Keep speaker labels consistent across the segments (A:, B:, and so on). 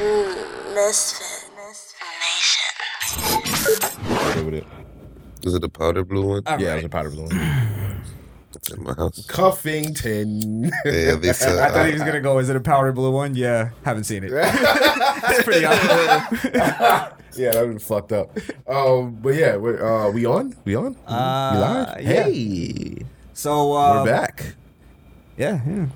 A: Misfit.
B: Okay with it.
C: Is it the powder blue one?
D: All
B: Yeah,
D: right.
B: it's a powder blue. one.
C: It's in my house.
B: Cuffington.
C: Yeah, they said.
D: I thought he
C: uh,
D: was gonna go. Is it a powder blue one? Yeah, haven't seen it. it's pretty unbelievable.
B: yeah, that was fucked up. Um, but yeah, we're, uh, we on? We on?
D: Uh,
B: we live?
D: yeah.
B: Hey,
D: So uh,
B: we're back.
D: Yeah, yeah.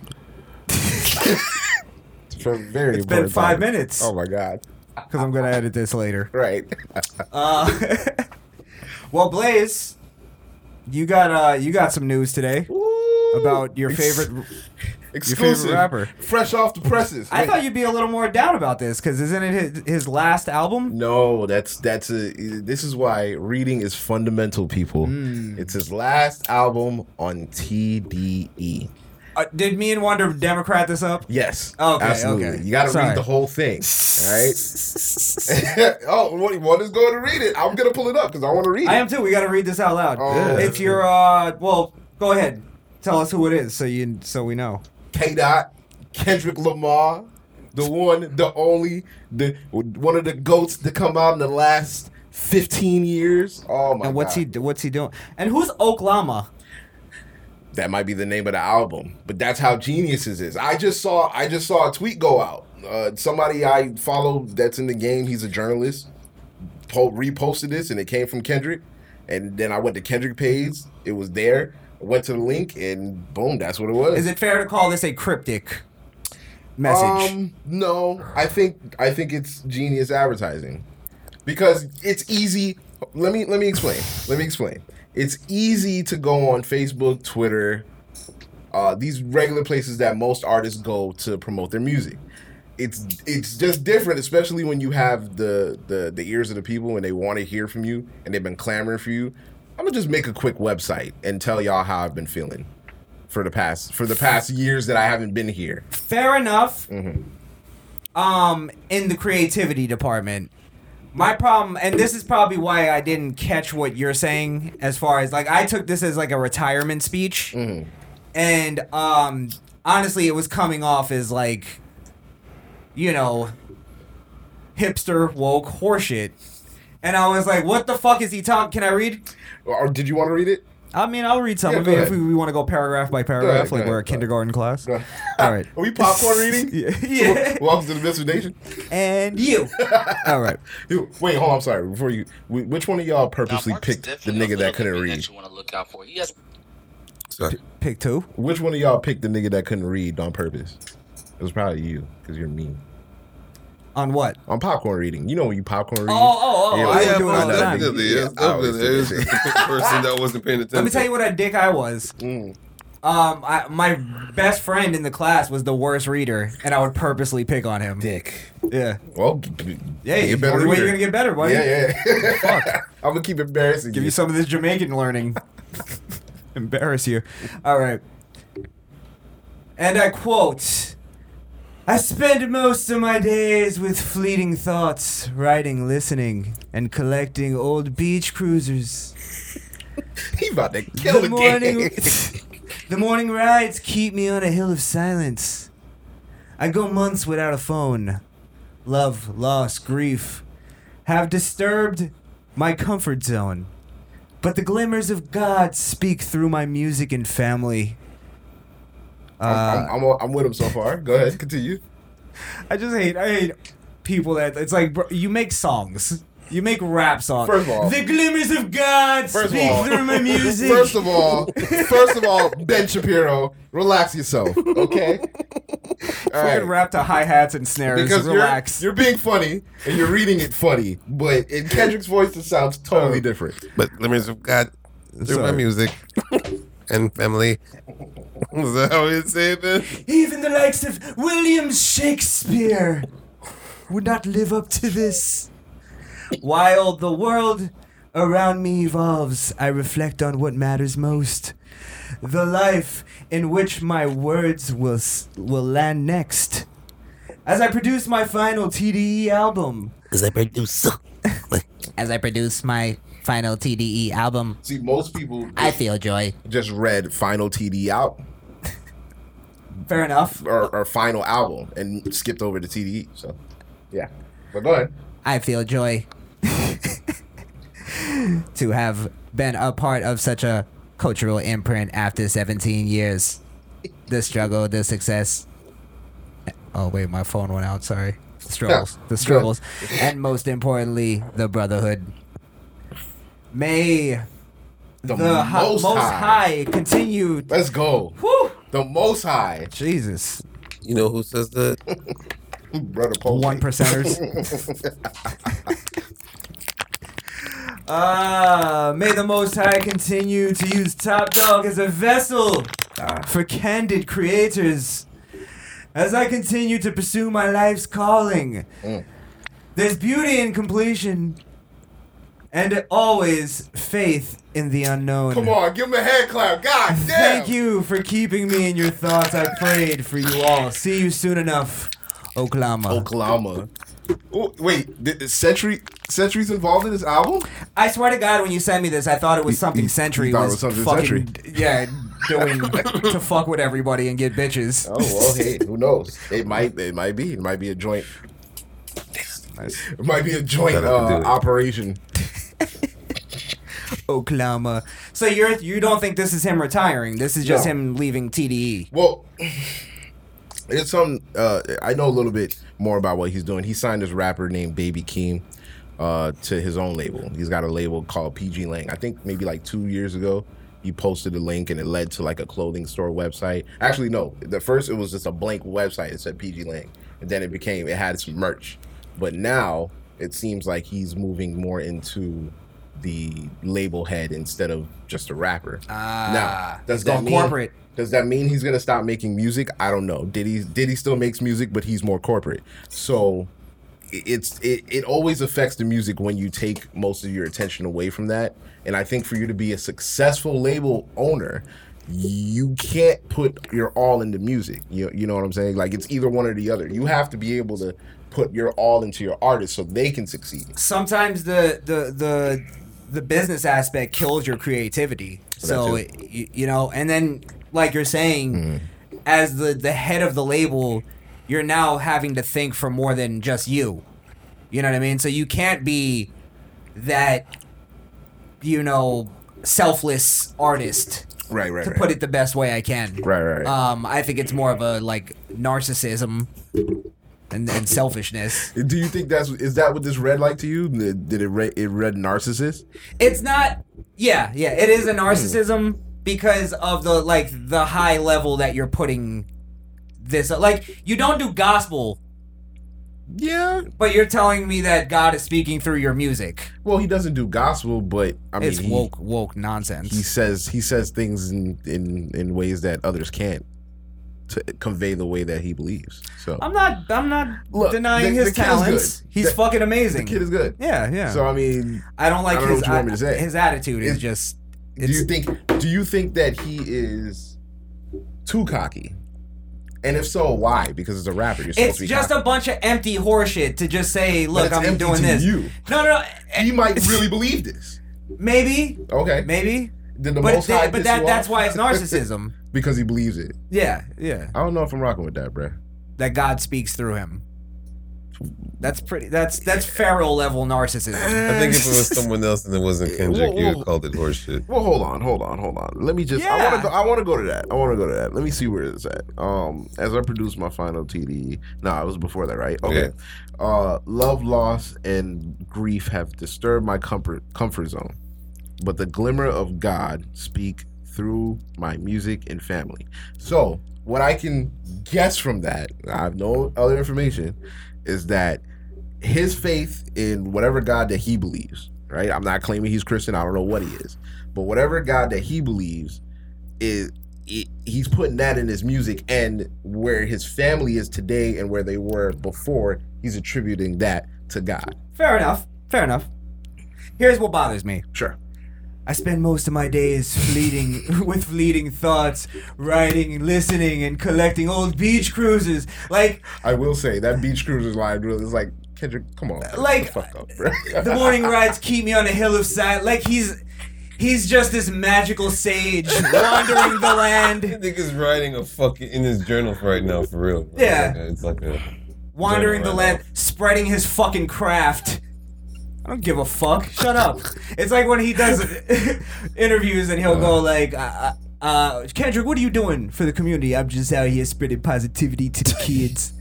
B: For very
D: It's been five minutes
B: Oh my god!
D: because I'm gonna edit this later.
B: Right.
D: Uh, well, Blaze, you got uh, you got some news today about your favorite.
B: Exclusive
D: rapper.
B: fresh off the presses.
D: I
B: Wait.
D: thought you'd be a little more down about this because isn't it his, his last album?
B: No, that's that's a. This is why reading is fundamental, people.
D: Hmm.
B: It's his last album on TDE.
D: Uh, did me and Wunda Democrat this up?
B: Yes.
D: Okay,
B: absolutely.
D: okay.
B: You got to read the whole thing, right? oh, what, what is going to read it? I'm gonna pull it up because I want to read it.
D: I am too. We got to read this out loud.
B: Oh.
D: If you're uh, well, go ahead. Tell us who it is so you so we know.
B: K. Dot, Kendrick Lamar, the one, the only, the one of the goats to come out in the last 15 years. Oh my
D: and what's
B: God.
D: he what's he doing? And who's Oklahoma?
B: That might be the name of the album, but that's how Geniuses is. I just saw I just saw a tweet go out. Uh, somebody I follow that's in the game, he's a journalist, po- reposted this, and it came from Kendrick. And then I went to Kendrick page, it was there. I went to the link, and boom, that's what it was.
D: Is it fair to call this a cryptic message?
B: Um, no, I think I think it's genius advertising because it's easy. Let me let me explain. Let me explain. It's easy to go on Facebook, Twitter, uh, these regular places that most artists go to promote their music. It's it's just different, especially when you have the the the ears of the people and they want to hear from you and they've been clamoring for you. I'm gonna just make a quick website and tell y'all how I've been feeling for the past for the past years that I haven't been here.
D: fair enough.
B: Mm-hmm.
D: Um, in the creativity department, my problem, and this is probably why I didn't catch what you're saying, as far as like I took this as like a retirement speech,
B: Mm-hmm.
D: and um, honestly, it was coming off as like, you know, hipster woke horseshit. And I was like, "What the fuck is he talking? Can I read?"
B: Or did you want to read it?
D: I mean, I'll read some
B: Yeah,
D: of
B: go
D: it if
B: ahead.
D: we, we want to go paragraph by paragraph,
B: ahead,
D: like
B: go
D: we're a
B: ahead.
D: kindergarten class.
B: Go ahead.
D: All right.
B: Are we popcorn reading?
D: Yeah. yeah.
B: Welcome to the Misfit Nation.
D: and you. All right.
B: Yo, Wait, hold on. I'm sorry. Before you, wh- which one of y'all purposely
E: Now,
B: picked the
E: definitely a
B: nigga that
E: little
B: couldn't
E: baby
B: read?
E: That you want to look out for. He has
C: sorry.
D: Pick two.
B: Which one of y'all picked the nigga that couldn't read on purpose? It was probably you, because you're mean.
D: On what?
B: On popcorn reading, you know when you popcorn read.
D: Oh, oh, oh,
B: Yeah,
D: I
B: yeah,
D: do it all the time.
C: definitely.
B: Yeah, I always
C: definitely. There's
B: do
C: the
B: that.
C: person that wasn't paying attention.
D: Let me tell you what a dick I was.
B: Mm.
D: Um, I, my best friend in the class was the worst reader, and I would purposely pick on him.
B: Dick.
D: Yeah.
B: Well,
D: Yeah, you
B: better
D: only way you're gonna get better, buddy.
B: Yeah, yeah. Fuck. I'm gonna keep embarrassing you.
D: Give
B: you.
D: you some of this Jamaican learning. Embarrass you. All right. And I quote I spend most of my days with fleeting thoughts, writing, listening, and collecting old beach cruisers.
B: he about to kill the,
D: morning,
B: game.
D: the morning rides keep me on a hill of silence. I go months without a phone. Love, loss, grief have disturbed my comfort zone. But the glimmers of God speak through my music and family. Uh,
B: I'm, I'm, I'm, I'm with him so far. Go ahead, continue.
D: I just hate I hate people that it's like bro, you make songs. You make rap songs.
B: First of all-
D: the glimmers of God
B: First of
D: speak
B: all-
D: through my music.
B: First of all, first of all, Ben Shapiro, relax yourself, okay? All
D: Fucking rap to hi hats and snares.
B: Because
D: Relax.
B: You're, you're being funny and you're reading it funny, but in Kendrick's voice, it sounds totally different.
C: But glimmers of God through my music and family. Is that how you say it then?
D: Even the likes of William Shakespeare would not live up to this. While the world around me evolves, I reflect on what matters most. The life in which my words will will land next. As I produce my final TDE album.
F: As I produce, as I produce my final TDE album,
B: See, most people
F: I feel joy.
B: just read Final TDE out
D: Fair enough.
B: or, or Final album and skipped over to TDE. So Yeah. But go ahead.
D: I feel joy to have been a part of such a cultural imprint after 17 years. The struggle, the success. Oh wait, my phone went out. Sorry. The struggles, the struggles, and most importantly, the brotherhood. May
B: The,
D: the hi-
B: most,
D: most,
B: high.
D: high. continue.
B: Let's go.
D: Whew,
B: The most high.
D: Jesus,
C: You know who says that?
B: Brother Paul.
D: one percenters. Ah, may the Most High continue to use Top Dawg as a vessel for candid creators. As I continue to pursue my life's calling, there's beauty in completion, and always faith in the unknown.
B: Come on, give him a hand clap. God damn.
D: Thank you for keeping me in your thoughts. I prayed for you all. See you soon enough, Oklahoma.
B: Oklahoma. Oh, wait, did, Century Century's involved in this album?
D: I swear to God, when you sent me this, I thought it was something
B: you
D: Century
B: thought
D: was,
B: was something
D: fucking
B: Century.
D: yeah doing to fuck with everybody and get bitches.
B: Oh well, hey, who knows? It might it might be. It might be a joint. It might be a joint
C: Gotta
B: uh,
C: it.
B: operation.
D: Oklahoma. So you're you don't think this is him retiring? This is just
B: No.
D: him leaving TDE.
B: Well, it's some. Uh, I know a little bit more about what he's doing. He signed this rapper named Baby Keem uh, to his own label. He's got a label called PG Lang. I think maybe like two years ago, he posted a link and it led to like a clothing store website. Actually, no. The first it was just a blank website. It said PG Lang, and then it became it had some merch. But now it seems like he's moving more into the label head instead of just a rapper.
D: Ah,
B: now, does that mean,
D: corporate.
B: Does that mean he's gonna stop making music? I don't know. Did he? Did he still makes music, but he's more corporate? So it's it, it always affects the music when you take most of your attention away from that. And I think for you to be a successful label owner, you can't put your all into music. You you know what I'm saying? Like it's either one or the other. You have to be able to put your all into your artist so they can succeed.
D: Sometimes the the the the business aspect kills your creativity. So you, you know, and then like you're saying,
B: Mm-hmm.
D: as the the head of the label, you're now having to think for more than just you. You know what I mean? So you can't be that you know selfless artist
B: Right, right,
D: to
B: right.
D: put it the best way I can.
B: Right, right, right.
D: Um, I think it's more of a like narcissism and, and selfishness.
B: Do you think that's is that what this read like to you? Did it read it read narcissist?
D: It's not. Yeah, yeah. It is a narcissism because of the like the high level that you're putting this. Like you don't do gospel,
B: Yeah.
D: but you're telling me that God is speaking through your music.
B: Well, he doesn't do gospel, but I mean,
D: it's
B: he,
D: woke woke nonsense.
B: he says he says things in, in in ways that others can't to convey the way that he believes. So
D: I'm not. I'm not
B: Look,
D: denying
B: the-
D: his
B: the kid is
D: talents.
B: good.
D: He's
B: The-
D: fucking amazing.
B: the kid is good.
D: yeah, yeah.
B: So I mean,
D: I don't like
B: I don't know
D: his
B: what you want me to say.
D: his attitude is
B: It's-
D: just.
B: do you think do you think that he is too cocky? And if so, why? Because it's a rapper. You're supposed
D: It's
B: to be
D: just
B: cocky.
D: a bunch of empty horseshit to just say, "Look,
B: it's
D: I'm
B: empty
D: doing
B: to
D: this."
B: you.
D: No, no, no.
B: he might really believe this.
D: Maybe,
B: Okay.
D: maybe.
B: Did the
D: But,
B: most
D: th-
B: high
D: but that, that's
B: off?
D: why it's narcissism.
B: because he believes it.
D: yeah, yeah.
B: I don't know if I'm rocking with that, bruh.
D: That God speaks through him. That's pretty. That's that's pharaoh level narcissism.
C: I think if it was someone else and it wasn't Kendrick,
B: Whoa,
C: you
B: whoa.
C: would called it horseshit.
B: Well, hold on, hold on, hold on. Let me just. I
D: Yeah.
B: want to. go I want to go to that. I want to go to that. Let me see where it's at. Um, as I produce my final TD. No, it was before that, right? Okay. Uh, love, loss, and grief have disturbed my comfort comfort zone, but the glimmer of God speak through my music and family. So, what I can guess from that, I have no other information, is that his faith in whatever God that he believes, right? I'm not claiming he's Christian. I don't know what he is, but whatever God that he believes is he- he's putting that in his music and where his family is today and where they were before, he's attributing that to God.
D: Fair enough. Fair enough. Here's what bothers me.
B: Sure.
D: I spend most of my days fleeting with fleeting thoughts, writing and listening and collecting old beach cruises. Like
B: I will say that Beach Cruisers line really is like Kendrick, come on.
D: Like,
B: the fuck up, bro.
D: the morning rides keep me on a hill of silence. Like he's he's just this magical sage wandering the land.
C: I think he's writing a fucking in his journal for right now, for real.
D: Yeah.
C: It's like a
D: wandering the
C: Journal
D: land,
C: right
D: spreading his fucking craft. I don't give a fuck. Shut up. It's like when he does interviews and he'll go like, uh, uh, Kendrick, what are you doing for the community? I'm just out here spreading positivity to the kids.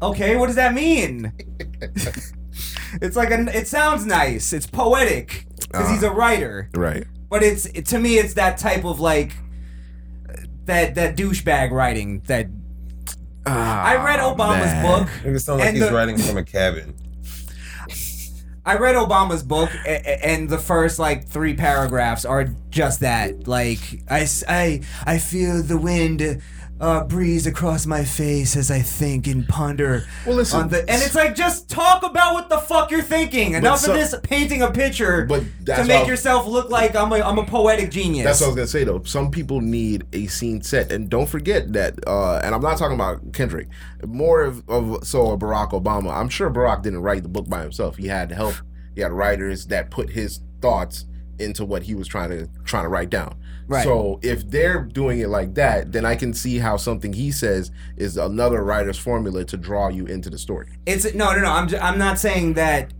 D: okay, what does that mean? it's like a, it sounds nice. It's poetic because he's a writer.
B: Right.
D: But it's it, to me, it's that type of like that that douchebag writing that I read Obama's
B: man.
D: book.
C: It sounds like
D: And
C: he's
D: the-
C: writing from a cabin.
D: I read Obama's book, and the first like three paragraphs are just that. Like I, I, I feel the wind uh, breeze across my face as I think and ponder.
B: Well, listen.
D: on the, and it's like just talk about what the fuck you're thinking. Enough
B: so-
D: of this painting a picture
B: But
D: to make yourself look like I'm a, I'm a poetic genius.
B: That's what I was gonna say though. Some people need a scene set, and don't forget that. Uh, and I'm not talking about Kendrick. More of, of so a Barack Obama. I'm sure Barack didn't write the book by himself. He had help. He had writers that put his thoughts into what he was trying to trying to write down.
D: Right.
B: So if they're doing it like that, then I can see how something he says is another writer's formula to draw you into the story.
D: It's no, no, no. I'm ju- I'm not saying that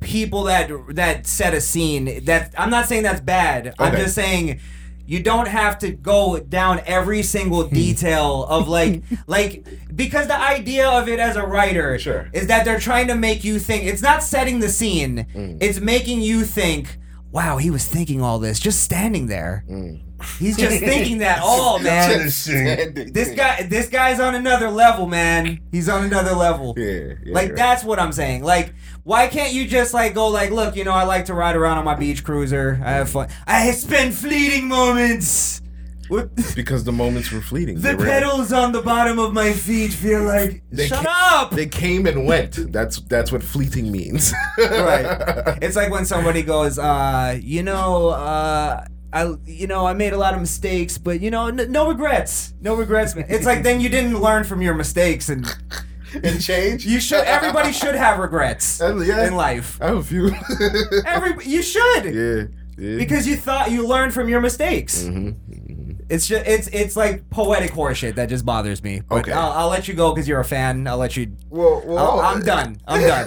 D: people that that set a scene that I'm not saying that's bad. I'm just saying you don't have to go down every single hmm. detail of like like because the idea of it as a writer
B: Sure.
D: is that they're trying to make you think it's not setting the scene. Hmm. It's making you think, wow, he was thinking all this just standing there. Hmm. He's just thinking that all, man. This guy, this guy's on another level, man. He's on another level.
B: Yeah, yeah,
D: like
B: right.
D: that's what I'm saying. Like, why can't you just like go like, look, you know, I like to ride around on my beach cruiser. I have fun. I spend fleeting moments What?
B: because the moments were fleeting.
D: The pedals on the bottom of my feet. Feel like
B: They
D: shut
B: ca-
D: up.
B: They came and went. That's that's what fleeting means.
D: right. It's like when somebody goes, uh, you know, uh. I, you know, I made a lot of mistakes, but you know, n- no regrets, no regrets, man. It's like then you didn't learn from your mistakes, and
B: and change.
D: You should. Everybody should have regrets
B: Uh, yeah.
D: in life.
B: I have a few.
D: Every you should
B: yeah. yeah.
D: because you thought you learned from your mistakes.
B: Mm-hmm.
D: It's just it's it's like poetic horseshit that just bothers me. But
B: Okay.
D: I'll, I'll let you go because you're a fan. I'll let you.
B: well,
D: I'll, I'm done. I'm done.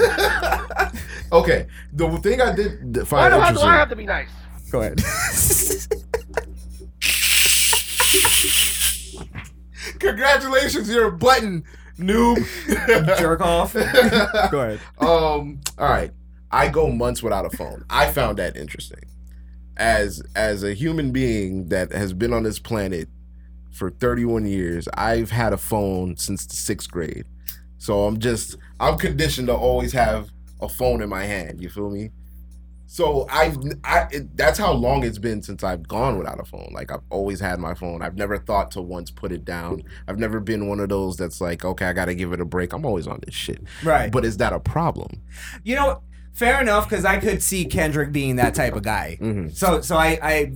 B: okay. The thing I did
E: Why
B: find
E: do, I, do. I have to be nice?
D: Go ahead.
B: Congratulations, you're a button noob.
D: Jerk off. Go ahead.
B: um. All right. I go months without a phone. I found that interesting. As as a human being that has been on this planet for 31 years, I've had a phone since the sixth grade. So I'm just I'm conditioned to always have a phone in my hand. You feel me? So I've I it, that's how long it's been since I've gone without a phone. Like I've always had my phone. I've never thought to once put it down. I've never been one of those that's like, okay, I got to give it a break. I'm always on this shit.
D: Right.
B: But is that a problem?
D: You know, fair enough because I could see Kendrick being that type of guy.
B: Mhm.
D: So so I I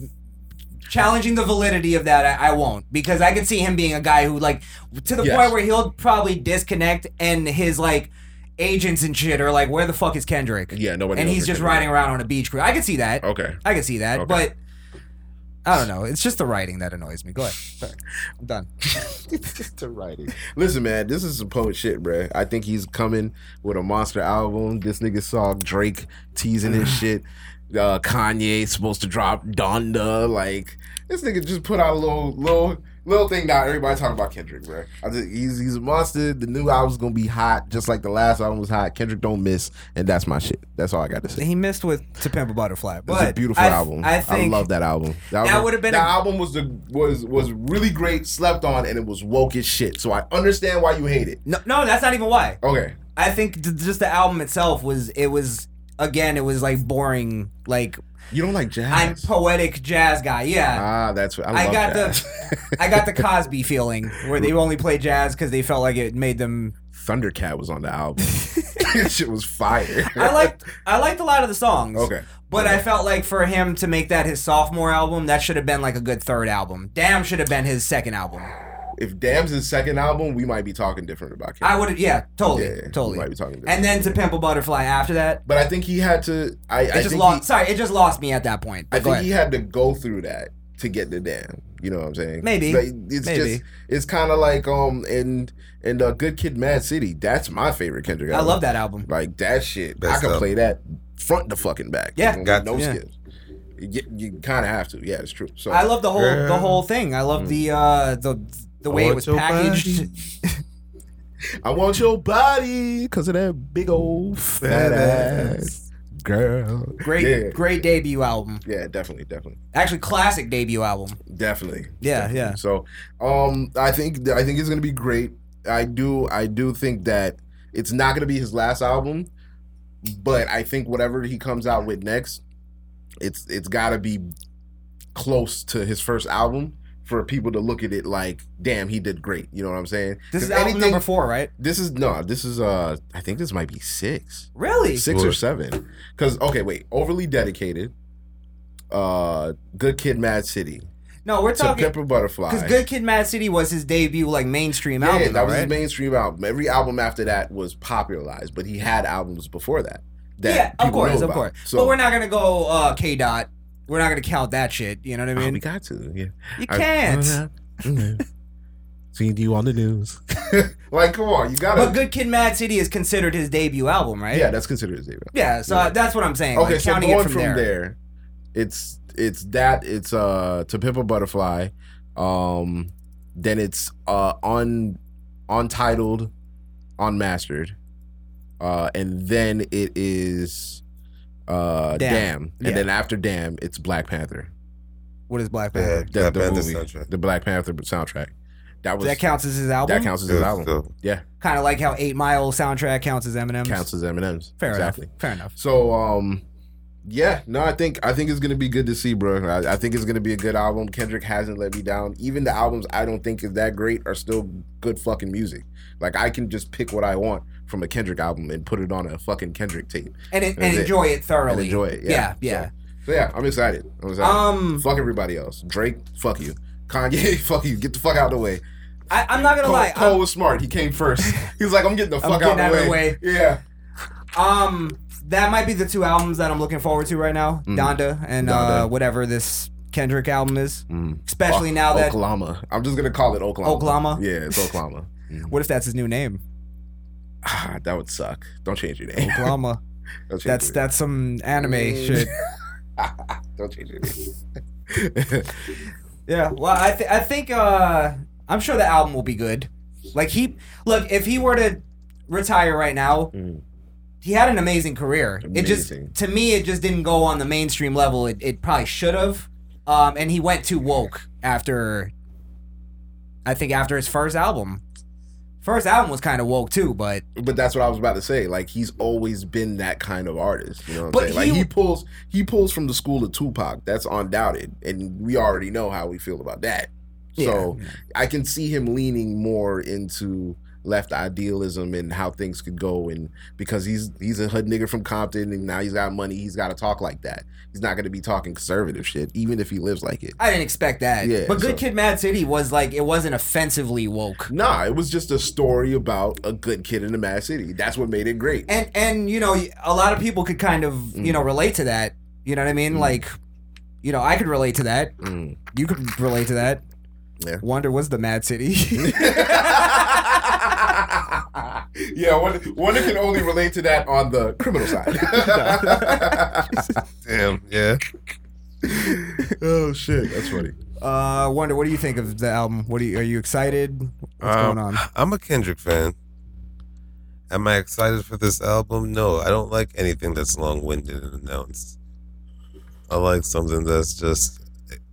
D: challenging the validity of that I, I won't because I could see him being a guy who like to the
B: Yes.
D: point where he'll probably disconnect and his like agents and shit are like where the fuck is Kendrick?
B: Yeah, nobody
D: And
B: knows And
D: he's
B: where
D: just
B: Kendrick
D: riding around on a beach crew. I could see that.
B: Okay.
D: I could see that,
B: Okay.
D: but I don't know. It's just the writing that annoys me. Go ahead. Sorry. I'm done.
B: to writing. Listen, man, this is some poet shit, bruh. I think he's coming with a monster album. This nigga saw Drake teasing his shit. Uh, Kanye supposed to drop Donda. Like this nigga just put out a little little little thing. Now everybody talking about Kendrick, bruh. I just, he's he's a monster. The new album's gonna be hot, just like the last album was hot. Kendrick don't miss, and that's my shit. That's all I got to say.
D: He missed with To Pimp a Butterfly,
B: It's
D: but
B: a beautiful
D: I,
B: album.
D: I think
B: love that album. That,
D: that would've been
B: that
D: a-
B: album was the was was really great, slept on, and it was woke as shit. So I understand why you hate it.
D: no, no, that's not even why.
B: Okay,
D: I think th- just the album itself was it was again it was like boring like
B: you don't like jazz.
D: I'm poetic jazz guy yeah
B: ah, that's what I,
D: I got
B: jazz.
D: the I got the Cosby feeling where they only play jazz because they felt like it made them
B: Thundercat was on the album. shit was fire.
D: I liked I liked a lot of the songs
B: Okay.
D: but I felt like for him to make that his sophomore album that should have been like a good third album Damn should have been his second album
B: if Damn's his second album, we might be talking different about Kendrick.
D: I would have yeah totally
B: Yeah, we
D: totally
B: might be talking different.
D: and then to Pimp a Butterfly after that
B: but I think he had to. I,
D: it
B: I
D: just
B: think
D: lost
B: he,
D: sorry it just lost me at that point
B: I
D: But go
B: think
D: ahead.
B: he had to go through that to get the Dam. You know what I'm saying?
D: Maybe.
B: Like, it's
D: Maybe.
B: just it's kind of like um and in the Good Kid, Mad City. That's my favorite Kendrick.
D: I love that album.
B: Like that shit. I can
C: album.
B: play that front to fucking back.
D: Yeah.
C: Got
B: no
D: to. Yeah.
B: skips. You, you kind of have to. Yeah, it's true. So
D: I love the whole the whole thing. I love the uh the the way it was
C: your
D: packaged.
B: I want your body because of that big old fat ass girl.
D: Great
B: Yeah.
D: great debut album.
B: Yeah, definitely, definitely,
D: Actually classic debut album.
B: definitely.
D: Yeah,
B: definitely.
D: yeah.
B: So, um, I think I think it's gonna be great. I do I do think that it's not gonna be his last album, but I think whatever he comes out with next, it's it's gotta be close to his first album for people to look at it like, damn, he did great. You know what I'm saying?
D: This is album
B: anything-
D: number four, right?
B: This is no, this is uh, I think this might be six.
D: Really?
B: six or seven. Because okay, wait, overly dedicated. Uh, Good Kid, Mad City.
D: No, we're talking
B: Pimp a Butterfly.
D: because Good Kid, Mad City was his debut like mainstream
B: yeah,
D: album, Yeah,
B: that
D: though,
B: was
D: right?
B: his mainstream album. Every album after that was popularized, but he had albums before that. that
D: yeah, of
B: people
D: course,
B: knew
D: of course.
B: So
D: but we're not gonna go uh, K dot. We're not gonna count that shit. You know what I
B: oh,
D: mean?
B: we got to. Yeah,
D: you
B: I-
D: can't.
B: Seeing you on the news. like, come on, you gotta.
D: but Good Kid, Mad City is considered his debut album, right?
B: Yeah, that's considered his debut.
D: Yeah, so
B: Yeah.
D: that's what I'm saying.
B: Okay,
D: like,
B: so
D: counting
B: going
D: it from, there.
B: it's it's that it's uh to pimp a butterfly, um, then it's uh on untitled, unmastered, uh, and then it is uh
D: Damn.
B: damn, and
D: Yeah.
B: then after damn it's Black Panther,
D: What is Black
C: Yeah,
D: Panther?
B: the,
C: Black
B: the
C: Panther
B: movie,
C: soundtrack.
B: the Black Panther soundtrack. That was
D: that counts as his album.
B: that counts as his
C: Good
B: album.
C: stuff.
B: Yeah,
D: Kind of like how Eight Mile soundtrack counts as Eminem's.
B: counts as Eminem's.
D: Fair
B: exactly.
D: enough. Fair enough.
B: So um yeah, no, I think I think it's gonna be good to see, bro. I, I think it's gonna be a good album. Kendrick hasn't let me down. Even the albums I don't think is that great are still good fucking music. Like I can just pick what I want from a Kendrick album and put it on a fucking Kendrick tape
D: And it, and
B: That's it.
D: enjoy it thoroughly.
B: and enjoy it.
D: Yeah,
B: Yeah,
D: yeah.
B: So, so yeah, I'm excited. I'm excited.
D: Um,
B: fuck everybody else. Drake, fuck you. Kanye, fuck you. Get the fuck out of the way.
D: I, I'm not gonna
B: Cole,
D: lie.
B: Cole was smart. He came first. He was like, I'm getting the fuck
D: getting
B: out, of the way. Yeah.
D: Um, that might be the two albums that I'm looking forward to right now.
B: Mm.
D: Donda and uh, whatever this Kendrick album is.
B: Mm.
D: Especially
B: O-
D: now that
B: Oklahoma. I'm just gonna call it Oklahoma.
D: Oklahoma?
B: Yeah, it's Oklahoma. Mm.
D: what if that's his new name?
B: Ah, that would suck. Don't change your name.
D: Oklahoma.
B: Change
D: that's
B: your
D: that's some anime
B: Mm.
D: shit.
B: Don't change your name.
D: Yeah. Well, I th- I think uh I'm sure the album will be good. Like he look if he were to retire right now,
B: Mm.
D: he had an amazing career. It just to me it just didn't go on the mainstream level. It it probably should have. Um, and he went too woke after. I think after his first album. First album was kind of woke too, but
B: but that's what I was about to say. Like he's always been that kind of artist. You know what I'm saying? Like
D: he-
B: he pulls he pulls from the school of Tupac. That's undoubted. And we already know how we feel about that. So
D: Yeah.
B: I can see him leaning more into left idealism and how things could go and because he's he's a hood nigga from Compton and now he's got money, he's gotta talk like that. He's not gonna be talking conservative shit, even if he lives like it.
D: I didn't expect that.
B: Yeah,
D: but Good
B: so-
D: Kid, Mad City was like it wasn't offensively woke.
B: Nah, it was just a story about a good kid in a mad city. That's what made it great.
D: and and you know a lot of people could kind of you know relate to that you know what i mean
B: Mm.
D: like you know i could relate to that
B: Mm.
D: you could relate to that
B: Yeah.
D: Wunda was the mad city
B: yeah, one, one can only relate to that on the criminal side.
C: Damn, yeah.
B: oh shit, that's funny.
D: uh Wunda what do you think of the album what do you are you excited what's
C: Um,
D: going on
C: I'm a Kendrick fan. Am I excited for this album? No, I don't like anything that's long-winded and announced. I like something that's just,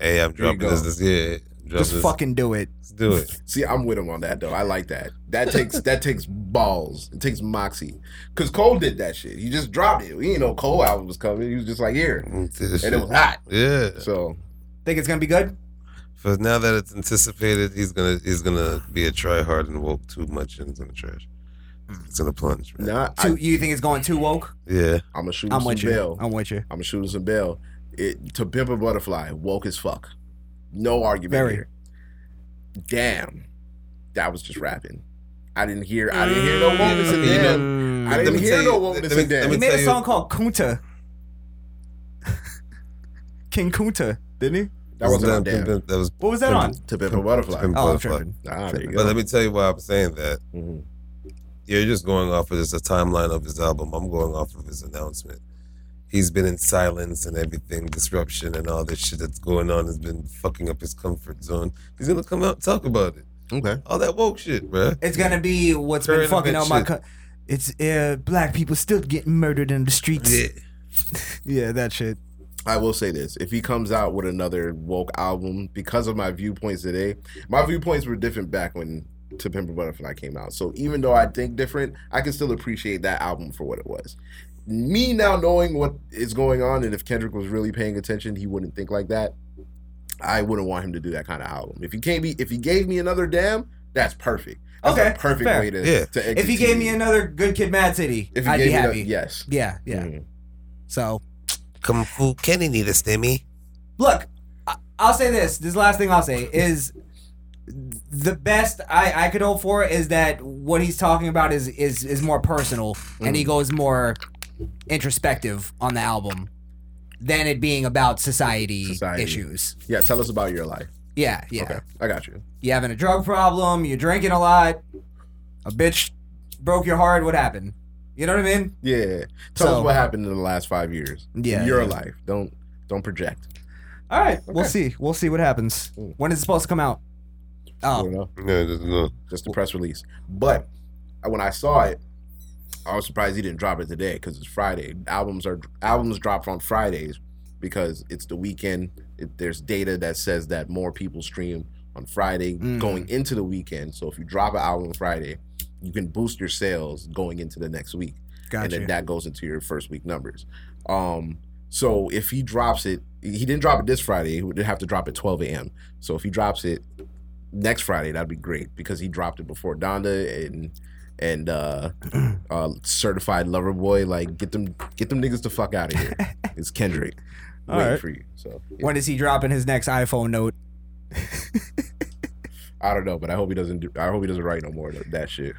C: hey, I'm dropping this
B: go.
C: this year. Drop
D: just fucking do it
C: Let's do it.
B: See, I'm with him on that though. I like that. That takes that takes balls. It takes moxie. Cause Cole did that shit. He just dropped it. He didn't know Cole album was coming. He was just like here, mm,
C: And
B: and it was hot.
C: Yeah.
B: So
D: think it's gonna be good
C: For now that it's anticipated, he's gonna he's gonna be a try hard and woke too much and it's gonna trash. It's gonna plunge, man.
B: nah,
D: too,
B: I,
D: you think it's going too woke
C: Yeah.
B: I'm gonna shoot
D: i'm
B: some
D: with you
B: bail.
D: i'm with you
B: I'm gonna shoot him some bail. It to pimp a butterfly, woke as fuck. No argument
D: Very.
B: here. Damn, that was just rapping. I didn't hear. I didn't hear no wokeness in
C: Mm, you
B: there.
D: Mm.
B: I
C: Let
B: didn't
C: me
B: hear
C: tell
B: no
C: you-
B: wokeness
C: let me-
B: in there.
C: let
D: he made
C: tell
D: a
C: you-
D: song called kunta king kunta didn't he
B: That wasn't on
C: That-
B: Damn.
C: That was
D: What was that on?
B: To Pimp a Butterfly.
C: Pimp
D: Oh, I'm
C: Butterfly.
B: Ah, there you
C: But let me tell you why I'm saying that.
B: Mhm.
C: You're just going off of just a timeline of his album. I'm going off of his announcement. He's been in silence and everything, disruption and all this shit that's going on has been fucking up his comfort zone. He's gonna come out and talk about it.
B: Okay.
C: All that woke shit, bruh.
D: It's gonna be what's been fucking up my. Co- it's uh, black people still getting murdered in the streets.
C: Yeah.
D: Yeah, that shit.
B: I will say this: if he comes out with another woke album, because of my viewpoints today, my viewpoints were different back when To Pimp a Butterfly came out. So even though I think different, I can still appreciate that album for what it was. Me now knowing what is going on, and if Kendrick was really paying attention, he wouldn't think like that. I wouldn't want him to do that kind of album. If he gave me, if he gave me another damn, that's perfect. That's
D: Okay,
B: a perfect
D: fair.
B: way to,
C: Yeah.
B: to
D: If he gave me another Good Kid, Mad City,
B: if he
D: I'd
B: gave
D: be
B: me that-
D: happy.
B: yes,
D: Yeah, yeah.
B: Mhm.
D: So
C: Kung Fu Kenny need a stimmy.
D: look, I- I'll say this. This last thing I'll say is the best I, I could hope for is that what he's talking about is is is more personal and
B: Mm.
D: he goes more introspective on the album than it being about society,
B: Society.
D: issues.
B: yeah. Tell us about your life.
D: Yeah, yeah.
B: Okay, I got you.
D: You having a drug problem, you're drinking a lot, a bitch broke your heart, what happened? You know what I mean?
B: Yeah. Tell
D: So-
B: us what happened in the last five years.
D: Yeah,
B: In your
D: yeah.
B: life. Don't don't project.
D: All right, we'll
B: Okay.
D: see. We'll see what happens.
B: Mm.
D: When is it supposed to come out?
B: I
D: Oh,
B: don't know.
C: No, no, no.
B: Just a press release. But uh, when I saw it, I was surprised he didn't drop it today because it's Friday. Albums are albums drop on Fridays because it's the weekend. It, there's data that says that more people stream on Friday
D: Mm.
B: going into the weekend. So if you drop an album Friday, you can boost your sales going into the next week. and then that goes into your first week numbers. Um, so if he drops it, he didn't drop it this Friday. He would have to drop it 12 a.m. So if he drops it next Friday, that'd be great because he dropped it before Donda and and uh, uh, certified lover boy. Like get them get them niggas the fuck out of here. it's Kendrick waiting
D: right.
B: for you. So
D: When is he dropping his next iPhone note?
B: I don't know, but I hope he doesn't. Do, I hope he doesn't write no more of that shit.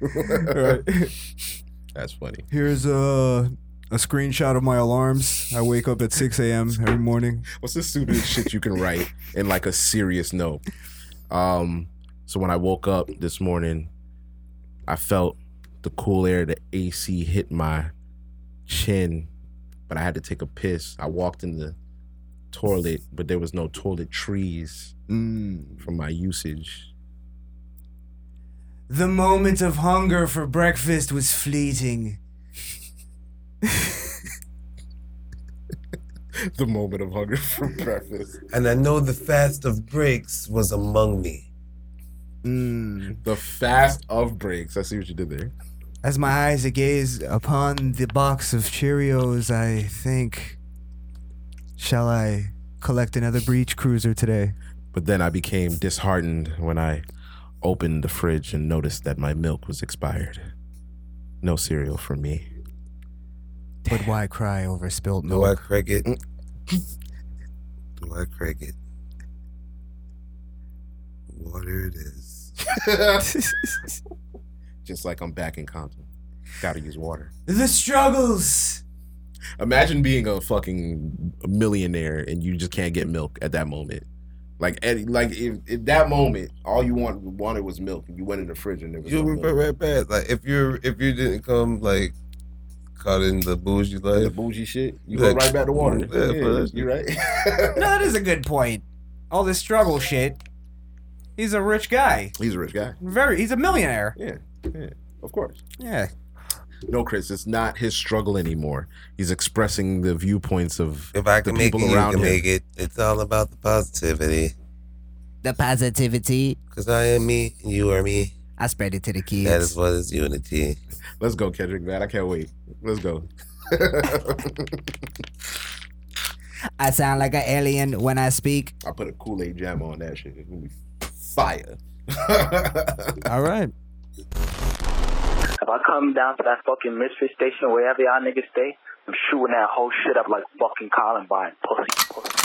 B: That's funny.
D: Here's a a screenshot of my alarms. I wake up at 6 a.m. every morning.
B: What's the stupidest shit you can write in like a serious note? Um, so when I woke up this morning, I felt the cool air, the AC hit my chin, but I had to take a piss. I walked in the toilet, but there was no toiletries
D: Mm.
B: from my usage.
D: The moment of hunger for breakfast was fleeting.
B: the moment of hunger for breakfast.
C: And I know the fast of breaks was among me.
D: Mm.
B: The fast of breaks. I see what you did there.
D: As my eyes gaze upon the box of Cheerios, I think, shall I collect another breach cruiser today?
B: But then I became disheartened when I opened the fridge and noticed that my milk was expired. No cereal for me.
D: But why cry over spilt milk?
C: Do I
D: milk?
C: crack it? Do I crack it? Water it is.
B: Just like I'm back in Compton. Gotta use water.
D: the struggles.
B: Imagine being a fucking millionaire and you just can't get milk at that moment. Like, at, like if, if that moment all you want, wanted was milk, and you went in the fridge and there was
C: You
B: no
C: would
B: milk.
C: right back. Like if you're if you didn't come like caught in the bougie
B: the
C: life.
B: bougie shit, you
C: Like,
B: go right back to water.
C: yeah,
B: Yeah,
C: bro,
B: you right.
D: No, that is a good point. All this struggle shit. He's a rich guy.
B: He's a rich guy.
D: Very. He's a millionaire.
B: Yeah, yeah, of course.
D: Yeah.
B: No, Chris, it's not his struggle anymore. He's expressing the viewpoints of
C: If I
B: the
C: can make it,
B: people
C: you
B: around
C: can
B: him.
C: make it. It's all about the positivity.
D: The positivity.
C: Cause I am me, and you are me.
D: I spread it to the kids.
C: That is what is unity.
B: Let's go, Kendrick, man. I can't wait. Let's go.
D: I sound like an alien when I speak.
B: I put a Kool Aid jam on that shit. It's gonna be fire.
D: All right.
E: If I come down to that fucking mystery station or wherever y'all niggas stay, I'm shooting that whole shit up like fucking Columbine. Pussy, pussy, pussy.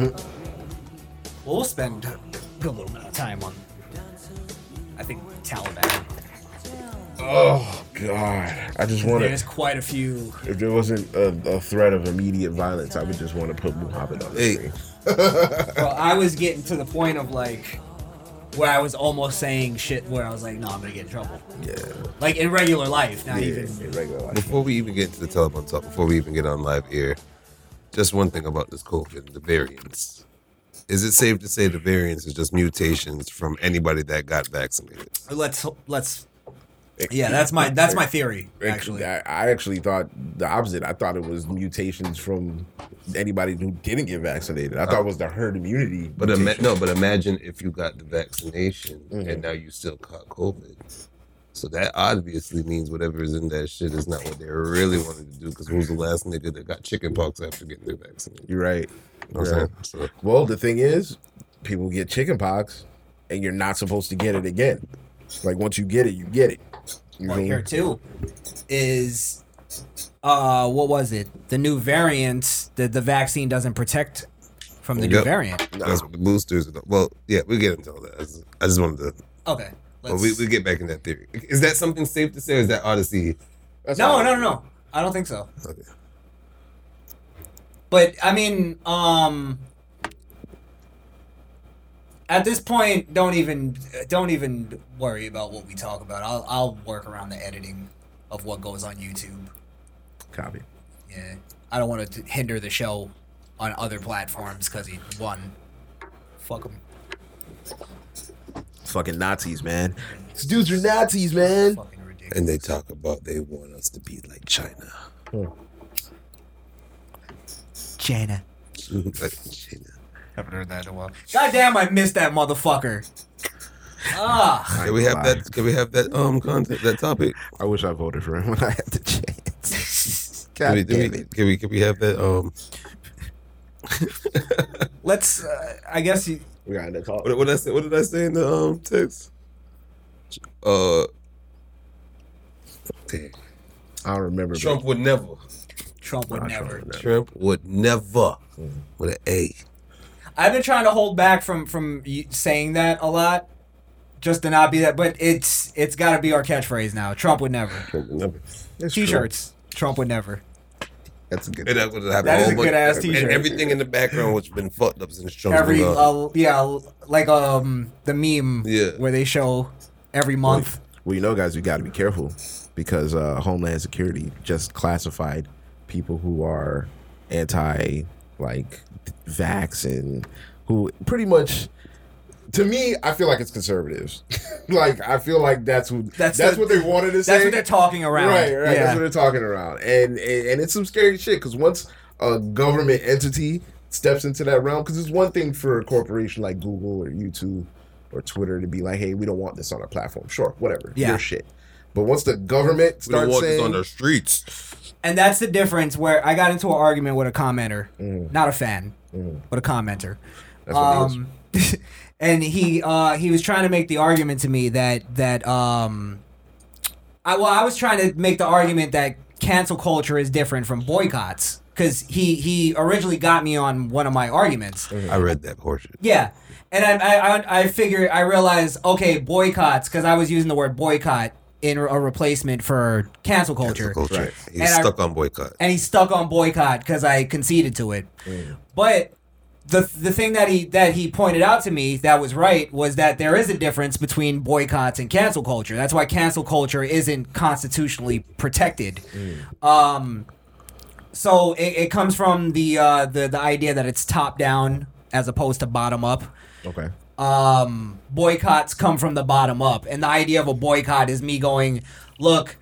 D: Well, we'll spend a good little bit of time on. I think Taliban.
B: Oh God, I just want to.
D: There's
B: to.
D: quite a few.
B: If there wasn't a, a threat of immediate violence, I would just want to put Muhammad on the
C: Hey.
B: screen.
D: Well, I was getting to the point of like where I was almost saying shit where I was like, no, I'm gonna get in trouble.
B: Yeah,
D: Like in regular life, not
B: yeah,
D: even.
B: in regular life.
C: Before we even get into the Taliban talk, before we even get on live air, just one thing about this COVID, the variants. Is it safe to say the variants is just mutations from anybody that got vaccinated?
D: Let's let's. Yeah, that's my that's my theory. Actually,
B: I, I actually thought the opposite. I thought it was mutations from anybody who didn't get vaccinated. I thought it was the herd immunity.
C: But ima- no, but imagine if you got the vaccination
B: Mm-hmm.
C: and now you still caught COVID. So that obviously means whatever is in that shit is not what they really wanted to do. Because who's the last nigga that got chickenpox after getting their vaccine? You
B: You're right.
C: know what I'm So
B: Well, the thing is, people get chickenpox, and you're not supposed to get it again. Like once you get it, you get it. You
D: Well, here too is uh what was it? The new variant that the vaccine doesn't protect from the new
C: Yep.
D: variant.
C: that's what the boosters. Are, well, yeah, we get into all that. I just wanted to.
D: Okay. Let's-
C: we, we get back in that theory. Is that something safe to say, or is that Odyssey?
B: That's
D: no, no, no, no. I don't think so.
C: Okay.
D: But I mean, um at this point don't even don't even worry about what we talk about. I'll I'll work around the editing of what goes on YouTube.
B: Copy.
D: Yeah. I don't want to hinder the show on other platforms cuz he won. Fuck him.
B: Fucking Nazis, man. These dudes are Nazis, man.
C: And they talk about they want us to be like China.
D: China.
C: like China.
D: Haven't heard that in a while. God damn, I missed that motherfucker. Ah.
C: Can we have that? Can we have that um content, that topic?
B: I wish I voted for him when I had the chance.
C: Can we,
B: damn
C: can we,
B: it.
C: can we can we have that um?
D: Let's. Uh, I guess you.
B: We got to call.
C: What, what did I say? What did I say in the um text? Uh, damn.
B: I don't remember. but-
C: Trump would never.
D: Trump would
B: Nah,
D: never.
B: Trump would never.
C: Trump would never with an A.
D: I've been trying to hold back from from saying that a lot, just to not be that. But it's it's got to be our catchphrase now. Trump would never.
C: Trump would never.
B: It's.
D: T-shirts. Trump would never.
B: That's a good.
C: And that would have
D: That is
C: whole
D: a
C: bunch-
D: good-ass
C: and
D: t-shirt.
C: And everything in the background which been fucked up since Trump
D: Every
C: been gone.
D: uh, yeah, like um the meme
C: Yeah.
D: where they show every month.
B: Well, you know, guys, we got to be careful because uh, Homeland Security just classified people who are anti, like, vax and who pretty much. To me, I feel like it's conservatives. like I feel like that's who
D: That's
B: that's,
D: the-
B: what they wanted to say.
D: That's what they're talking around.
B: Right, right.
D: Yeah.
B: That's what they're talking around, and and, and it's some scary shit because once a government entity steps into that realm, because it's one thing for a corporation like Google or YouTube or Twitter to be like, "Hey, we don't want this on our platform." Sure, whatever,
D: Yeah.
B: your shit. But once the government
C: We don't
B: starts
C: want this
B: saying,
C: on the streets.
D: And that's the difference where I got into an argument with a commenter,
B: Mm.
D: not a fan, but a commenter.
B: That's what it
D: um, and he uh, he was trying to make the argument to me that that um, I well I was trying to make the argument that cancel culture is different from boycotts because he he originally got me on one of my arguments.
C: I read that portion.
D: Yeah. And I, I, I, I figured, I realized, okay, boycotts, because I was using the word boycott in a replacement for cancel culture.
C: Cancel culture.
B: Right.
C: He's
D: And I-
C: stuck on boycott.
D: And he's stuck on boycott because I conceded to it. But the the thing that he that he pointed out to me that was right was that there is a difference between boycotts and cancel culture. That's why cancel culture isn't constitutionally protected. Um, so it, it comes from the uh, the the idea that it's top down as opposed to bottom up
B: "Okay,
D: um, boycotts come from the bottom up, and the idea of a boycott is me going, look,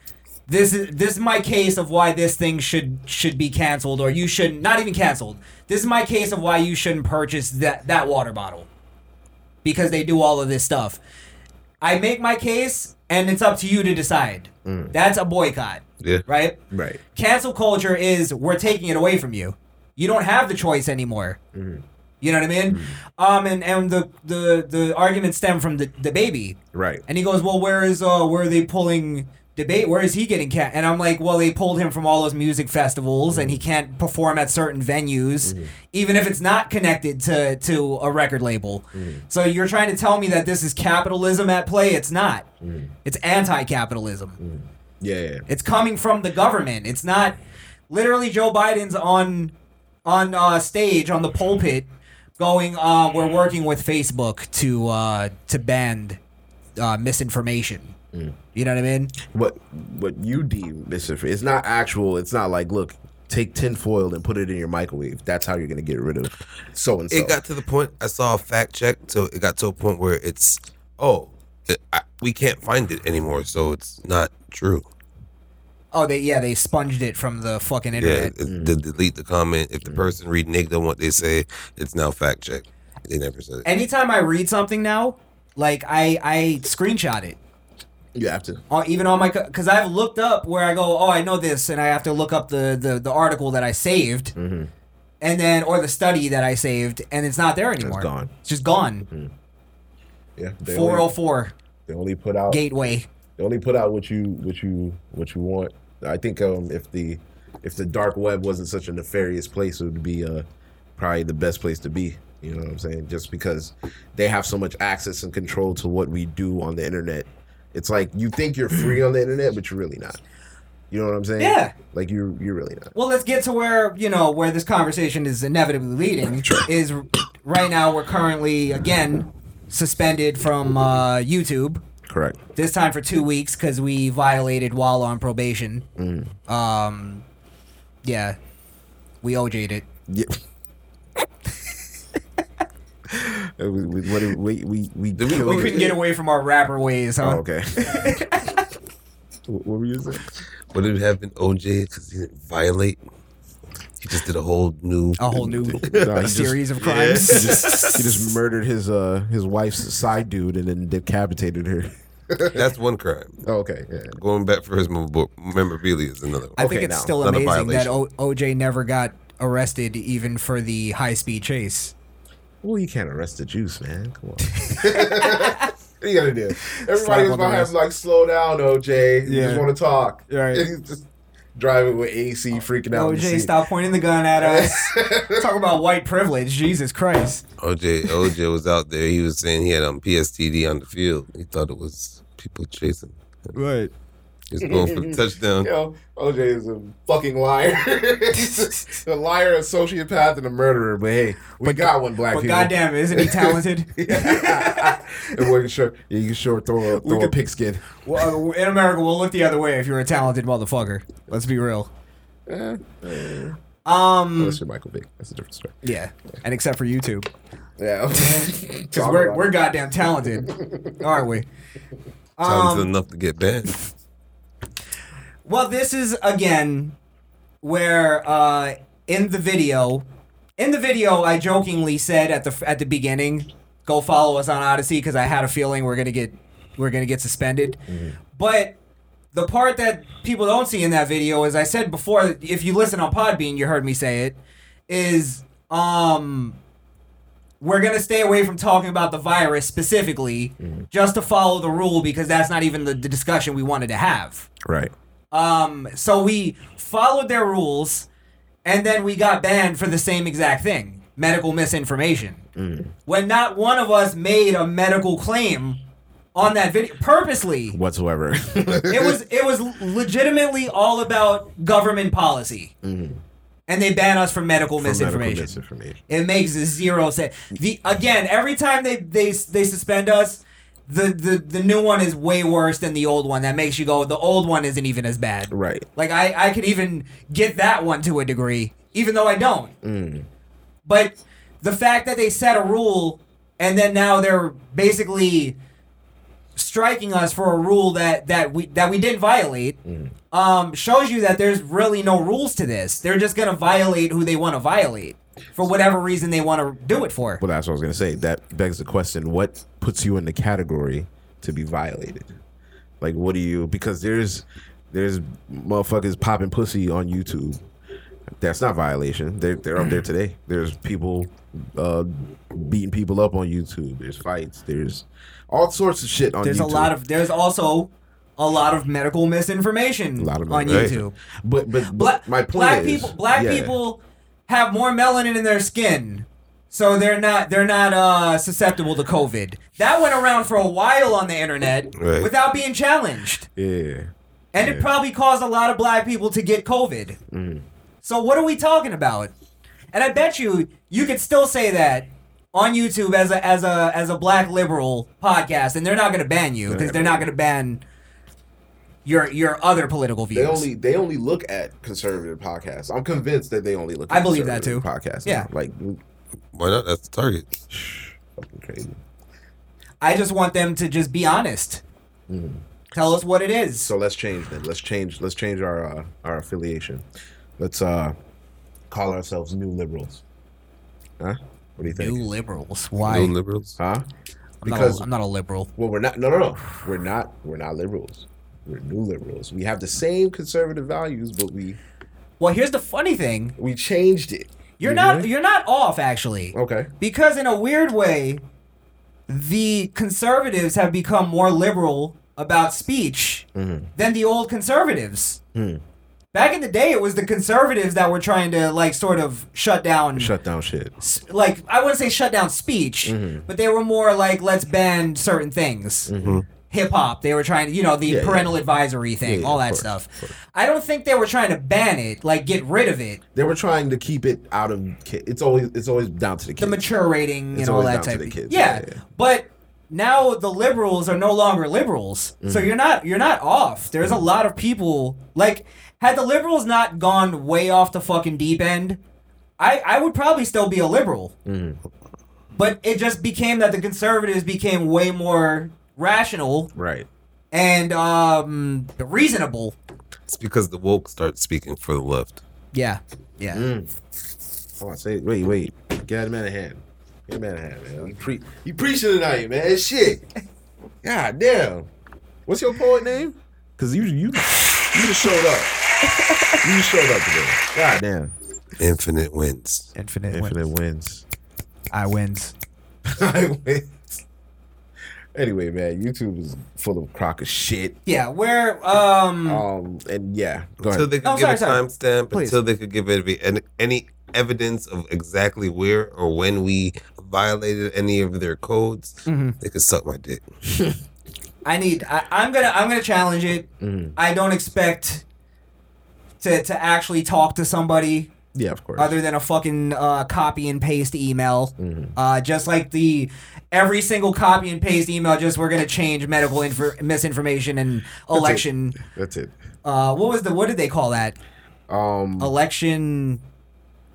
D: this is this is my case of why this thing should should be canceled, or you should not even canceled. This is my case of why you shouldn't purchase that that water bottle because they do all of this stuff. I make my case, and it's up to you to decide. That's a boycott,
C: Yeah.
D: right?
B: right,
D: cancel culture is we're taking it away from you. You don't have the choice anymore. You know what I mean? Um, and and the the the argument stemmed from the DaBaby,
B: right."
D: and he goes, well, where is uh where are they pulling debate where is he getting cat and i'm like well they pulled him from all those music festivals and he can't perform at certain venues even if it's not connected to to a record label. So you're trying to tell me that this is capitalism at play? It's not. It's anti-capitalism.
B: Yeah, yeah.
D: it's coming from the government. It's not literally joe biden's on on uh, stage on the pulpit going uh, we're working with facebook to uh, to ban uh, misinformation you know what i mean
B: What what you deem misinformation? It's not actual. It's not like look, take tinfoil and put it in your microwave. That's how you're gonna get rid of so and so.
C: It got to the point. I saw a fact check, so it got to a point where it's oh, it, I, we can't find it anymore, so it's not true.
D: Oh, they yeah, they sponged it from the fucking
C: Yeah,
D: internet.
C: it, they delete the comment. If the mm. person reading it on what they say, it's now fact check. They never said it.
D: Anytime I read something now, like I I screenshot it.
B: You have to.
D: Uh, even on my because I've looked up where I go, oh, I know this, and I have to look up the the, the article that I saved,
B: Mm-hmm.
D: and then or the study that I saved, and it's not there anymore.
B: It's gone.
D: It's just gone.
B: Yeah. They
D: Four oh four
B: they only put out.
D: gateway.
B: They only put out what you what you what you want. I think um if the if the dark web wasn't such a nefarious place, it would be uh probably the best place to be. You know what I'm saying? Just because they have so much access and control to what we do on the internet. It's like you think you're free on the internet, but you're really not. You know what I'm saying?
D: Yeah.
B: Like you're you're really not.
D: Well, let's get to where you know where this conversation is inevitably leading. Is right now we're currently again suspended from uh, YouTube.
B: Correct.
D: This time for two weeks because we violated while on probation.
B: Mm.
D: Um, yeah, we OJ'd it.
B: Yeah. we, we, we, we, we,
C: we
D: We couldn't get away from our rapper ways, huh?
B: Oh, okay. what, what were you saying?
C: Would it have been OJ because he didn't violate? He just did a whole new.
D: A whole new
B: No, he just-
D: series of crimes.
B: he just, he just murdered his uh his wife's side dude and then decapitated her.
C: That's one crime.
B: Oh, okay, yeah.
C: Going back for his memorabilia is another one.
D: I think
B: Okay,
D: it's
B: now,
D: still
C: not a
D: amazing that o- OJ never got arrested even for the high speed chase.
B: Well, you can't arrest the juice, man. Come on. what do you gotta do? Everybody
D: Slap
B: was
D: on the
B: behind him like, slow down, OJ. You
D: Yeah.
B: just want to talk.
D: Right.
B: And he's just driving with AC, freaking out.
D: OJ, stop pointing the gun at us. Talk about white privilege. Jesus Christ.
C: OJ OJ was out there. He was saying he had um, PSTD on the field. He thought it was people chasing. him.
D: Right.
C: Was going for the touchdown.
B: Yo, OJ is a fucking liar. He's a, a liar, a sociopath, and a murderer. But hey, we got one black
D: But
B: people.
D: goddamn, isn't he talented?
B: and we can sure, yeah, you can sure throw a, throw a
D: could-
B: pigskin.
D: well, in America, we'll look the other way if you're a talented motherfucker. Let's be real. Um,
B: Unless you're Michael Vick, that's a different story.
D: yeah, and except for YouTube,
B: Yeah,
D: because we're we're goddamn talented, aren't we?
C: Talented
D: Um,
C: enough to get banned.
D: Well, this is again where uh, in the video, in the video, I jokingly said at the at the beginning, "Go follow us on Odysee" because I had a feeling we're gonna get we're gonna get suspended. But the part that people don't see in that video, as I said before, if you listen on Podbean, you heard me say it, is um we're gonna stay away from talking about the virus specifically, just to follow the rule because that's not even the, the discussion we wanted to have.
B: right.
D: Um, so we followed their rules, and then we got banned for the same exact thing: medical misinformation. When not one of us made a medical claim on that video purposely.
B: Whatsoever.
D: It was it was legitimately all about government policy, and they ban us for medical
B: For medical
D: misinformation.
B: misinformation.
D: It makes zero sense. The again, every time they they they suspend us, the the the new one is way worse than the old one. That makes you go, the old one isn't even as bad.
B: Right.
D: Like I I could even get that one to a degree, even though I don't. But the fact that they set a rule and then now they're basically striking us for a rule that that we that we didn't violate um shows you that there's really no rules to this. They're just going to violate who they want to violate for whatever reason they want to do it for.
B: Well, that's what I was gonna say. That begs the question: What puts you in the category to be violated? Like, what do you? Because there's there's motherfuckers popping pussy on YouTube. That's not violation. They're they're up there today. There's people uh, beating people up on YouTube. There's fights. There's all sorts of shit on
D: There's
B: YouTube.
D: a lot of there's also a lot of medical misinformation
B: A lot of
D: on YouTube.
B: But but, but
D: Black,
B: my point
D: black
B: is,
D: people black
B: yeah.
D: people have more melanin in their skin. So they're not they're not uh, susceptible to COVID. That went around for a while on the internet
C: Right.
D: without being challenged.
B: Yeah.
D: And it probably caused a lot of black people to get COVID.
B: Mm.
D: So what are we talking about? And I bet you you could still say that on YouTube as a as a as a black liberal podcast, and they're not going to ban you because they're not going to ban your your other political views.
B: They only they only look at conservative podcasts. I'm convinced that they only look.
D: I
B: at
D: believe that
B: conservative
D: too.
B: Podcasts.
D: Yeah.
B: Like
C: Why not? That's the target.
B: fucking crazy.
D: I just want them to just be honest. Tell us what it is.
B: So let's change then. Let's change. Let's change our uh, our affiliation. Let's uh call ourselves New Liberals. Huh? What do you think?
D: New liberals. Why?
C: New liberals.
B: huh?
D: I'm, not
B: Because
D: a, I'm not a liberal.
B: well, we're not. No, no, no. We're not. We're not liberals. We're new liberals. We have the same conservative values, but we
D: Well, here's the funny thing.
B: we changed it.
D: You're
B: You
D: not you're not off actually.
B: Okay.
D: Because in a weird way, the conservatives have become more liberal about speech
B: Mm-hmm.
D: than the old conservatives.
B: Hmm.
D: Back in the day, it was the conservatives that were trying to like sort of shut down,
B: Shut down shit.
D: s- like I wouldn't say shut down speech,
B: Mm-hmm.
D: but they were more like let's ban certain things. Hip hop, they were trying to, you know, the
B: Yeah, yeah.
D: parental advisory thing,
B: Yeah,
D: all that
B: course,
D: stuff. I don't think they were trying to ban it, like get rid of it.
B: They were trying to keep it out of. Ki- it's always it's always down to the kids.
D: the mature rating
B: It's
D: and all that type of
B: kids,
D: Yeah.
B: yeah, yeah.
D: But now the liberals are no longer liberals.
B: Mm.
D: So you're not you're not off. There's a lot of people like had the liberals not gone way off the fucking deep end, I I would probably still be a liberal.
B: Mm.
D: But it just became that the conservatives became way more rational
B: Right.
D: and um the reasonable.
C: It's because the woke start speaking for the left.
D: Yeah. Yeah.
B: Mm. Oh, I say, wait, wait. Get a man a hand. Get a man a hand, man. You, pre- you preaching tonight, man. Shit. God damn. What's your poet name? Cause you you you just showed up. You just showed up today. God damn.
C: Infinite wins.
D: Infinite,
B: Infinite
D: wins.
B: wins.
D: I wins.
B: I win. Anyway, man, YouTube is full of crock of shit.
D: Yeah, where um
B: Um, and yeah, go
C: Until
B: ahead.
C: they could
D: Oh,
C: give
D: sorry,
C: a
D: sorry.
C: timestamp,
D: Please.
C: until they could give it any, any evidence of exactly where or when we violated any of their codes,
D: Mm-hmm.
C: they could suck my dick.
D: I need. I, I'm gonna. I'm gonna challenge it.
B: Mm-hmm.
D: I don't expect to to actually talk to somebody
B: Yeah, of course.
D: other than a fucking uh, copy and paste email.
B: Mm-hmm.
D: Uh, just like the every single copy and paste email. Just we're gonna change medical infor- misinformation and election.
B: That's it.
D: Uh, what was the? What did they call that?
B: Um,
D: Election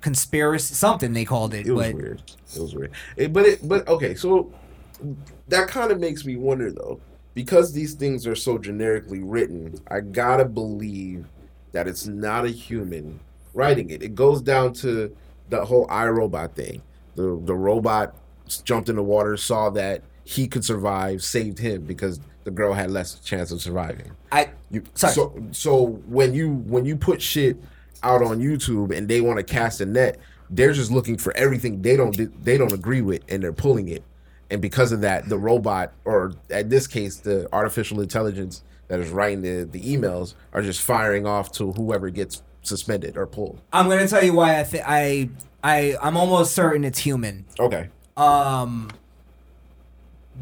D: conspiracy. Something they called it.
B: it was
D: but
B: weird. It was weird. It, but it, but okay. So that kind of makes me wonder though, because these things are so generically written. I gotta believe that it's not a human writing it. It goes down to the whole iRobot thing. The the robot jumped in the water, saw that he could survive, saved him because the girl had less chance of surviving.
D: I.
B: You,
D: Sorry.
B: So so when you when you put shit out on YouTube and they want to cast a net, they're just looking for everything they don't they don't agree with and they're pulling it. And because of that, the robot or at this case the artificial intelligence that is writing the, the emails are just firing off to whoever gets suspended or pulled.
D: I'm gonna tell you why I think I I I'm almost certain it's human.
B: Okay.
D: Um.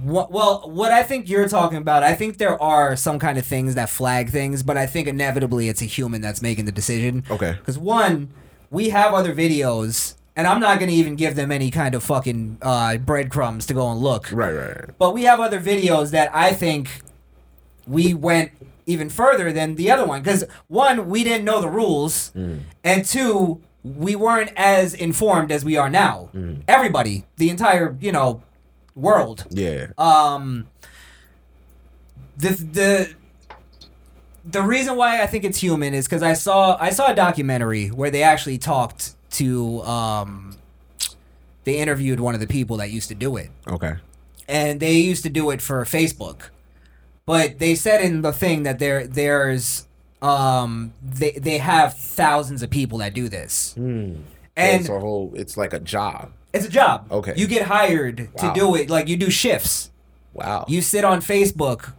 D: What, well, what I think you're talking about, I think there are some kind of things that flag things, but I think inevitably it's a human that's making the decision.
B: Okay.
D: Because one, we have other videos, and I'm not gonna even give them any kind of fucking uh, breadcrumbs to go and look.
B: Right, right, right.
D: But we have other videos that I think we went even further than the other one. Because one, we didn't know the rules, and two, we weren't as informed as we are now. Everybody, the entire you know world.
B: Yeah.
D: Um, the the the reason why I think it's human is because I saw I saw a documentary where they actually talked to um, they interviewed one of the people that used to do it
B: Okay.
D: and they used to do it for Facebook. But they said in the thing that there there's um they they have thousands of people that do this.
B: And
D: And
B: it's a whole it's like a job.
D: it's a job.
B: Okay.
D: You get hired
B: Wow.
D: to do it like you do shifts.
B: Wow.
D: You sit on Facebook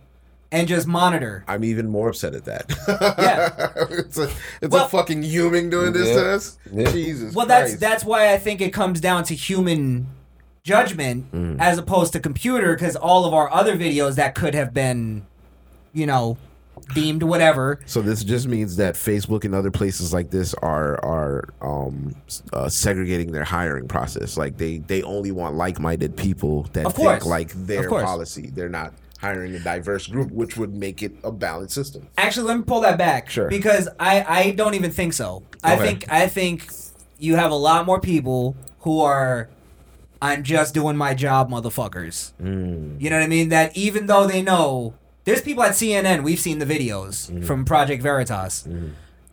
D: and just monitor.
B: I'm even more upset at that.
D: Yeah.
B: it's a it's
D: Well-
B: a fucking human doing this
C: Yeah.
B: to us.
C: Yeah.
B: Jesus.
D: Well, that's that's why I think it comes down to human judgment
B: Mm.
D: as opposed to computer, because all of our other videos that could have been, you know, deemed whatever.
B: So this just means that Facebook and other places like this are are um, uh, segregating their hiring process. Like they they only want like minded people that think like their policy. They're not hiring a diverse group, which would make it a balanced system.
D: Actually, let me pull that back.
B: Sure.
D: Because I I don't even think so. I think I think you have a lot more people who are. I'm just doing my job, motherfuckers.
B: Mm.
D: You know what I mean? That even though they know, there's people at CNN. We've seen the videos
B: Mm-hmm.
D: from Project Veritas,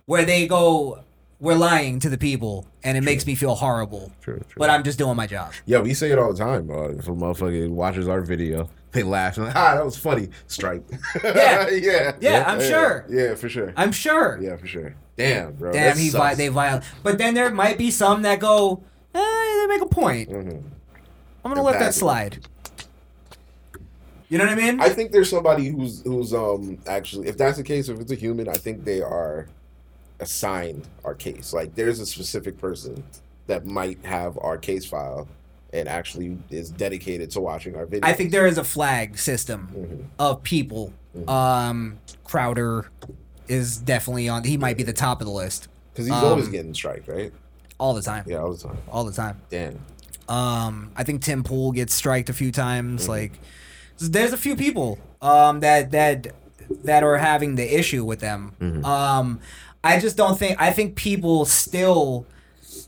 D: where they go, "We're lying to the people," and it makes me feel horrible.
B: True, true.
D: But I'm just doing my job.
B: Yeah, we say it all the time. Uh, if a motherfucker watches our video, they laugh and like, ah, that was funny. Strike.
D: Yeah.
B: yeah.
D: Yeah, I'm sure.
B: Yeah, for sure.
D: I'm sure.
B: yeah, for sure. Damn, bro.
D: Damn, he vi- they violate. But then there might be some that go, eh, they make a point.
B: Mhm.
D: I'm gonna let that slide. You know what I mean?
B: I think there's somebody who's who's um actually if that's the case, if it's a human, I think they are assigned our case. Like there's a specific person that might have our case file and actually is dedicated to watching our videos.
D: I think there is a flag system
B: Mhm.
D: of people. Um, Crowder is definitely on. He might be the top of the list
B: because he's
D: um,
B: always getting strike, right?
D: all the time.
B: Yeah, all the time.
D: All the time.
B: Damn.
D: Um, I think Tim Pool gets striked a few times. Like, there's a few people um, that that that are having the issue with them. Um, I just don't think. I think people still,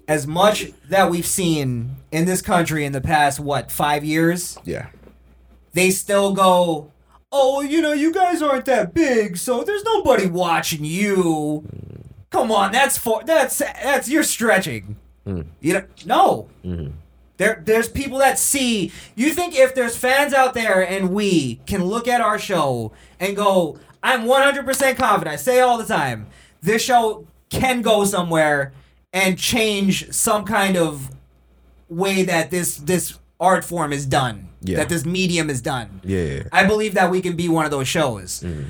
D: as much that we've seen in this country in the past, what five years,
B: Yeah.
D: they still go. Oh, you know, you guys aren't that big, so there's nobody watching you. Come on, that's for that's that's you're stretching. You know, no. There, there's people that see. You think if there's fans out there and we can look at our show and go, I'm 100% confident. I say all the time. This show can go somewhere and change some kind of way that this this art form is done.
B: Yeah.
D: That this medium is done.
B: Yeah.
D: I believe that we can be one of those shows. Mm.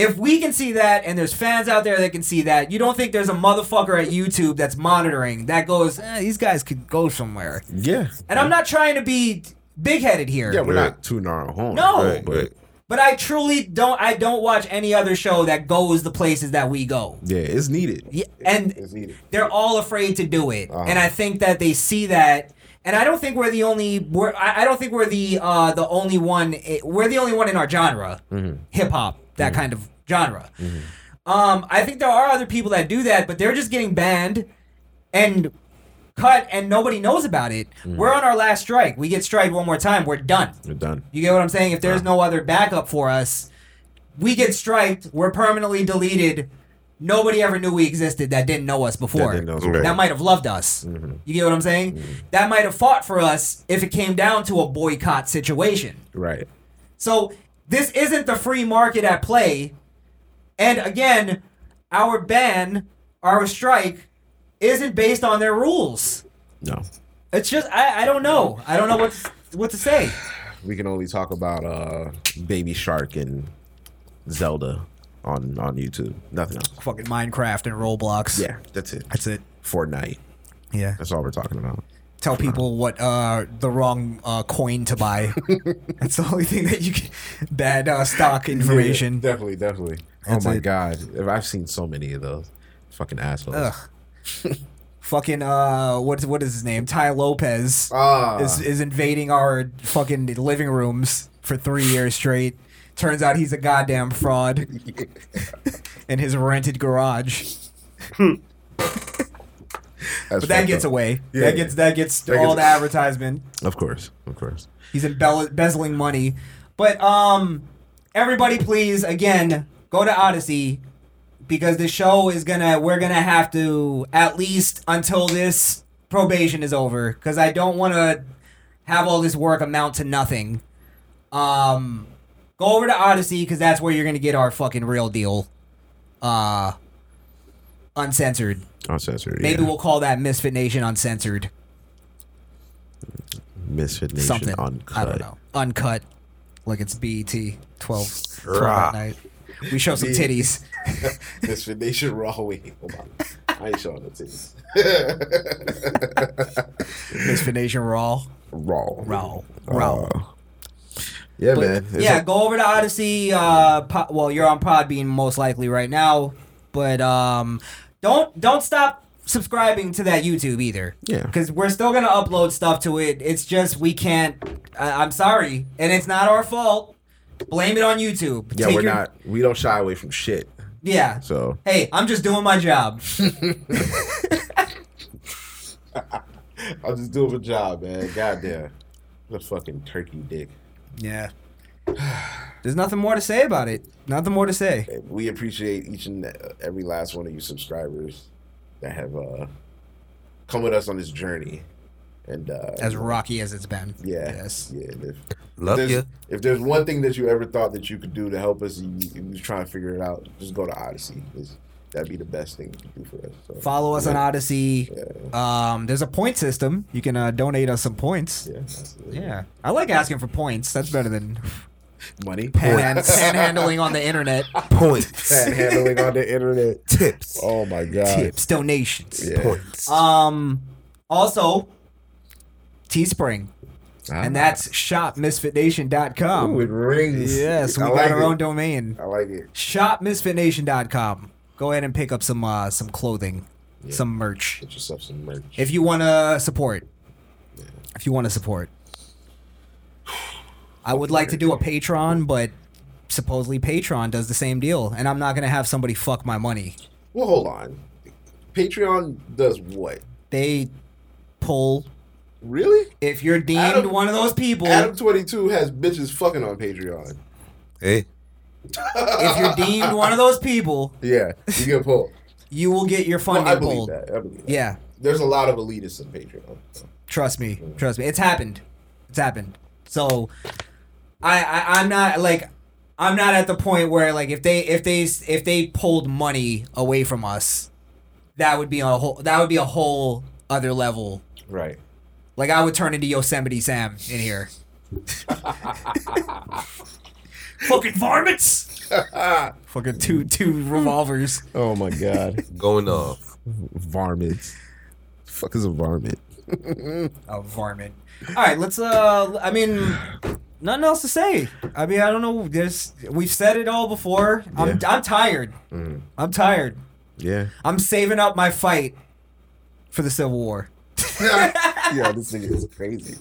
D: If we can see that, and there's fans out there that can see that, you don't think there's a motherfucker at YouTube that's monitoring that goes, eh, these guys could go somewhere.
B: Yeah.
D: And I'm not trying to be big headed here.
B: Yeah, we're not tooting our own horn.
D: No.
C: Right, right.
D: But I truly don't. I don't watch any other show that goes the places that we go.
B: Yeah, it's needed.
D: Yeah, and
B: It's needed.
D: they're all afraid to do it,
B: Uh-huh.
D: and I think that they see that. And I don't think we're the only. We're, I I don't think we're the uh, the only one. We're the only one in our genre, hip hop, that mm-hmm. kind of genre. Mm-hmm. Um, I think there are other people that do that, but they're just getting banned and cut, and nobody knows about it. Mm. We're on our last strike. We get strike one more time, we're done.
B: We're done.
D: You get what I'm saying? If there's no other backup for us, we get striked, we're permanently deleted. Nobody ever knew we existed that didn't know us before.
B: didn't know
D: That, might have loved us. Mm-hmm. You get what I'm saying? That might have fought for us if it came down to a boycott situation.
B: Right.
D: So this isn't the free market at play. And again, our ban, our strike, isn't based on their rules.
B: No.
D: It's just I, I don't know. I don't know what what to say.
B: We can only talk about uh Baby Shark and Zelda on on YouTube. Nothing else.
D: Fucking Minecraft and Roblox.
B: Yeah, that's it.
D: That's it.
B: Fortnite.
D: Yeah.
B: That's all we're talking about.
D: Tell people what uh the wrong uh coin to buy. That's the only thing that you can bad uh, stock information.
B: Yeah, definitely, definitely.
D: That's
B: oh my
D: it.
B: god, I've seen so many of those. Fucking assholes.
D: Fucking uh what what is his name? Tai Lopez
B: Ah.
D: is is invading our fucking living rooms for 3 years straight. Turns out he's a goddamn fraud in his rented garage.
B: That's
D: But that gets
B: up.
D: away.
B: Yeah.
D: That gets that gets
B: That
D: all
B: gets-
D: the advertisement.
B: Of course, of course.
D: He's embezzling money. But um, everybody, please again go to Odysee because the show is gonna. We're gonna have to at least until this probation is over because I don't want to have all this work amount to nothing. Um, go over to Odysee because that's where you're gonna get our fucking real deal. Uh, uncensored.
B: Uncensored.
D: Maybe
B: yeah.
D: we'll call that Misfit Nation uncensored.
B: Misfit Nation
D: Something.
B: uncut.
D: I don't know. Uncut. like it's BET 12, 12 at night. We show some titties.
B: Misfit Nation Raw. Wait, hold on. I ain't showing the titties.
D: Misfit Nation Raw.
B: Raw.
D: Raw. Raw.
B: Uh, yeah,
D: But,
B: man. It's
D: yeah, go over to Odysee. Uh, po- well, you're on Podbean most likely right now, but um, don't don't stop subscribing to that YouTube either.
B: Yeah.
D: because we're still gonna upload stuff to it. It's just we can't. I, I'm sorry, and it's not our fault. Blame it on YouTube.
B: yeah,
D: Take
B: we're
D: your-
B: not. We don't shy away from shit.
D: Yeah.
B: So
D: Hey, I'm just doing my job.
B: I'll just do a job, man. Goddamn. A fucking turkey dick.
D: Yeah. There's nothing more to say about it. Nothing more to say.
B: We appreciate each and every last one of you subscribers that have uh, come with us on this journey. And uh,
D: As rocky as it's been.
B: yeah,
D: Yes.
B: yeah. If,
C: Love
B: there's,
C: you.
B: if there's one thing that you ever thought that you could do to help us, and you, you was trying to figure it out, just go to Odysee. It's, that'd be the best thing you can do for us. So,
D: Follow us on Odysee.
B: Yeah,
D: Um, there's a point system. You can uh, donate us some points.
B: yeah.
D: Yeah, I like asking for points. That's better than
B: Money,
D: panhand- panhandling on the internet.
C: Points.
B: Panhandling on the internet.
C: Tips.
B: Oh my god.
D: Tips, donations.
B: Yeah.
C: Points.
D: Um, also, Teespring,
B: Ah.
D: and that's shopmisfitnation.com.
B: Ooh, it rings.
D: Yes, we
B: I
D: got
B: like
D: our
B: it.
D: own domain.
B: I like it.
D: Shopmisfitnation.com. Go ahead and pick up some uh, some clothing,
B: Yeah.
D: some merch.
B: Get yourself some merch.
D: If you want to support, if you want to support, I would like to do a Patreon, but supposedly Patreon does the same deal, and I'm not gonna have somebody fuck my money.
B: well, hold on. Patreon does what?
D: They pull
B: Really?
D: if you're deemed
B: Adam-
D: one of those people.
B: Adam twenty two has bitches fucking on Patreon.
C: Hey,
D: if you're deemed one of those people,
B: Yeah, you get pulled.
D: you will get your
B: Well,
D: funding
B: I believe
D: pulled.
B: that. I believe that.
D: Yeah,
B: There's a lot of elitists in Patreon.
D: trust me, trust me. It's happened. It's happened. So, I, I I'm not like I'm not at the point where like if they if they if they pulled money away from us, that would be a whole that would be a whole other level.
B: Right.
D: Like I would turn into Yosemite Sam in here. Fucking varmints. Fucking two two revolvers.
B: Oh my god.
C: going off.
B: Varmints. Fuck is a varmint?
D: A varmint. All right, let's. Uh, I mean, nothing else to say. I mean, I don't know. There's we've said it all before. I'm
B: Yeah.
D: I'm tired.
B: Mm.
D: I'm tired.
B: Yeah.
D: I'm saving up my fight for the Civil War.
B: yeah, this nigga is crazy.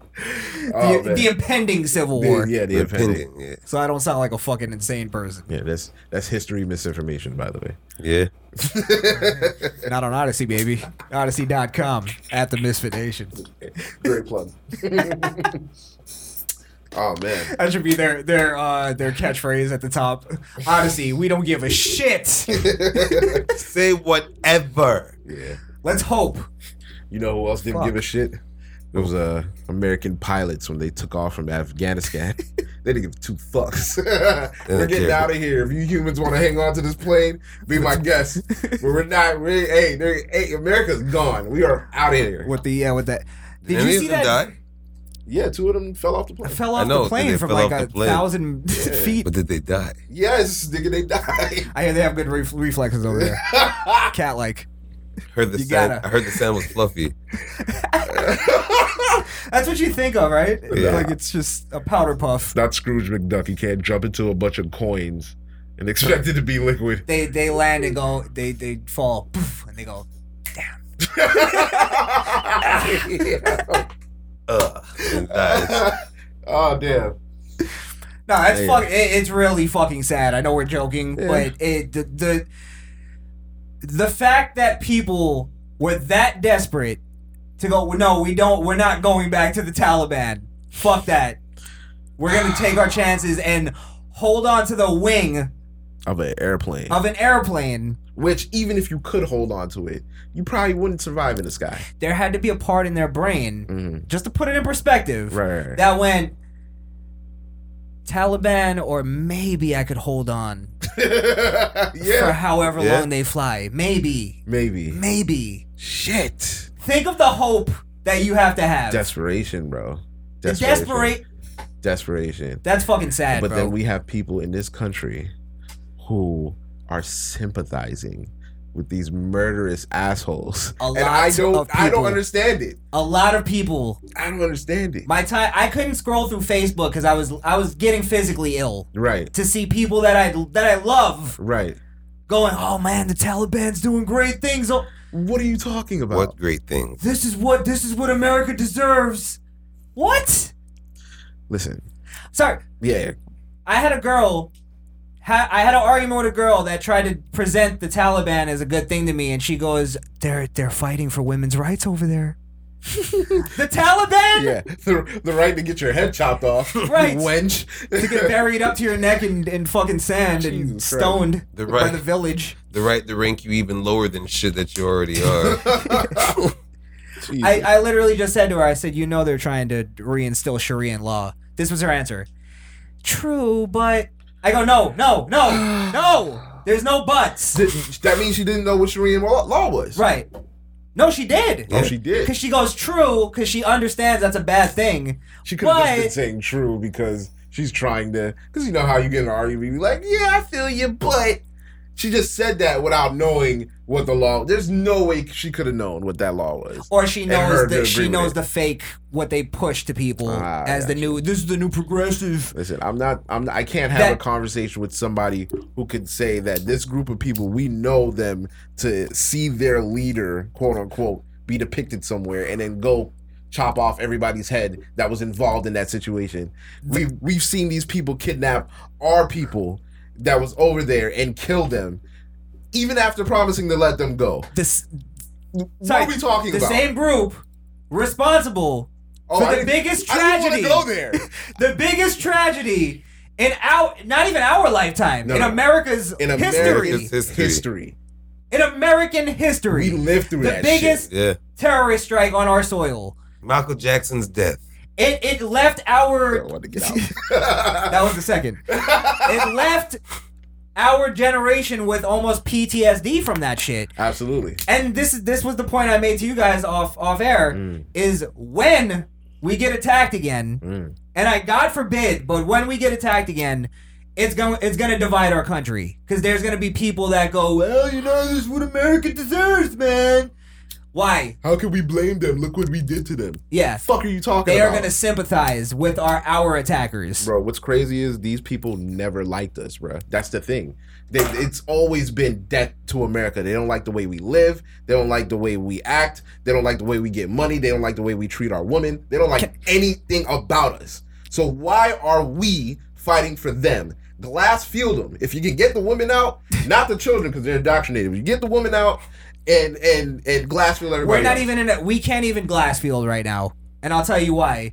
D: The,
B: oh, man.
D: the impending Civil
B: The-
D: War.
B: yeah, the impending.
C: Pending. Yeah.
D: So I don't sound like a fucking insane person.
B: Yeah, that's that's history misinformation, by the way.
C: Yeah.
D: Not on Odysee, baby. Odysee.com at the Misfit Nation.
B: Great plug. oh man.
D: That should be their their uh their catchphrase at the top. Odysee, we don't give a shit.
C: Say whatever.
B: Yeah.
D: Let's hope.
B: You know who else didn't
D: Fuck.
B: give a shit? It was uh, American pilots when they took off from Afghanistan. they didn't give two fucks. we're getting
C: care.
B: out of here. If you humans want to hang on to this plane, be my guest. but we're not. We're, hey, they're- hey, America's gone. We are out of here.
D: With the yeah, with that. Did
C: Any
D: you
C: of
D: see
C: them
D: that?
C: die?
B: Yeah, two of them fell off the
D: I
B: plane.
D: fell
C: I
D: off
C: know,
D: the plane from like a
C: the plane.
D: thousand feet.
C: But did they die?
B: Yes, nigga, they died.
D: I hear they have good ref- reflexes over there. Cat like.
C: Heard the
D: You
C: sound.
D: gotta-
C: I heard the sound was fluffy.
D: That's what you think of, right?
C: Yeah.
D: Like it's just a powder puff.
B: Not Scrooge McDuck. You can't jump into a bunch of coins and expect it to be liquid.
D: They they land and go. They they fall, poof, and they go. Damn.
C: Ugh.
B: Oh damn.
D: No, it's
B: Yeah.
D: fuck. It, it's really fucking sad. I know we're joking,
B: Yeah.
D: but it the, the the fact that people were that desperate to go. No, we don't. We're not going back to the Taliban. Fuck that. We're gonna take our chances and hold on to the wing
B: Of an airplane.
D: of an airplane.
B: Which even if you could hold on to it, you probably wouldn't survive in the sky.
D: There had to be a part in their brain,
B: Mhm.
D: just to put it in perspective,
B: right.
D: that went Taliban, or maybe I could hold on
B: yeah.
D: for however
C: Yeah.
D: long they fly. Maybe.
B: Maybe.
D: Maybe.
B: Shit.
D: Think of the hope that you have to have.
B: Desperation, bro.
D: the
B: Desperation.
D: desperate.
B: desperation.
D: That's fucking sad,
B: but
D: bro.
B: then we have people in this country who are sympathizing with these murderous assholes.
D: A
B: and I don't
D: of
B: I don't understand it.
D: a lot of people.
B: I don't understand it.
D: My time, I couldn't scroll through Facebook because I was I was getting physically ill
B: right.
D: to see people that I that I love
B: Right.
D: going. Oh man, the Taliban's doing great things. Oh,
B: What are you talking about?
C: What great things.
D: this is what this is what America deserves. What?
B: Listen.
D: Sorry,
B: Yeah.
D: I had a girl. Ha- I had an argument with a girl that tried to present the Taliban as a good thing to me, and she goes, "They're they're fighting for women's rights over there." the Taliban
B: Yeah. The, the right to get your head chopped off.
D: Right.
B: Wench.
D: to get buried up to your neck in, in fucking sand and
B: Jesus Christ.
D: stoned
C: The
D: by the village.
C: The right to rank you even lower than shit that you already are.
D: I, I literally just said to her, I said, you know they're trying to reinstill Sharia law. This was her answer. True, but I go, no, no, no, no. There's no buts.
B: That means she didn't know what Sharia law, was.
D: Right. No, she did.
B: Oh, she did.
D: Because she goes, true, because she understands that's a bad thing.
B: She could have been saying true because she's trying to. Because you know how you get in an argument, you be like, yeah, I feel you, but she just said that without knowing what the law. There's no way she could have known what that law was.
D: Or she knows that she knows the fake what they push to people
B: Ah,
D: as the
B: got
D: new this is the new progressive.
B: Listen, I'm not. I'm. Not, I can't have
D: That-
B: a conversation with somebody who could say that this group of people we know them to see their leader, quote unquote, be depicted somewhere, and then go chop off everybody's head that was involved in that situation. We've we've seen these people kidnap our people that was over there and kill them, even after promising to let them go.
D: This
B: what
D: Sorry,
B: are we talking
D: the
B: about?
D: The same group responsible
B: Oh,
D: for
B: I
D: the
B: didn't-
D: biggest
B: I didn't wanna
D: tragedy.
B: go there.
D: the biggest tragedy in our not even our lifetime
B: No,
D: in
B: no.
D: America's
B: In
D: history
B: American
C: History.
B: history,
D: in American history
B: we lived through
D: the
B: that
D: biggest
C: yeah.
D: terrorist strike on our soil
C: Michael Jackson's death.
D: It it left our
B: want to get out.
D: that was the second it left our generation with almost PTSD from that shit
B: Absolutely.
D: and this is this was the point I made to you guys off off air
B: Mm.
D: is when we get attacked again
B: Mm.
D: and I God forbid, but when we get attacked again, it's going it's going to divide our country because there's going to be people that go, well, you know, this is what America deserves, man. Why?
B: How can we blame them? Look what we did to them.
D: Yeah,
B: fuck are you talking about?
D: they are
B: about?
D: going to sympathize with our our attackers.
B: Bro, what's crazy is these people never liked us, bro. That's the thing. They, it's always been death to America. They don't like the way we live. They don't like the way we act. They don't like the way we get money. They don't like the way we treat our women. They don't like anything about us. So why are we fighting for them? Glass field them. If you can get the women out, not the children because they're indoctrinated. If you get the women out and and and glass field everybody.
D: We're not
B: else.
D: even in a we can't even Glassfield right now. And I'll tell you why.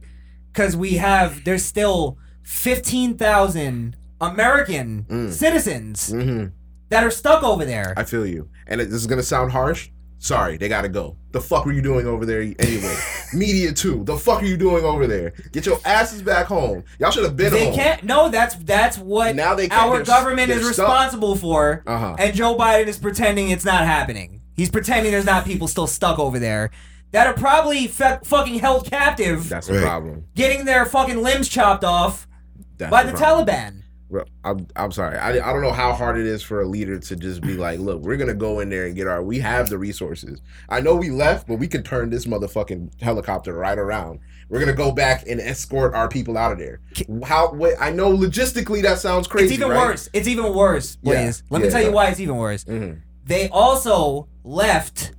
D: Cuz we have there's still 15,000 American
B: Mm.
D: citizens
B: Mhm.
D: that are stuck over there.
B: I feel you. And it, this is gonna sound harsh. Sorry, they gotta go. The fuck were you doing over there anyway? Media too. The fuck are you doing over there? Get your asses back home. Y'all should have been
D: They
B: home.
D: can't. No, that's that's what
B: Now they can't.
D: our
B: They're-
D: government
B: they're
D: is
B: stuck.
D: responsible for,
B: Uh-huh.
D: and Joe Biden is pretending it's not happening. He's pretending there's not people still stuck over there that are probably fe- fucking held captive,
B: That's the
C: Right.
B: problem.
D: getting their fucking limbs chopped off
B: That's
D: by the
B: problem.
D: Taliban.
B: Bro, I'm, I'm sorry. I, I don't know how hard it is for a leader to just be like, look, we're gonna go in there and get our. We have the resources. I know we left, but we could turn this motherfucking helicopter right around. We're gonna go back and escort our people out of there. How? Wait, I know logistically that sounds crazy.
D: it's even
B: right?
D: worse. It's even worse,
B: Yeah.
D: Blaze. Let me
B: Yeah,
D: tell you
B: go
D: why it's even worse.
B: Mhm.
D: They also left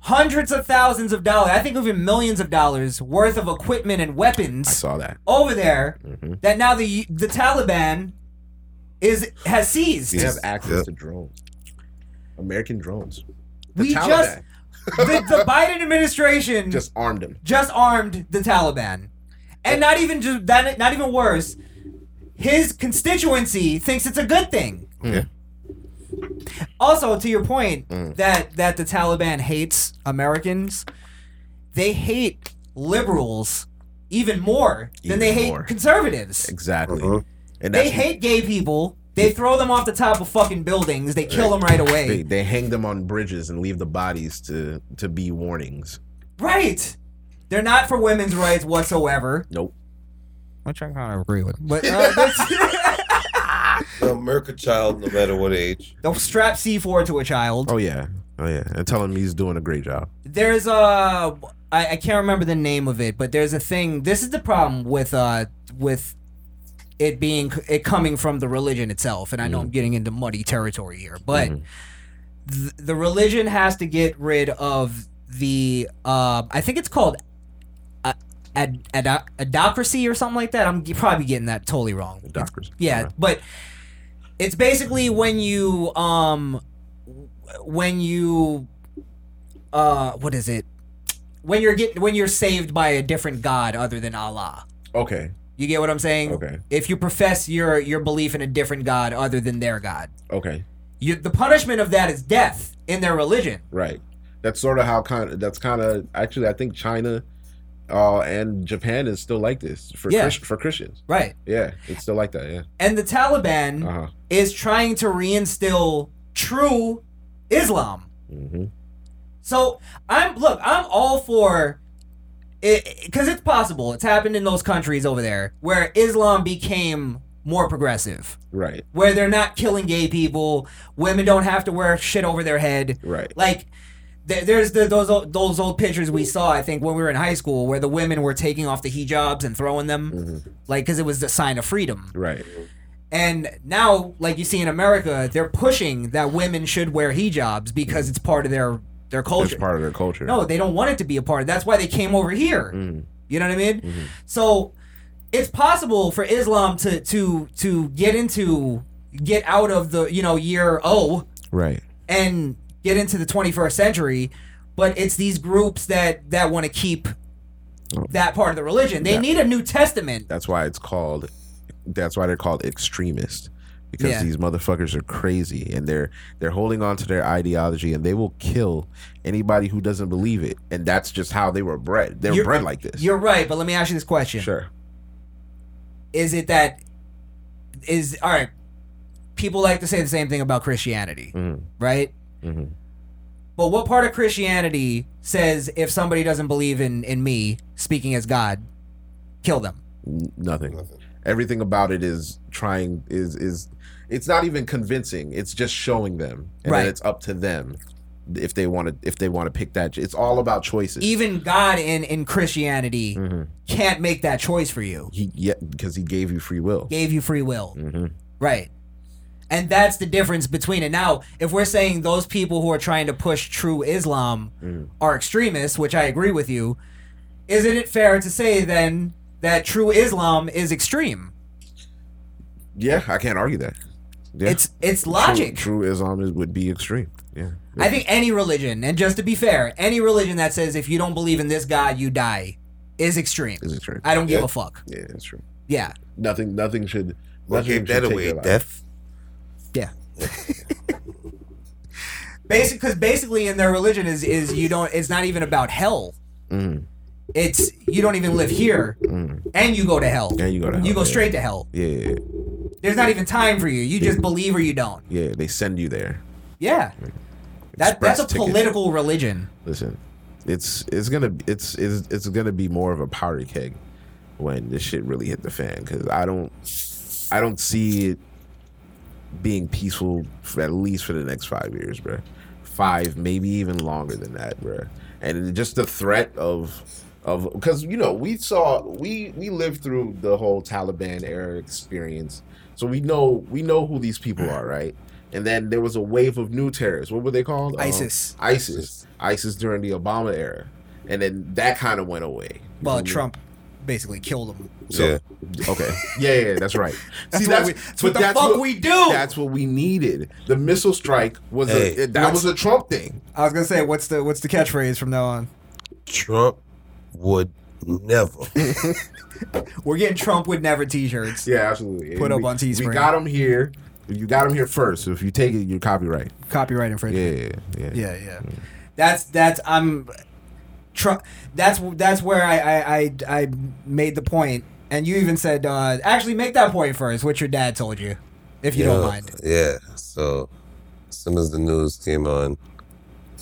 D: hundreds of thousands of dollars, I think even millions of dollars worth of equipment and weapons.
B: I
D: weapons
B: saw that.
D: over there
B: Mhm.
D: that now the the Taliban is has seized.
B: We have access
C: Yep.
B: to drones. American drones. The
D: We
B: Taliban
D: just the, the Biden administration just,
B: just armed them.
D: Just armed the Taliban, and not even just that. Not even worse. His constituency thinks it's a good thing.
C: Yeah.
D: Also, to your point
B: Mm.
D: that that the Taliban hates Americans, they hate liberals even more than
B: Even
D: they hate
B: more.
D: conservatives.
B: Exactly.
C: Uh-huh.
B: And
D: They
B: that's
D: hate gay people. They throw them off the top of fucking buildings. They kill them right away.
B: they, they hang them on bridges and leave the bodies to to be warnings.
D: Right. They're not for women's rights whatsoever.
B: Nope.
D: which I kind of agree with. But uh, that's,
C: They'll murk a child no matter what age.
D: they'll strap C4 to a child.
B: Oh yeah, oh yeah, and tell him he's doing a great job.
D: There's a I, I can't remember the name of it, but there's a thing. This is the problem with uh with it being it coming from the religion itself, and I know I'm getting into muddy territory here, but th- the religion has to get rid of the uh I think it's called uh, ad, ad, adocracy or something like that. I'm probably getting that totally wrong. It's-
B: Doctors.
D: yeah, but it's basically when you um when you uh what is it? When you're get when you're saved by a different god other than Allah.
B: Okay.
D: You get what I'm saying?
B: Okay.
D: If you profess your your belief in a different god other than their god,
B: Okay.
D: you the punishment of that is death in their religion.
B: Right. That's sort of how kind of that's kind of actually I think China uh and Japan is still like this for
D: Yeah.
B: Chris, for Christians.
D: Right.
B: Yeah, it's still like that, yeah.
D: And the Taliban
B: Uh-huh.
D: is trying to reinstill true Islam.
B: Mhm.
D: So I'm look, I'm all for it because it's possible. It's happened in those countries over there where Islam became more progressive,
B: Right.
D: where they're not killing gay people, women don't have to wear shit over their head.
B: Right.
D: Like there's the, those old, those old pictures we saw, I think, when we were in high school, where the women were taking off the hijabs and throwing them,
B: Mm-hmm.
D: like because it was the sign of freedom.
B: Right.
D: And now, like you see in America, they're pushing that women should wear hijabs because it's part of their their culture.
B: It's part of their culture.
D: No, they don't want it to be a part. of That's why they came over here.
B: Mhm.
D: You know what I mean?
B: Mm-hmm.
D: So it's possible for Islam to to to get into get out of the you know year O
B: Right.
D: and get into the 21st century, but it's these groups that that want to keep that part of the religion. They
B: That-
D: need a New Testament.
B: That's why it's called that's why they're called extremists. Because
D: Yeah.
B: these motherfuckers are crazy and they're they're holding on to their ideology and they will kill anybody who doesn't believe it. And that's just how they were bred. They're
D: You're-
B: bred like this.
D: You're right, but let me ask you this question:
B: Sure.
D: Is it that is all right? People like to say the same thing about Christianity,
B: Mhm.
D: right?
B: Mhm.
D: But what part of Christianity says if somebody doesn't believe in in me speaking as God, kill them?
B: N- Nothing. Everything about it is trying is is it's not even convincing. It's just showing them, and
D: Right.
B: then it's up to them if they want to if they want to pick that. It's all about choices.
D: Even God in in Christianity
B: Mhm.
D: can't make that choice for you.
B: he yeah because he gave you free will.
D: Gave you free will,
B: hmm
D: right? And that's the difference between it. Now, if we're saying those people who are trying to push true Islam
B: Mm.
D: are extremists, which I agree with you, isn't it fair to say then that true Islam is extreme?
B: Yeah, I can't argue that. Yeah.
D: It's it's logic.
B: True, Islam is, would be extreme. Yeah.
D: I think any religion, and just to be fair, any religion that says if you don't believe in this God, you die, is extreme.
B: is extreme.
D: I don't give
C: Yeah.
D: a fuck.
B: yeah, that's true.
D: Yeah,
B: Nothing. Nothing should.
C: What
B: nothing
C: gave that
B: take
C: away?
B: your life.
C: Death?
D: Yeah. Basic, because basically in their religion is is you don't. It's not even about hell.
B: Mm,
D: It's you don't even live here,
B: mm.
D: and you go to hell.
B: Yeah, you go to hell.
D: You go
B: yeah.
D: straight to hell.
B: Yeah,
D: There's not even time for you. You just believe or you don't.
B: yeah. They send you there.
D: Yeah. That that's a
B: ticket.
D: political religion.
B: Listen, it's it's gonna it's it's it's gonna be more of a powder keg when this shit really hit the fan because I don't I don't see it being peaceful for at least for the next five years, bro. Five, maybe even longer than that, bro. And just the threat of of because you know we saw we we lived through the whole Taliban era experience, so we know we know who these people are, right? And then there was a wave of new terrorists. What were they called? Um,
D: ISIS.
B: ISIS. ISIS during the Obama era, and then that kind of went away.
D: Well. Trump basically killed him.
B: So,
C: Yeah.
B: Okay. Yeah, yeah, that's right.
D: That's
B: See,
D: what we- that's what
B: but
D: the fuck we do.
B: That's what we needed. The missile strike was
C: Hey.
B: a that was a Trump thing.
D: I was gonna say, what's the what's the catchphrase from now on?
C: Trump would never.
D: We're getting Trump would never T-shirts.
B: Yeah, absolutely.
D: Put
B: We-
D: up on Teespring.
B: We got him here. You got him here first. So if you take it, you're copyright.
D: Copyright
B: Yeah,
D: infringement.
B: yeah, yeah.
D: Yeah, yeah. That's that's I'm. That's that's where I, I I I made the point, and you even said, uh, actually make that point first. What your dad told you, if you don't mind.
C: Yeah. So as soon as the news came on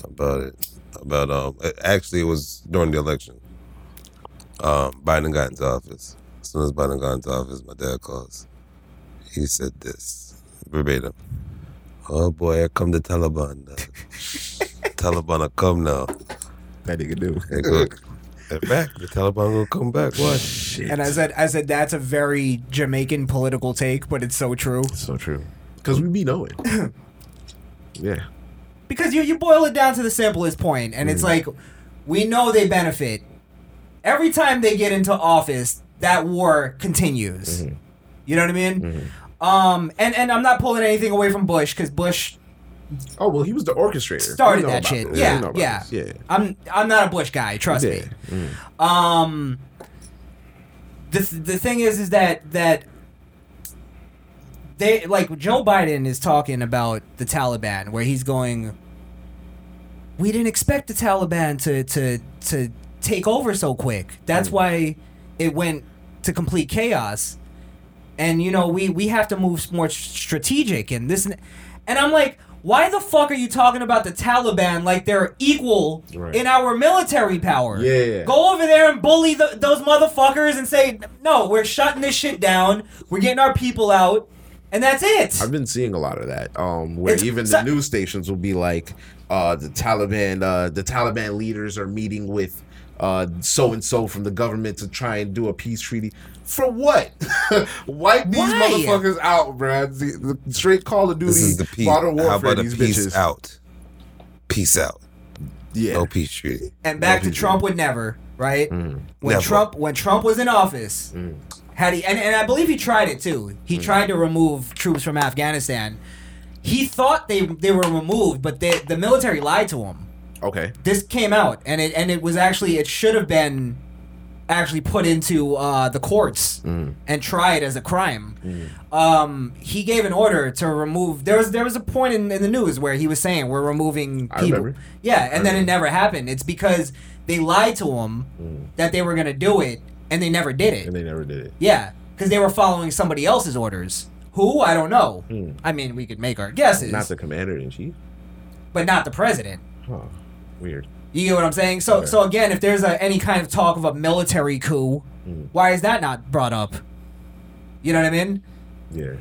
C: about it, about um, actually it was during the election. Um, Biden got into office, As soon as Biden got into office, my dad calls. He said this verbatim. Oh boy, here come the Taliban. Taliban are come now.
B: That nigga do.
C: They go, they're back. The Taliban will come back. What?
B: Shit.
D: And I said, I said that's a very Jamaican political take, but it's so true.
B: so true. Because we be knowing. yeah.
D: Because you you boil it down to the simplest point, and it's mm. like we know they benefit. Every time they get into office, that war continues. Mm-hmm. You know what I mean? Mm-hmm. Um, and and I'm not pulling anything away from Bush because Bush
B: Oh well, he was the orchestrator.
D: started that shit.
B: this.
D: Yeah, yeah,
B: yeah.
D: I'm I'm not a Bush guy. Trust
B: Yeah.
D: me. Um, the the thing is, is that that they like Joe Biden is talking about the Taliban, where he's going. We didn't expect the Taliban to to to take over so quick. That's
B: Mm.
D: why it went to complete chaos. And you know, we we have to move more strategic and this and, and I'm like, why the fuck are you talking about the Taliban like they're equal
B: Right.
D: in our military power?
B: Yeah.
D: Go over there and bully the, those motherfuckers and say, no, we're shutting this shit down. We're getting our people out, and that's it.
B: I've been seeing a lot of that. Um, where
D: It's-
B: even
D: so-
B: the news stations will be like, uh, the Taliban, uh, the Taliban leaders are meeting with so and so from the government to try and do a peace treaty. For what? Wipe these
D: Why?
B: motherfuckers out, bruh. The, the straight Call of Duty,
C: This is the peace.
B: modern warfare.
C: How about a peace
B: bitches.
C: out? Peace out.
B: Yeah.
C: No peace treaty.
D: and back to
B: people.
D: Trump would never, right? Mm. When
C: Never.
D: Trump when Trump was in office, mm. had he and, and I believe he tried it too. He mm. tried to remove troops from Afghanistan. He thought they they were removed, but they, the military lied to him.
B: Okay.
D: This came out, and it and it was actually it should have been actually put into uh, the courts and tried as a crime. Um, he gave an order to remove. There was there was a point in, in the news where he was saying we're removing people. Yeah, and then it never happened. It's because they lied to him that they were gonna do it, and they never did it.
B: And they never did it.
D: Yeah, because they were following somebody else's orders. Who I don't know. I mean, we could make our guesses,
B: Not the commander in chief.
D: but not the president.
B: Huh. Weird.
D: You get what I'm saying? So,
B: Yeah.
D: so again, if there's a, any kind of talk of a military coup,
B: Mm.
D: why is that not brought up? You know what I mean?
B: Yeah.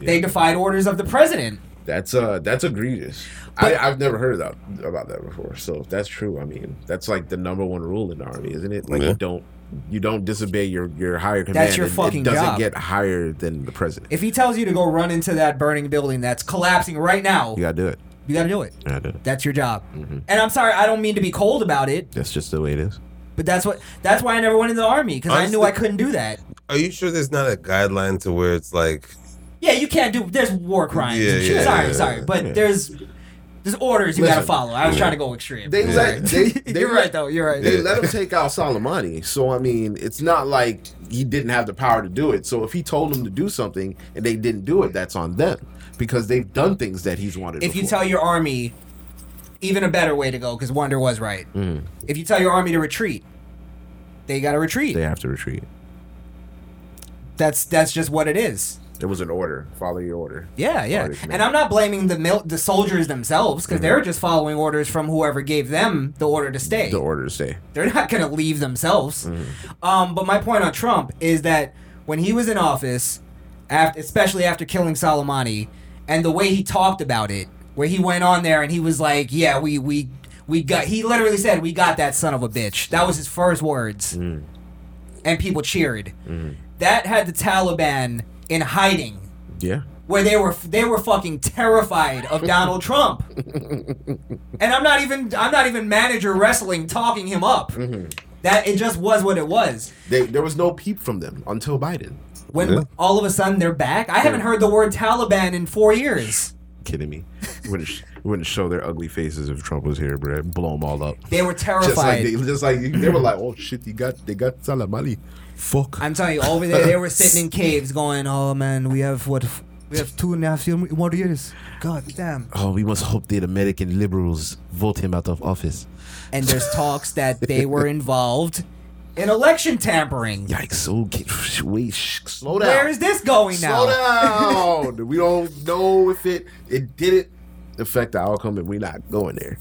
D: They defied orders of the president.
B: That's uh that's egregious. I, I've never heard that about that before. So if that's true, I mean, that's like the number one rule in the army, isn't it? Like
C: Yeah.
B: you don't you don't disobey your your higher command.
D: That's your
B: and
D: fucking
B: it doesn't
D: job.
B: get higher than the president.
D: If he tells you to go run into that burning building that's collapsing right now,
B: you gotta do it.
D: You got to do it.
B: You gotta do it.
D: That's your job.
B: Mm-hmm.
D: And I'm sorry, I don't mean to be cold about it,
B: That's just the way it is.
D: but that's what that's why I never went into the army because I knew I couldn't do that.
C: Are you sure there's not a guideline to where it's like
D: Yeah, you can't do. There's war crimes.
C: Yeah,
D: and shit.
C: yeah,
D: sorry,
C: yeah,
D: sorry, but
B: Yeah.
D: there's there's orders you got to
B: Listen,
D: follow. I was trying to go extreme.
B: They
D: You're
B: let
D: right.
B: they, they
D: You're
B: let-
D: right though. You're right.
B: They let him take out Soleimani. So I mean, it's not like he didn't have the power to do it. So if he told them to do something and they didn't do it, that's on them because they've done things that he's wanted.
D: if you tell your army, even a better way to go, because Wunda was right.
B: Mm.
D: If you tell your army to retreat, they got to retreat.
B: they have to retreat.
D: That's that's just what it is.
B: It was an order. Follow your order.
D: Yeah, yeah.
B: Follow your command.
D: And I'm not blaming the mil- the soldiers themselves
B: Mm-hmm.
D: because they're just following orders from whoever gave them the order to stay.
B: the order to stay.
D: They're not going to leave themselves.
B: Mm-hmm.
D: Um, but my point on Trump is that when he was in office, after, especially after killing Soleimani, and the way he talked about it, where he went on there and he was like, "Yeah, we we we got." He literally said, "We got that son of a bitch." That was his first words,
B: Mm.
D: and people cheered.
B: Mm-hmm.
D: That had the Taliban in hiding
B: Yeah.
D: where they were they were fucking terrified of Donald Trump. and I'm not even I'm not even manager wrestling talking him up.
B: Mm-hmm.
D: That it just was what it was.
B: They, there was no peep from them until Biden.
D: When
C: Yeah.
D: all of a sudden they're back. I haven't heard the word Taliban in 4 years.
B: Kidding me? wouldn't sh- wouldn't show their ugly faces if Trump was here, bro. Blow them all up.
D: They were
B: Just like
D: terrified.
B: they, just like they were like, oh shit, they got they got Soleimani. Fuck.
D: I'm telling you, over there they were sitting in caves going, "Oh man, we have what we have two and a half year- more years. God damn."
B: Oh, we must hope that American liberals vote him out of office.
D: And there's talks that they were involved in election tampering.
B: Yikes! Okay, wait, sh- slow down.
D: Where is this going now?
B: Slow down. we don't know if it it didn't affect the outcome, and we're not going there.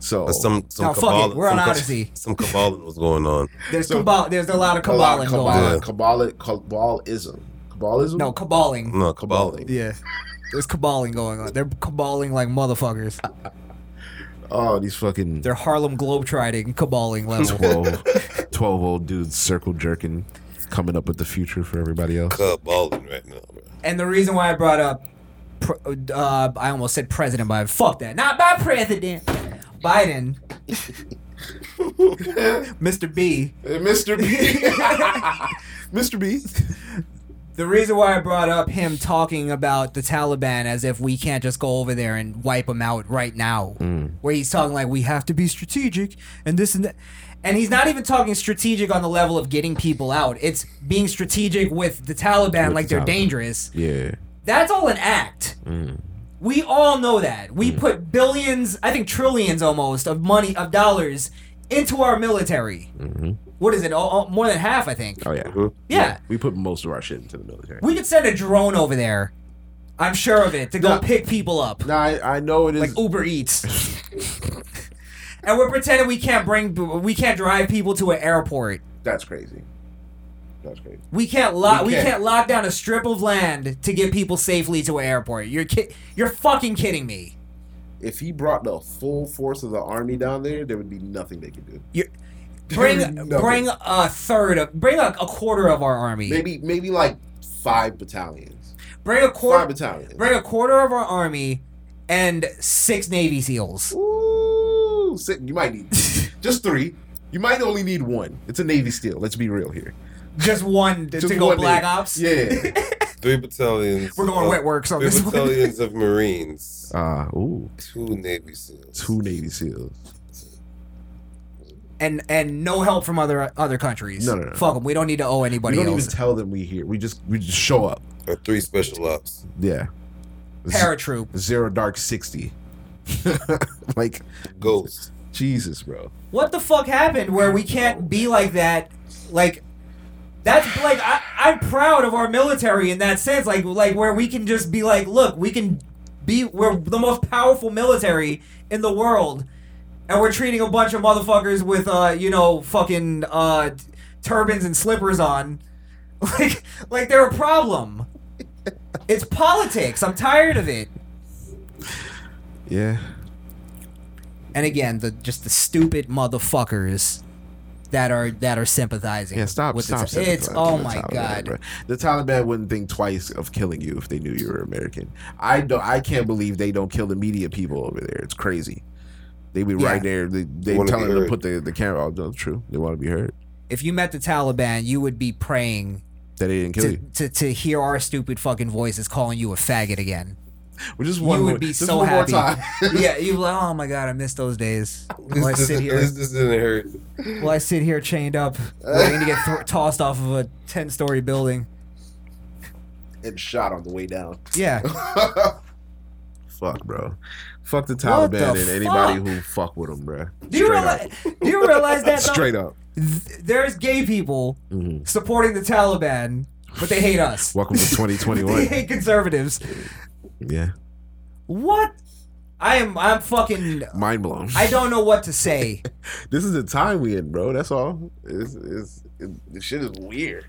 B: So
C: But some some
D: No, fuck it.
C: cabal-
D: We're on
C: some ca-
D: Odysee.
C: Some caballing was going on.
D: There's
B: So-
D: cabal. There's a lot of
B: cabal,
D: caballing going on.
B: cabal, cabal, cabalism, cabalism.
D: No caballing.
C: No, caballing.
D: Yeah. There's caballing going on. They're caballing like motherfuckers.
B: Oh, these fucking
D: They're Harlem Globetrotting caballing level.
B: 12, 12 old dudes circle jerking, coming up with the future for everybody else.
C: Caballing right now, bro.
D: and the reason why I brought up, uh, I almost said President but Fuck that. Not by President Biden. Mr. B.
B: Hey, Mr. B. Mr. B.
D: The reason why I brought up him talking about the Taliban as if we can't just go over there and wipe them out right now, where he's talking like we have to be strategic and this and that. And he's not even talking strategic on the level of getting people out. It's being strategic with the Taliban
B: With
D: like
B: the
D: they're
B: Taliban.
D: dangerous.
B: Yeah.
D: That's all an act. Mm. We all know that. We mm. put billions, I think trillions almost, of money, of dollars into our military. Mm-hmm. What is it? All, all- more than half, I think.
B: Oh, yeah.
C: Mhm.
D: Yeah.
B: We put most of our shit into the military.
D: We could send a drone over there. I'm sure of it to go
B: No.
D: pick people up,
B: Nah, I, I know it is.
D: like Uber Eats. and we're pretending we can't bring, we can't drive people to an airport.
B: that's crazy. That's crazy.
D: We can't lock.
B: We
D: We
B: can't.
D: lock down a strip of land to get people safely to an airport. You're ki- You're fucking kidding me.
B: If he brought the full force of the army down there, there would be nothing they could do.
D: You bring bring a third of bring a, a quarter of our army.
B: Maybe, maybe like five battalions.
D: Bring a quarter.
B: Five battalions.
D: bring a quarter of our army and six Navy SEAls.
B: Ooh, sick. You might need just three. You might only need one. It's a Navy SEAL. Let's be real here.
D: Just one to,
B: Just
D: to go
B: one
D: Black
B: Navy.
D: Ops.
B: Yeah.
C: Three battalions.
D: We're going
C: of-
D: wet works on
C: Three
D: this one.
C: battalions of Marines.
B: Uh, ooh,
C: Two Navy SEAls.
B: two Navy SEAls.
D: And and no help from other other countries.
B: No, no, no.
D: Fuck them. We don't need to owe anybody.
B: We
D: anybody
B: don't
D: else.
B: even tell them we here. We just we just show up.
C: Or three special ops.
B: Yeah. Z-
D: Paratroop.
B: Zero dark sixty. like
C: Ghost.
B: Jesus, bro.
D: What the fuck happened where we can't be like that? Like that's like I, I'm proud of our military in that sense. Like like where we can just be like, look, we can be we're the most powerful military in the world, and we're treating a bunch of motherfuckers with uh you know fucking uh turbans and slippers on, like like they're a problem. It's politics. I'm tired of it.
B: Yeah.
D: And again, the just the stupid motherfuckers that are that are sympathizing.
B: Yeah, stop,
D: with
B: stop.
D: The, it's
B: to
D: oh
B: the
D: my
B: Taliban,
D: god.
B: bro. The Taliban wouldn't think twice of killing you if they knew you were American. I don't. I can't believe they don't kill the media people over there. It's crazy. They be
D: Yeah.
B: right there. They, they
C: Wanna
B: telling them to put the, the camera. Oh, no, true. They want to be heard.
D: If you met the Taliban, you would be praying
B: That they didn't kill
D: to,
B: you.
D: to, to hear our stupid fucking voices calling you a faggot again.
B: Well, just one
D: you would be so happy. Yeah, you'd be like, oh my god, I miss those days. While I sit
C: this,
D: here,
C: this, didn't hurt.
D: while I sit here chained up, waiting to get th- tossed off of a ten-story building.
B: and shot on the way down.
D: Yeah,
B: Fuck, bro. Fuck the Taliban
D: the
B: and anybody
D: fuck?
B: who fuck with them, bro.
D: do you realize? Do you realize that? though?
B: Straight up.
D: Th- There's gay people
B: Mhm.
D: supporting the Taliban, but they hate us.
B: Welcome to 2021.
D: they hate conservatives.
B: Yeah.
D: What? I am. I'm fucking.
B: Mind blown.
D: I don't know what to say.
B: this is the time we in, bro. That's all. It's, it's, it, the shit is weird.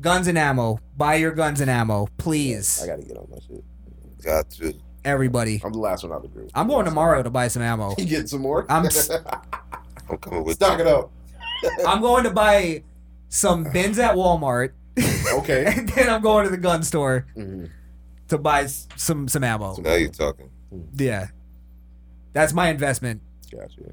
D: Guns and ammo. Buy your guns and ammo, please,
B: I gotta get on my shit.
C: Got to.
D: everybody.
B: I'm the last one out of the group.
D: I'm going tomorrow to buy some ammo.
B: You getting some more?
D: I'm s-
C: I'm coming with
B: Stock it up.
D: I'm going to buy some bins at Walmart,
B: Okay.
D: and then I'm going to the gun store
B: Mhm.
D: To buy s- some some ammo.
C: So now you're talking. Hmm.
D: Yeah, that's my investment.
B: Gotcha.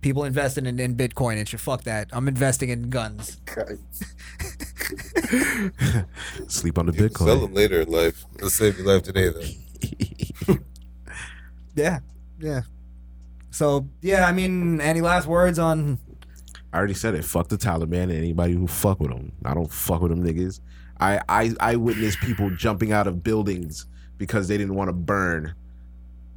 D: People investing in, in Bitcoin and shit. Fuck that. I'm investing in guns.
B: Sleep on the
C: You can Sell
B: Bitcoin.
C: them later in life. Let's save your life today, though.
D: Yeah, yeah. So yeah, I mean, any last words on?
B: I already said it. Fuck the Taliban and anybody who fuck with them. I don't fuck with them niggas. I I I witnessed people jumping out of buildings because they didn't want to burn.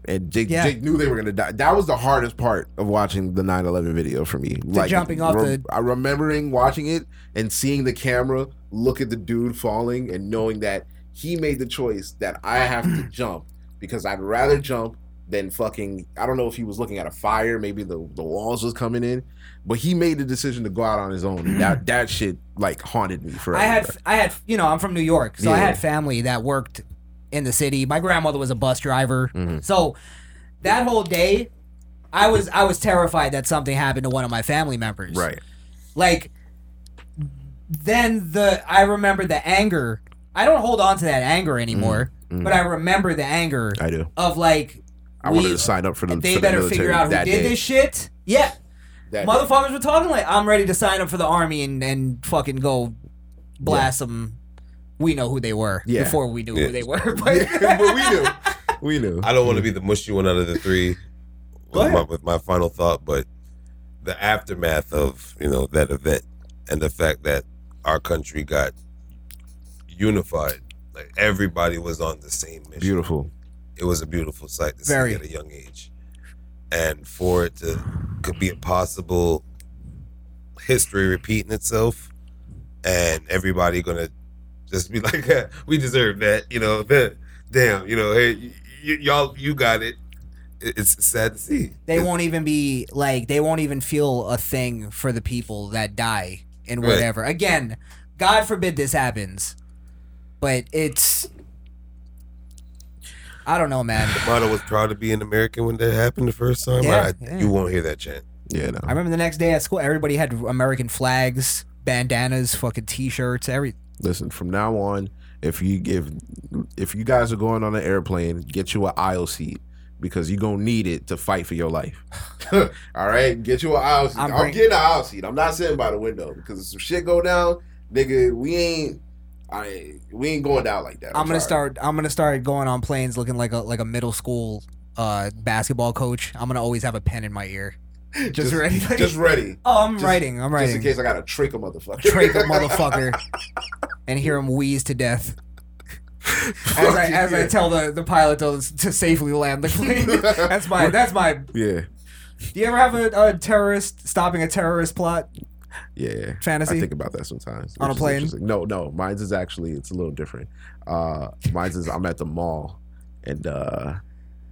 B: And Jake,
D: Yeah.
B: Jake knew they were gonna die. That was the hardest part of watching the 9/11 video for me. Like
D: jumping off the-
B: I remembering watching it and seeing the camera look at the dude falling and knowing that he made the choice that I have to jump because I'd rather jump then fucking I don't know if he was looking at a fire, maybe the the walls was coming in, but he made the decision to go out on his own. And that that shit like haunted me forever.
D: I had. I had you know I'm from New York, so I had family that worked in the city. My grandmother was a bus driver,
B: Mhm.
D: so that whole day, I was I was terrified that something happened to one of my family members.
B: right.
D: Like then the I remember the anger. I don't hold on to that anger anymore,
B: mhm.
D: but I remember the anger
B: I do.
D: of like
B: I
D: we-
B: wanted to sign up for the.
D: they
B: for the
D: better
B: military
D: figure out who
B: that
D: did
B: day.
D: this shit. Yeah,
B: That day.
D: motherfuckers were talking like I'm ready to sign up for the army and and fucking go blast them. We know who they were
B: Yeah.
D: before we knew
C: Yeah.
D: who they were. But
B: Yeah, but we knew. We knew.
C: I don't want to be the mushy one out of the three
D: Go
C: with my, with my final thought, but the aftermath of you know that event and the fact that our country got unified, like everybody was on the same mission.
B: Beautiful.
C: It was a beautiful sight to
D: Very.
C: see at a young age, and for it to could be a possible history repeating itself, and everybody gonna just be like, "We deserve that," you know. That damn, you know, hey, y- y- y'all, you got it. It- It's sad to see.
D: they won't even be like they won't even feel a thing for the people that die and
C: Right.
D: whatever. Again, God forbid this happens, but it's I don't know, man.
C: The model was proud to be an American when that happened the first time.
D: Yeah,
C: I,
D: yeah.
C: You won't hear that chant.
B: Yeah, no.
D: I remember the next day at school, everybody had American flags, bandanas, fucking t-shirts, every.
B: Listen, from now on, if you if if you guys are going on an airplane, get you an aisle seat because you're gonna need it to fight for your life. All right, get you an aisle seat.
D: I'm
B: I'm,
D: bring-
B: getting an aisle seat. I'm not sitting by the window because if some shit go down, nigga, we ain't. I we ain't going down like that.
D: I'm, gonna
B: sorry.
D: start. I'm gonna start going on planes looking like a like a middle school uh basketball coach. I'm gonna always have a pen in my ear, just, ready.
B: Just ready.
D: oh, I'm
B: just-
D: writing. I'm writing.
B: Just in case I gotta trick a motherfucker.
D: Trach a motherfucker, and hear him wheeze to death. As I as I tell the, the pilot to, to safely land the plane. that's my that's my.
B: Yeah.
D: Do you ever have a, a terrorist stopping a terrorist plot?
B: Yeah.
D: Fantasy?
B: I think about that sometimes.
D: On a plane?
B: No, no. Mine's is actually it's a little different. Uh, mine's is I'm at the mall and uh,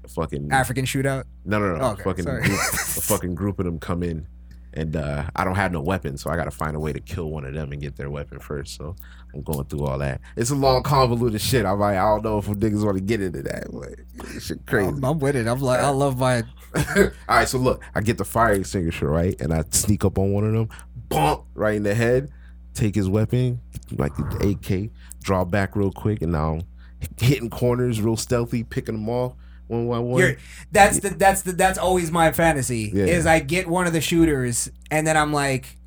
B: fucking
D: African shootout.
B: no, no, no.
D: Okay,
B: fucking group, a fucking group of them come in, and uh, I don't have no weapon, so I got to find a way to kill one of them and get their weapon first. So I'm going through all that. It's a long convoluted shit. I'm like, I don't know if niggas want to get into that, but it's shit crazy.
D: I'm, I'm with it. I'm like I love my.
B: All right, so look, I get the fire extinguisher right, and I sneak up on one of them, bump right in the head, take his weapon, like the AK, draw back real quick, and now hitting corners real stealthy, picking them off one by one.
D: You're, that's the that's the that's always my fantasy.
B: Yeah.
D: Is I get one of the shooters and then I'm like,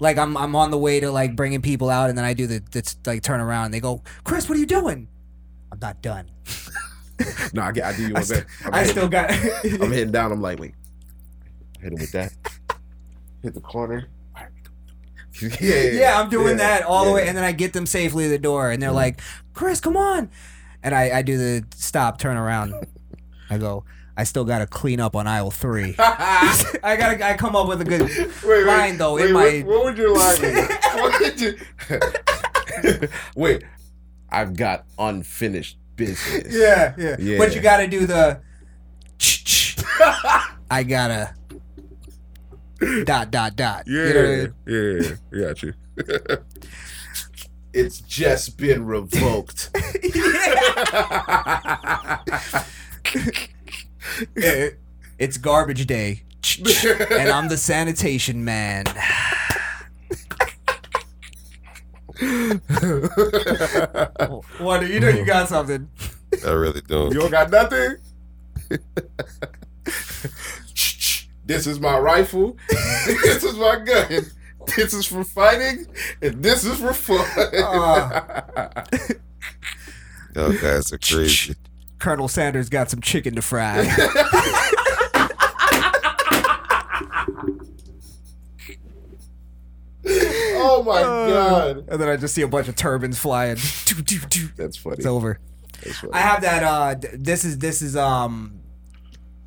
D: like I'm I'm on the way to like bringing people out and then I do the like turn around and they go, Chris, what are you doing? I'm not done.
B: no, I get, I do you
D: I,
B: one.
D: I
B: hitting-
D: still got.
B: I'm hitting down. I'm like, wait, hit him with that. Hit the corner. yeah, yeah,
D: yeah, I'm doing
B: yeah,
D: that all the way, and then I get them safely to the door, and they're mm-hmm. like, "Chris, come on!" And I, I do the stop, turn around. I go, I still gotta clean up on aisle three. I gotta, I come up with a good
B: Wait,
D: line though
B: wait,
D: in
B: what,
D: my.
B: what would your line be? what did you? wait, I've got unfinished business.
D: Yeah, yeah,
B: Yeah.
D: But you gotta do the. I gotta. Dot dot dot.
B: Yeah,
D: You know I mean?
B: yeah, yeah, got you. it's just been revoked.
D: Yeah, It's garbage day, and I'm the sanitation man. What? You know you got something.
C: I really don't.
B: you don't got nothing. This is my rifle. this is my gun. This is for fighting, and this is for fun.
C: Y'all guys are crazy.
D: Colonel Sanders got some chicken to fry.
B: oh my god,
D: and then I just see a bunch of turbans flying.
B: that's funny.
D: It's over.
B: Funny.
D: I have that. Uh, this is this is um,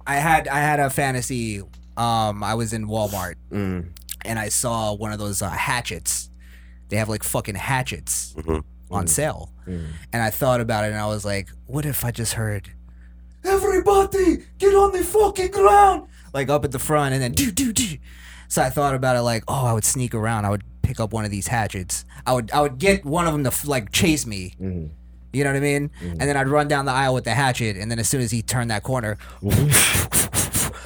D: I had I had a fantasy. Um, I was in Walmart
B: Mm.
D: and I saw one of those uh, hatchets. They have like fucking hatchets
C: Mhm.
D: on sale,
B: Mm.
D: and I thought about it and I was like, what if I just heard.
G: Everybody, get on the fucking ground.
D: like up at the front, and then do do do. So I thought about it like, oh, I would sneak around. I would pick up one of these hatchets. I would I would get one of them to like chase me.
B: Mm-hmm.
D: You know what I mean? And then I'd run down the aisle with the hatchet, and then as soon as he turned that corner,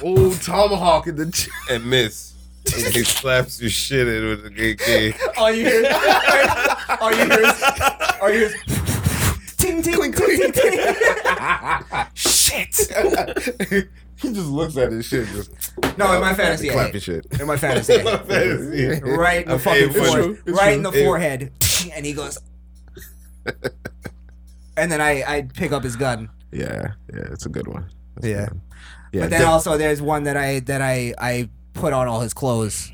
B: Oh, tomahawk in the. ch-
C: and miss. And he slaps your shit in with the AK.
D: all you hear, all you hear is, all you hear is, ting ting ting ting ting. Shit.
B: he just looks at his shit. Just
D: No, in my fantasy, I
B: clap
D: hit.
B: your shit.
D: In my fantasy, I hit. right in the fucking
C: It's
D: forehead,
B: true, it's
D: right in the
C: true.
D: forehead, and he goes, and then I I pick up his gun.
B: Yeah, yeah, it's a good one. That's a
D: Yeah.
B: good one. Yeah,
D: But then
B: def-
D: also there's one that I that I I put on all his clothes,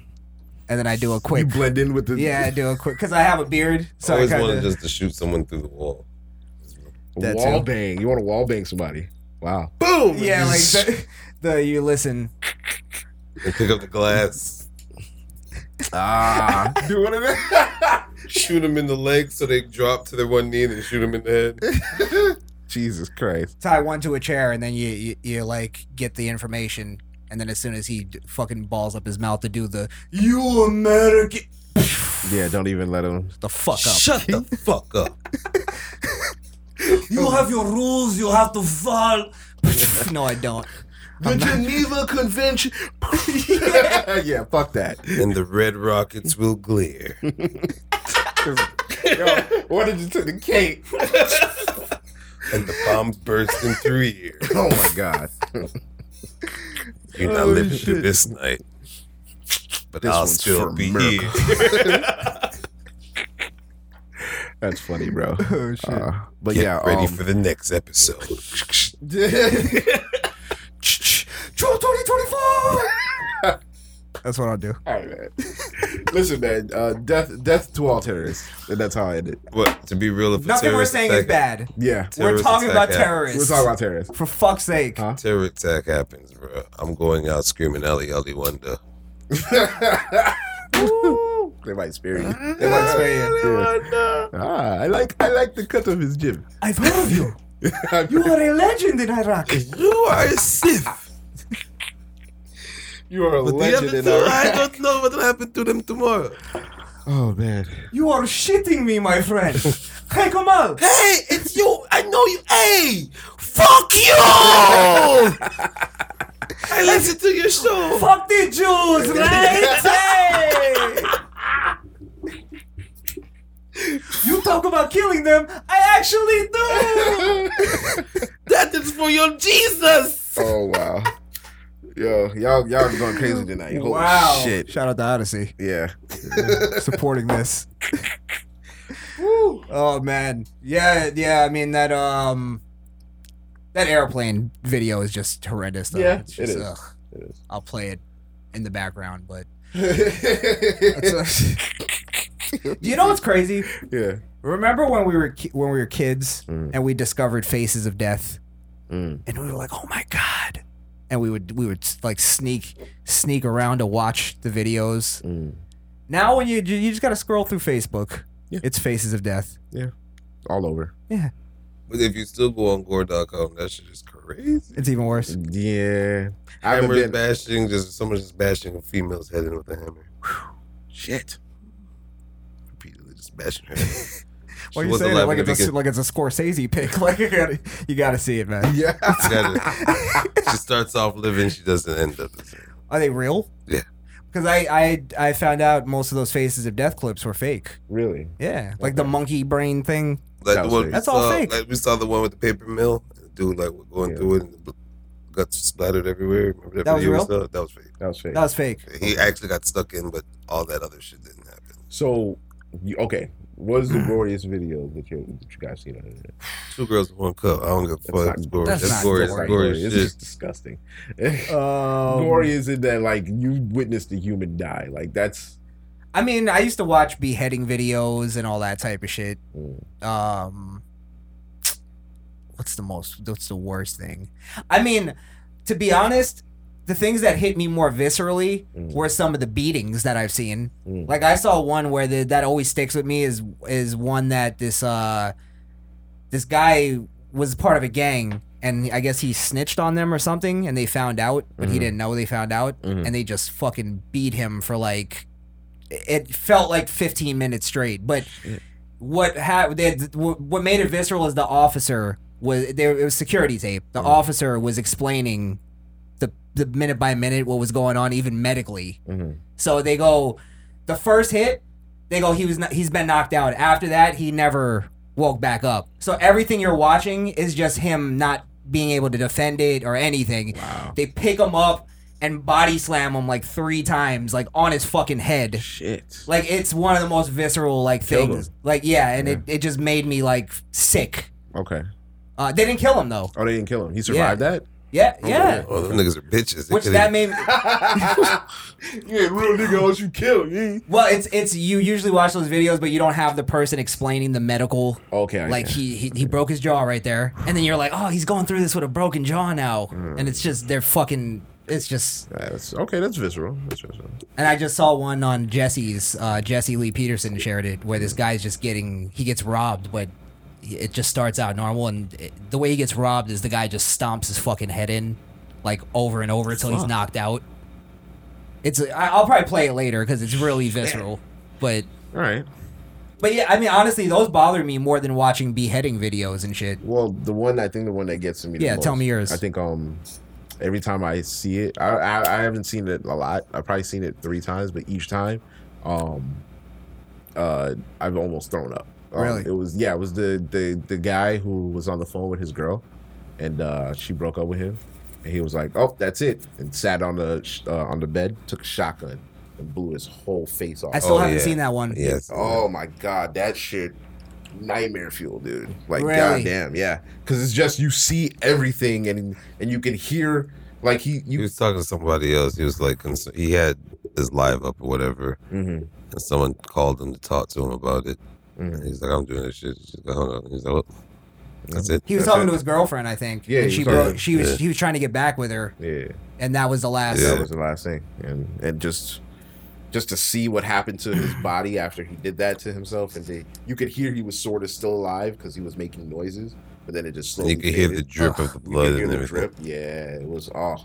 D: and then I do a
B: you
D: quick.
B: blend in with the
D: Yeah, I do a quick because I have a beard, so
C: I
D: I
C: always
D: kind
C: wanted just to shoot someone through the wall.
D: that
B: wall
D: too.
B: bang. You want to wall bang somebody? Wow. Boom.
D: Yeah, like the, the you listen.
C: And pick up the glass,
B: ah. Do one of that.
C: shoot them in the leg so they drop to their one knee, and then shoot them in the head.
B: Jesus Christ.
D: Tie one to a chair, and then you, you you like get the information, and then as soon as he fucking balls up his mouth to do the you American
B: Yeah, don't even let him.
D: the fuck up.
C: Shut the fuck up.
G: You have your rules. You have to follow.
D: no, I don't.
B: The Geneva Convention. yeah, fuck that.
C: And the red rockets will glare.
B: Yo, what did you to the cake?
C: And the bombs burst in three years.
B: Oh my god.
C: You're not
B: Oh,
C: living through this night. But
B: This
C: I'll still be
B: America.
C: here.
B: That's funny, bro.
D: Oh shit.
B: Uh, but
C: Get
B: yeah,
C: ready
B: um,
C: for the next episode.
D: True 2024. That's what I'll do.
B: All right, man. Listen, man. Uh, death, death to all terrorists, and that's how I end it.
C: What? To be real, if a
D: Nothing we're
C: terrorist
D: saying is bad.
B: Yeah,
D: We're
C: terrorist
D: talking
C: attack
D: about
C: happens-
D: terrorists.
B: we're talking about terrorists.
D: For fuck's sake.
B: Huh?
C: Terror attack happens, bro. I'm going out screaming Ali Ali Wonder.
B: they might spare you.
D: They might spare you.
B: Yeah. Ah, I like, I like the cut of his jib.
G: I've heard of you. You are a legend in Iraq.
C: You are a Sith.
B: You are a
C: But
B: legend in our.
C: I don't know what will happen to them tomorrow.
B: Oh man.
G: You are shitting me, my friend. Hey, come Kamal.
C: Hey, it's you. I know you. Hey, fuck you. I listen to your show.
G: Fuck the Jews, right? Hey! You talk about killing them. I actually do.
C: That is for your Jesus.
B: Oh wow. Yo, y'all, y'all going crazy tonight. Holy
G: Wow.
B: shit.
D: Shout out to Odysee
B: Yeah.
D: supporting this. oh man. Yeah, yeah, I mean that um that airplane video is just horrendous though.
B: Yeah,
D: It's
B: it
D: just,
B: is.
D: ugh.
B: It is.
D: I'll play it in the background, but Do
G: You know what's crazy?
B: yeah.
D: remember when we were ki- when we were kids
B: Mm.
D: and we discovered Faces of Death
B: Mm.
D: and we were like, "Oh my god." And we would we would like sneak sneak around to watch the videos.
B: Mm.
D: Now when you you just got to scroll through Facebook.
B: Yeah.
D: It's Faces of Death.
B: Yeah, all over.
D: Yeah.
C: But if you still go on gore.com, that shit is crazy.
D: It's even worse.
B: Yeah. I haven't been.
C: bashing, just someone just bashing a female's head in with a hammer.
B: Shit.
C: Repeatedly just bashing her head.
D: Why
C: She
D: you
C: was
D: saying that like it's a, like it's a Scorsese pick? Like you gotta you gotta see it, man.
B: Yeah.
C: She gotta- she starts off living, she doesn't end up the same.
D: Are they real?
C: Yeah.
D: Because I, I I found out most of those Faces of Death clips were fake.
B: really?
D: Yeah, like the monkey brain thing.
C: Like
B: That
C: the
B: was
C: one
B: fake.
C: we
D: That's all
C: saw-
D: fake.
C: Like we saw the one with the paper mill. Dude like was going
B: Yeah.
C: through it and the bl- guts splattered everywhere. Remember that,
D: That was
C: video we
D: real?
C: saw? That was fake.
B: That was fake.
D: That was fake.
C: He actually got stuck in, but all that other shit didn't happen.
B: so, you, okay. What is the glorious video that you that you guys seen on the internet?
C: Two girls in one cup. I don't give a
B: That's
C: fuck.
B: not-
C: It's gory.
D: that's
C: That's,
D: not
C: gory.
D: gory.
C: It's
B: Like,
C: gory
B: It's
C: as
B: just disgusting.
D: Um,
B: Gory is in that like you witnessed a human die. Like that's
D: I mean, I used to watch beheading videos and all that type of shit.
B: Mm.
D: Um, what's the most? What's the worst thing? I mean, to be honest, the things that hit me more viscerally
B: Mm.
D: were some of the beatings that I've seen.
B: Mm.
D: Like I saw one where the, that always sticks with me is is one that this uh this guy was part of a gang and I guess he snitched on them or something, and they found out, but
B: Mm-hmm.
D: he didn't know they found out, and they just fucking beat him for like. It felt like 15 minutes straight, but what ha- they had, what made it visceral is the officer was there. It was security tape. The officer was explaining the minute by minute what was going on, even medically. So they go, the first hit, they go he was not, he's been knocked out. After that, he never woke back up. So everything you're watching is just him not being able to defend it or anything. Wow. They pick him up and body slam him like three times, like on his fucking head.
B: Shit.
D: Like it's one of the most visceral like
B: Killed
D: things.
B: him.
D: Like yeah, and it, it just made me like sick.
B: Okay.
D: Uh, they didn't kill him though.
B: Oh, they didn't kill him. He survived that.
D: Yeah, yeah.
C: Oh, them niggas are bitches. They
D: Which that made
B: You ain't real nigga unless you kill him.
D: well, it's it's you usually watch those videos, but you don't have the person explaining the medical.
B: Okay. I
D: Like
B: get
D: he, he he broke his jaw right there, and then you're like, oh, he's going through this with a broken jaw now,
B: Mm.
D: and it's just they're fucking. It's just,
B: that's okay. That's visceral. That's visceral.
D: and I just saw one on Jesse's. Uh, Jesse Lee Peterson shared it, where this guy's just getting he gets robbed, but it just starts out normal, and it, the way he gets robbed is the guy just stomps his fucking head in, like over and over until he's knocked out. It's I- I'll probably play it later because it's really visceral, but
B: All right.
D: but yeah, I mean honestly, those bother me more than watching beheading videos and shit.
B: Well, the one I think the one that gets to me. the
D: Yeah, tell me yours.
B: I think um, every time I see it, I, I I haven't seen it a lot. I've probably seen it three times, but each time, um, uh, I've almost thrown up. Um,
D: Really?
B: It was yeah. It was the the the guy who was on the phone with his girl, and uh, she broke up with him, and he was like, "Oh, that's it," and sat on the uh, on the bed, took a shotgun, and blew his whole face off.
D: I still
C: Oh,
D: haven't
C: yeah.
D: seen that one.
C: Yes.
B: Oh my god, that shit nightmare fuel, dude. Like
D: Really?
B: goddamn, yeah. Cuz it's just you see everything and and you can hear like he
C: He was talking to somebody else. He was like, he had his live up or whatever,
B: Mhm.
C: and someone called him to talk to him about it. And he's like, I'm doing this shit. She's like, hold on. He's like, well, that's mm. it.
D: He was
B: That's
D: talking
B: it.
D: to his girlfriend, I think.
B: Yeah,
D: and she
B: was
D: broke. She was
C: yeah.
D: he was trying to get back with her,
B: yeah.
D: and that was the last.
C: Yeah.
B: That was the last thing. And and just just to see what happened to his body after he did that to himself and they, you could hear he was sort of still alive cuz he was making noises, but then it just slowly
C: And you could hear the
B: faded.
C: drip of the
B: You could
C: blood
B: hear
C: and
B: the
C: everything.
B: drip. Yeah, it was oh.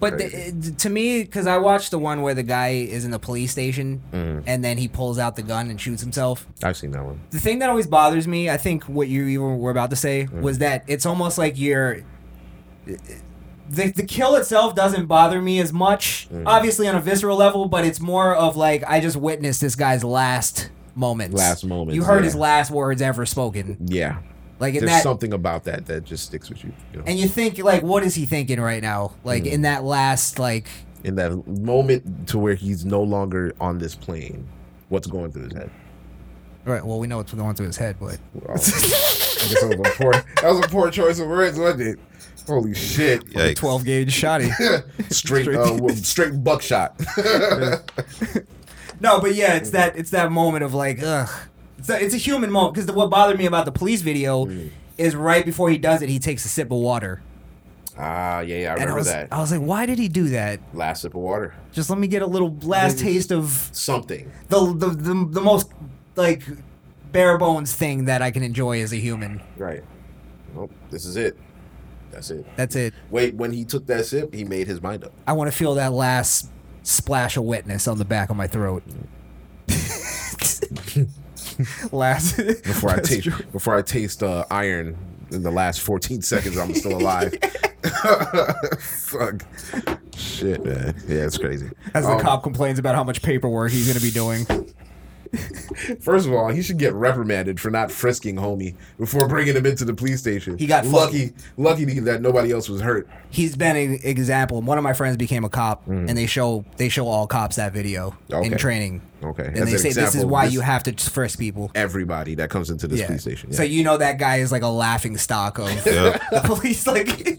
D: But the, to me, because I watched the one where the guy is in the police station
B: Mm-hmm.
D: and then he pulls out the gun and shoots himself.
B: I've seen that one.
D: The thing that always bothers me, I think what you even were about to say,
B: Mm.
D: was that it's almost like you're. The, the kill itself doesn't bother me as much,
B: Mm.
D: obviously on a visceral level, but it's more of like I just witnessed this guy's last moments.
B: Last moments,
D: You heard
B: yeah.
D: his last words ever spoken.
B: Yeah.
D: Like in
B: There's
D: that,
B: something about that that just sticks with you, you know.
D: and you think like, what is he thinking right now? Like
B: Mm.
D: in that last like
B: in that moment to where he's no longer on this plane, what's going through his head?
D: All right. Well, we know what's going through his head, but
B: Well, I guess that was a poor. That was a poor choice of words, wasn't it? Holy shit!
C: Yikes.
D: twelve gauge shotty.
B: Straight, uh, straight buckshot.
D: no, but yeah, it's that it's that moment of like, ugh. It's a, it's a human moment because what bothered me about the police video
B: Mm.
D: is right before he does it, he takes a sip of water,
B: ah, yeah, yeah, I
D: and I
B: remember
D: was
B: that.
D: I was like, why did he do that?
B: Last sip of water.
D: Just let me get a little last taste of
B: Something.
D: the the the, the most like bare bones thing that I can enjoy as a human.
B: Right. Well, this is it. That's it.
D: That's it.
B: Wait, when he took that sip, he made his mind up.
D: I want to feel that last splash of wetness on the back of my throat. last
B: Before I taste, before I taste uh, iron in the last 14 seconds, I'm still alive. Fuck. Shit, man. Yeah, it's crazy.
D: As the
B: Um,
D: cop complains about how much paperwork he's going to be doing.
B: First of all, he should get reprimanded for not frisking homie before bringing him into the police station.
D: He got
B: lucky, lucky that nobody else was hurt.
D: He's been an example. One of my friends became a cop, and they show they show all cops that video in
B: Mm.
D: Training.
B: Okay,
D: and
B: as
D: they
B: an
D: say this is why
B: this-
D: you have to frisk people.
B: Everybody that comes into this
D: Yeah.
B: police station.
D: So you know that guy is like a laughing stock of
C: Yeah.
D: the police. Like,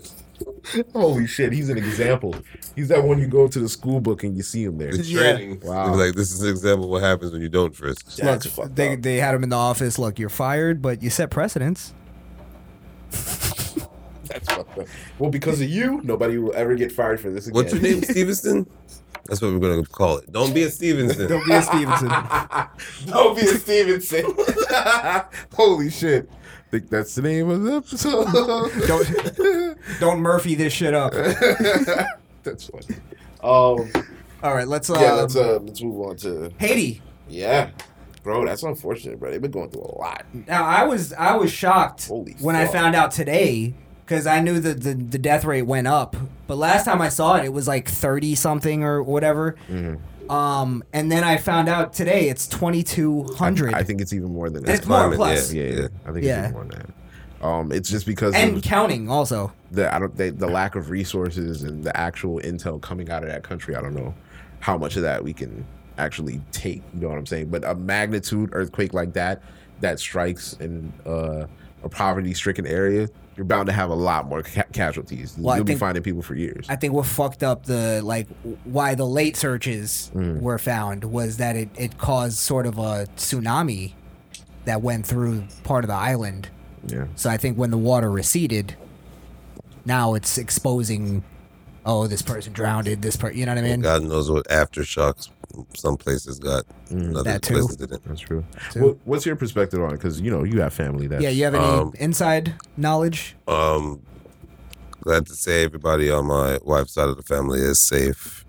B: Holy shit, he's an example. He's that one you go to the school book and you see him there.
C: The training.
B: Wow.
C: Like, this is an example of what happens when you don't frisk.
D: Look, they
B: up.
D: they had him in the office. Look, you're fired, but you set precedents.
B: That's fucked up. Well, because of you, nobody will ever get fired for this again.
C: What's your name, Stevenson? That's what we're going to call it. Don't be a Stevenson.
D: Don't be a Stevenson.
B: Don't be a Stevenson. Holy shit. Think that's the name of the episode.
D: Don't don't Murphy this shit up.
B: that's funny. Um,
D: All right, let's uh,
B: yeah, let's uh, let's move on to
D: Haiti.
B: yeah, bro. That's unfortunate, bro. They've been going through a lot.
D: Now I was I was shocked
B: Holy
D: when I found out today because I knew that the, the death rate went up, but last time I saw it, it was like thirty something or whatever.
B: Mm-hmm.
D: Um, and then I found out today it's twenty two hundred
B: I think it's even more than that.
D: it's more plus.
B: Yeah, yeah, I think
D: Yeah.
B: it's even more than that. Um, it's just because
D: and
B: of
D: counting also.
B: the I don't they, the lack of resources and the actual intel coming out of that country. I don't know how much of that we can actually take. You know what I'm saying? But a magnitude earthquake like that that strikes in uh, a poverty-stricken area, you're bound to have a lot more ca- casualties.
D: Well,
B: You'll be finding people for years.
D: I think what fucked up the like why the late searches
B: Mm.
D: were found was that it, it caused sort of a tsunami that went through part of the island.
B: yeah.
D: So I think when the water receded, now it's exposing, oh, this person drowned. This part, you know what I mean?
C: God knows what aftershocks some places got.
B: Mm.
C: Other
D: That too.
C: places didn't.
B: That's true.
D: Too.
B: What, what's your perspective on it? Because you know you have family that.
D: Yeah, you have any
C: Um,
D: inside knowledge?
C: Um, glad to say everybody on my wife's side of the family is safe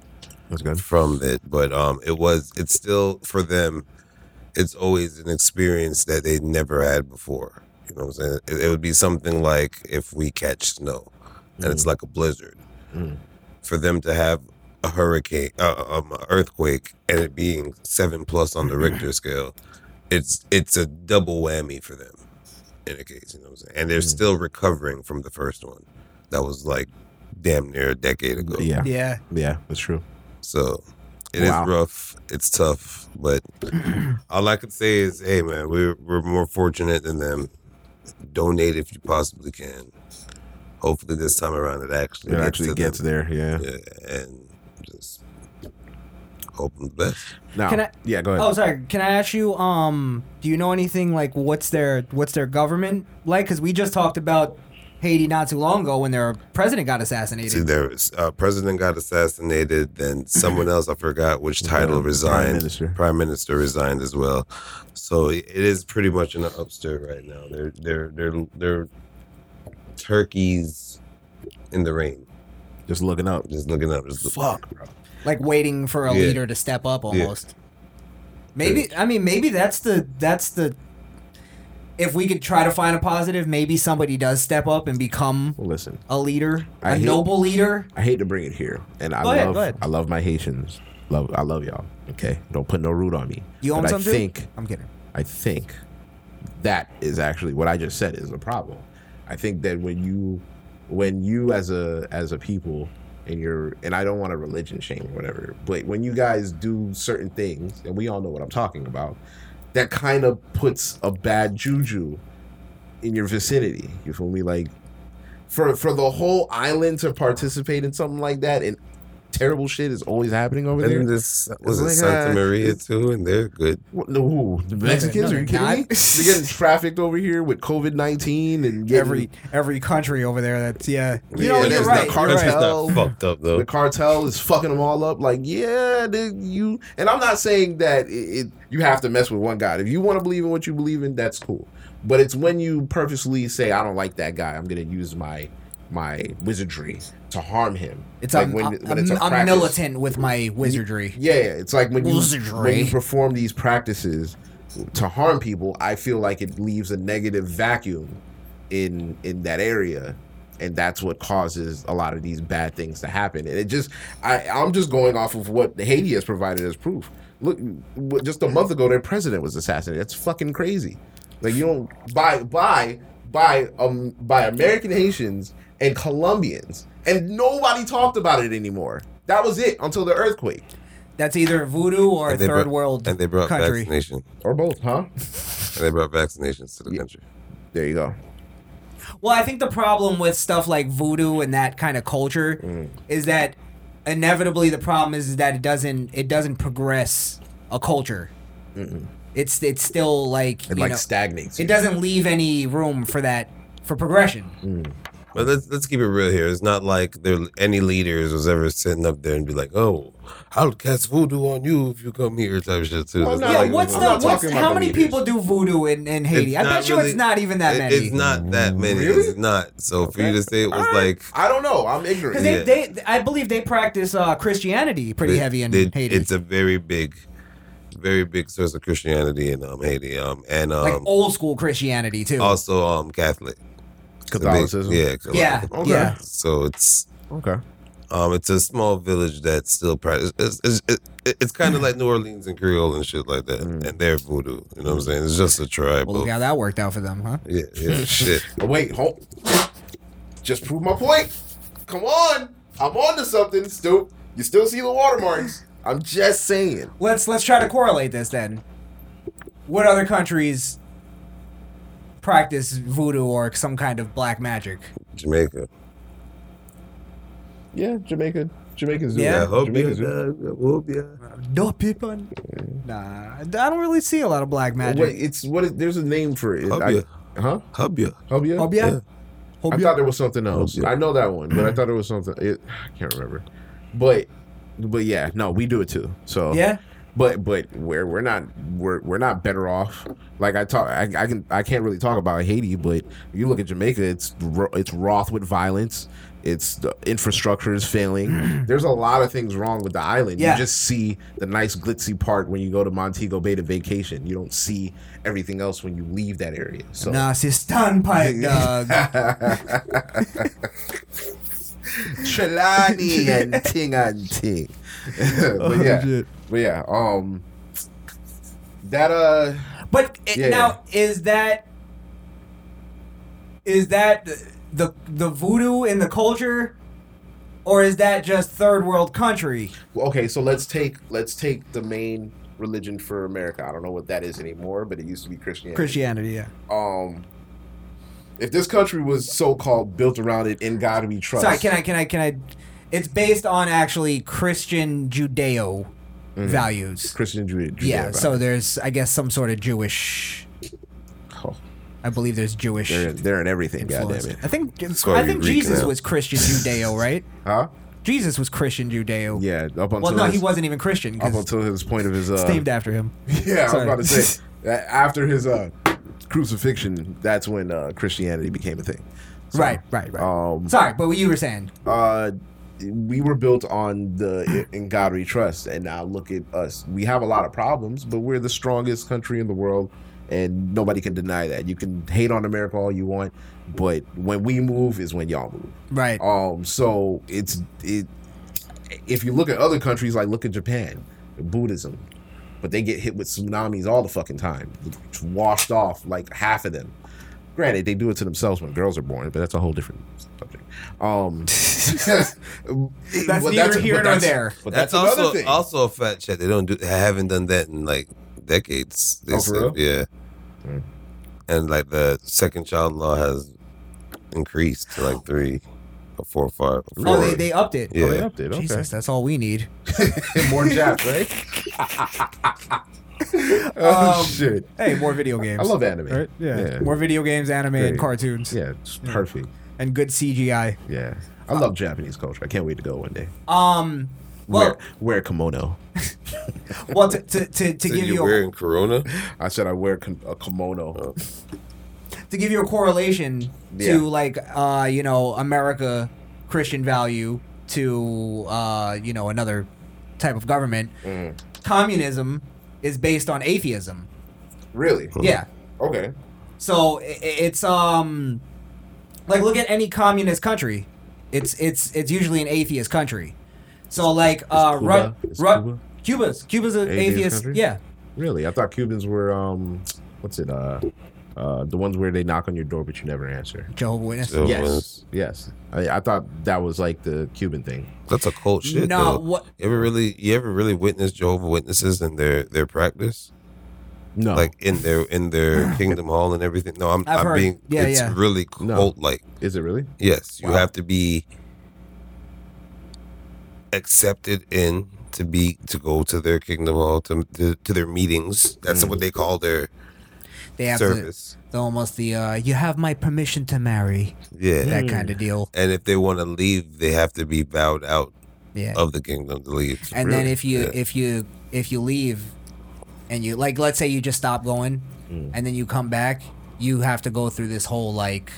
B: That's good.
C: from it, but um, it was it's still for them. It's always an experience that they never had before. You know what I'm saying? It, it would be something like if we catch snow, and it's like a blizzard. For them to have a hurricane, uh, um, a earthquake, and it being seven plus on the Richter scale, it's it's a double whammy for them. In a case, you know what I'm saying? And they're still recovering from the first one. That was like damn near a decade ago.
B: Yeah.
D: Yeah.
B: Yeah, that's true.
C: So it is
B: Wow.
C: rough. It's tough, but all I could say is, hey man, we're we're more fortunate than them. Donate if you possibly can. Hopefully this time around it actually
B: It
C: gets
B: actually
C: to
B: gets
C: them.
B: there. Yeah.
C: Yeah, and just hope them the best.
B: Now,
D: Can I-
B: yeah, go ahead.
D: Oh, sorry. Can I ask you? Um, do you know anything like what's their what's their government like? Because we just talked about Haiti not too long ago when their president got assassinated.
C: See, there was uh, president got assassinated, then someone else I forgot which title
B: Prime
C: resigned.
B: Minister.
C: Prime Minister resigned as well. So it is pretty much in an upstir right now. They're they're they're they're turkeys in the rain,
B: Just looking up.
C: just looking up. Just
B: Fuck, bro.
D: like waiting for a
C: Yeah.
D: leader to step up almost. Maybe I mean maybe that's the that's the if we could try to find a positive, maybe somebody does step up and become
B: Well, listen,
D: a leader,
B: I
D: a
B: hate-
D: noble leader.
B: I hate to bring it here, and I
D: Go ahead,
B: love
D: go ahead.
B: I love my Haitians. Love I love y'all. Okay, don't put no root on me.
D: You own
B: but
D: some
B: I
D: too?
B: think
D: I'm kidding.
B: I think that is actually what I just said is a problem. I think that when you when you as a as a people and you're and I don't want to religion shame or whatever, but when you guys do certain things, and we all know what I'm talking about, that kind of puts a bad juju in your vicinity. You feel me? Like for for the whole island to participate in something like that and terrible shit is always happening over there.
C: and this was it
B: like,
C: Santa
B: uh,
C: Maria too, and they're good.
B: What, no, who? the Mexicans?
D: no,
B: Are you
D: they're
B: kidding me? They're getting trafficked over here with COVID nineteen and getting,
D: Every every country over there that's yeah. You
B: Yeah,
D: know,
B: there's
D: you're
B: the
D: right. You're
B: cartel.
D: right.
C: Not fucked up though.
B: the cartel is fucking them all up. Like, yeah, they, you. And I'm not saying that it, it you have to mess with one god. If you want to believe in what you believe in, that's cool. But it's when you purposely say, "I don't like that guy. I'm gonna use my my wizardry to harm him."
D: It's
B: Like
D: I'm,
B: when-
D: I'm,
B: when it's a
D: I'm
B: practice-
D: militant with my wizardry.
B: Yeah, it's like when you
D: Wizardry.
B: when you perform these practices to harm people, I feel like it leaves a negative vacuum in in that area. And that's what causes a lot of these bad things to happen. And it just, I, I'm just going off of what Haiti has provided as proof. Look, just a month ago, their president was assassinated. That's fucking crazy. Like you don't by by by um by American Haitians and Colombians, and nobody talked about it anymore. That was it until the earthquake.
D: That's either voodoo or
C: And they
D: third
C: brought-
D: world
C: and they brought
D: country.
C: vaccination.
B: Or both, huh?
C: And they brought vaccinations to the country.
B: There you go.
D: Well, I think the problem with stuff like voodoo and that kind of culture
B: Mm.
D: is that inevitably the problem is that it doesn't it doesn't progress a culture. It's it's still like
B: It
D: you
B: like
D: know,
B: stagnates.
D: it doesn't leave any room for that for progression.
C: But let's let's keep it real here. It's not like there any leaders was ever sitting up there and be like, "Oh, I'll cast voodoo on you if you come here," type of shit too.
B: I'm not
C: not
D: Yeah,
B: like-
D: what's the
B: not
D: what's how many
B: leaders.
D: people do voodoo in, in Haiti?
C: It's
D: I
C: not
D: bet you it's not even that
C: it-
D: many.
C: It's not that many.
B: Really?
C: It's not. So for you to say it was
B: All right.
C: like
B: I don't know. I'm ignorant.
D: Because they,
C: Yeah.
D: they, I believe they practice uh, Christianity pretty
C: They-
D: heavy in
C: they-
D: Haiti.
C: It's a very big, very big source of Christianity in um, Haiti. Um, and um,
D: like old school Christianity too.
C: also um, Catholic.
B: Catholicism.
C: Yeah, Catholic.
D: yeah,
B: Okay.
D: yeah.
C: So it's
B: Okay.
C: um, it's a small village that still practice. It's, it's, it, it's kind of like New Orleans and Creole and shit like that,
B: Mm.
C: and they're voodoo. You know what I'm saying? It's just a tribe.
D: Well, look how that worked out for them, huh?
C: yeah, yeah, shit.
B: Oh, wait, hold. Just prove my point. Come on. I'm on to something, Stoop. You still see the watermarks. I'm just saying.
D: Let's let's try to correlate this then. What other countries practice voodoo or some kind of black magic?
C: Jamaica.
B: Yeah, Jamaica. Jamaica's
D: Yeah.
C: I hope
B: Jamaica's
C: you. I uh, hope you.
D: No people. Nah, I don't really see a lot of black magic.
B: Wait, it's what? Is, there's a name for it.
C: Obeah.
B: I, huh?
C: Obeah.
B: Obeah.
D: Oh yeah.
B: I thought there was something else.
C: Obeah.
B: I know that one, but I thought it was something. It, I can't remember. But, but yeah, no, we do it too. So
D: Yeah.
B: But but we're we're not we're we're not better off. Like I talk, I, I can I can't really talk about Haiti, but you look at Jamaica, it's it's wroth with violence. It's the infrastructure is failing. There's a lot of things wrong with the island.
D: Yeah.
B: You just see the nice glitzy part when you go to Montego Bay to vacation. You don't see everything else when you leave that area. So
D: Nah, see standpipe, dog.
B: Trelawney and ting and ting. but oh, yeah, but yeah, um, that uh,
D: But it,
B: Yeah,
D: now is that is that the the voodoo in the culture, or is that just third world country?
B: okay, so let's take let's take the main religion for America. I don't know what that is anymore, but it used to be Christianity.
D: Christianity, yeah.
B: Um, if this country was so called built around it, in God we trust.
D: Sorry, can I can I can I? It's based on actually Christian Judeo values.
B: Christian Judea?
D: Yeah, so there's I guess some sort of Jewish.
B: Oh,
D: I believe there's Jewish
B: they're they're in everything.
D: influence.
B: It,
D: I think
C: gotta
D: I think Jesus
C: now.
D: was Christian Judeo, right?
B: huh?
D: Jesus was Christian Judeo.
B: Yeah, up until
D: Well, no,
B: his,
D: he wasn't even Christian
B: up until his point of his uh,
D: it's named after him.
B: Yeah, I was about to say after his uh, crucifixion, that's when uh, Christianity became a thing. So,
D: right, right, right.
B: Um,
D: Sorry, but what you were saying.
B: uh, we were built on the in God we trust, and now look at us. We have a lot of problems, but we're the strongest country in the world, and nobody can deny that. You can hate on America all you want, but when we move is when y'all move.
D: Right.
B: Um, so it's it. If you look at other countries, like look at Japan, Buddhism, but they get hit with tsunamis all the fucking time, It's washed off like half of them. Granted, they do it to themselves when girls are born, but that's a whole different subject. Um, that's
D: neither here nor there.
B: But
C: That's,
B: that's,
C: also
B: thing.
C: also a fat check. They don't do. They haven't done that in like decades. They
B: Oh, for
C: said,
B: real?
C: yeah.
B: Mm.
C: And like the second child law has increased to like three or four or five. Or
D: Oh,
C: four.
D: they, they upped it.
C: yeah.
B: Oh, they upped it. Okay,
D: Jesus, that's all we need.
B: more Japs, right? oh
D: Um,
B: shit!
D: Hey, more video games.
B: I love anime.
D: Right? Yeah.
B: Yeah.
D: More video games, anime, and cartoons,
B: Yeah, it's perfect.
D: And good CGI.
B: Yeah, I love Japanese culture. I can't wait to go one day.
D: Um. Well,
B: wear, wear a kimono.
D: well, to to to, to
C: So
D: give
C: you're
D: you a,
C: wearing Corona.
B: I said I wear a kimono.
D: to give you a correlation
B: Yeah.
D: to like uh you know America Christian value to uh you know another type of government.
B: Mm.
D: Communism is based on atheism.
B: Really?
D: Yeah.
B: Okay.
D: So i- i- it's um like look at any communist country. It's it's it's usually an atheist country. So like uh
B: Cuba?
D: Ru- Ru-
B: Cuba?
D: Cuba's Cuba's an
B: Atheist
D: atheist.
B: country?
D: Yeah.
B: Really? I thought Cubans were um, what's it? Uh, uh, the ones where they knock on your door but you never answer.
D: Jehovah Witness.
B: Yes. Yes. I, I thought that was like the Cuban thing.
C: That's a cult shit.
D: No,
C: though.
D: what-
C: You ever really? You ever really witnessed Jehovah Witnesses and their their practice?
B: No.
C: Like in their in their kingdom hall and everything. No, I'm
D: I've
C: I'm
D: heard.
C: being.
D: Yeah,
C: it's
D: yeah.
C: really
B: No.
C: cult like.
B: is it really?
C: Yes, you
B: Wow.
C: have to be accepted in to be to go to their kingdom hall to to, to their meetings. That's
B: Mm.
C: what they call their
D: they have
C: service.
D: the, the almost the uh, you have my permission to marry
C: Yeah.
D: that kind of deal.
C: And if they want to leave, they have to be bowed out
D: Yeah.
C: of the kingdom to leave.
D: and then if you
C: Yeah.
D: if you if you leave and you like let's say you just stop going
B: Mm.
D: and then you come back you have to go through this whole like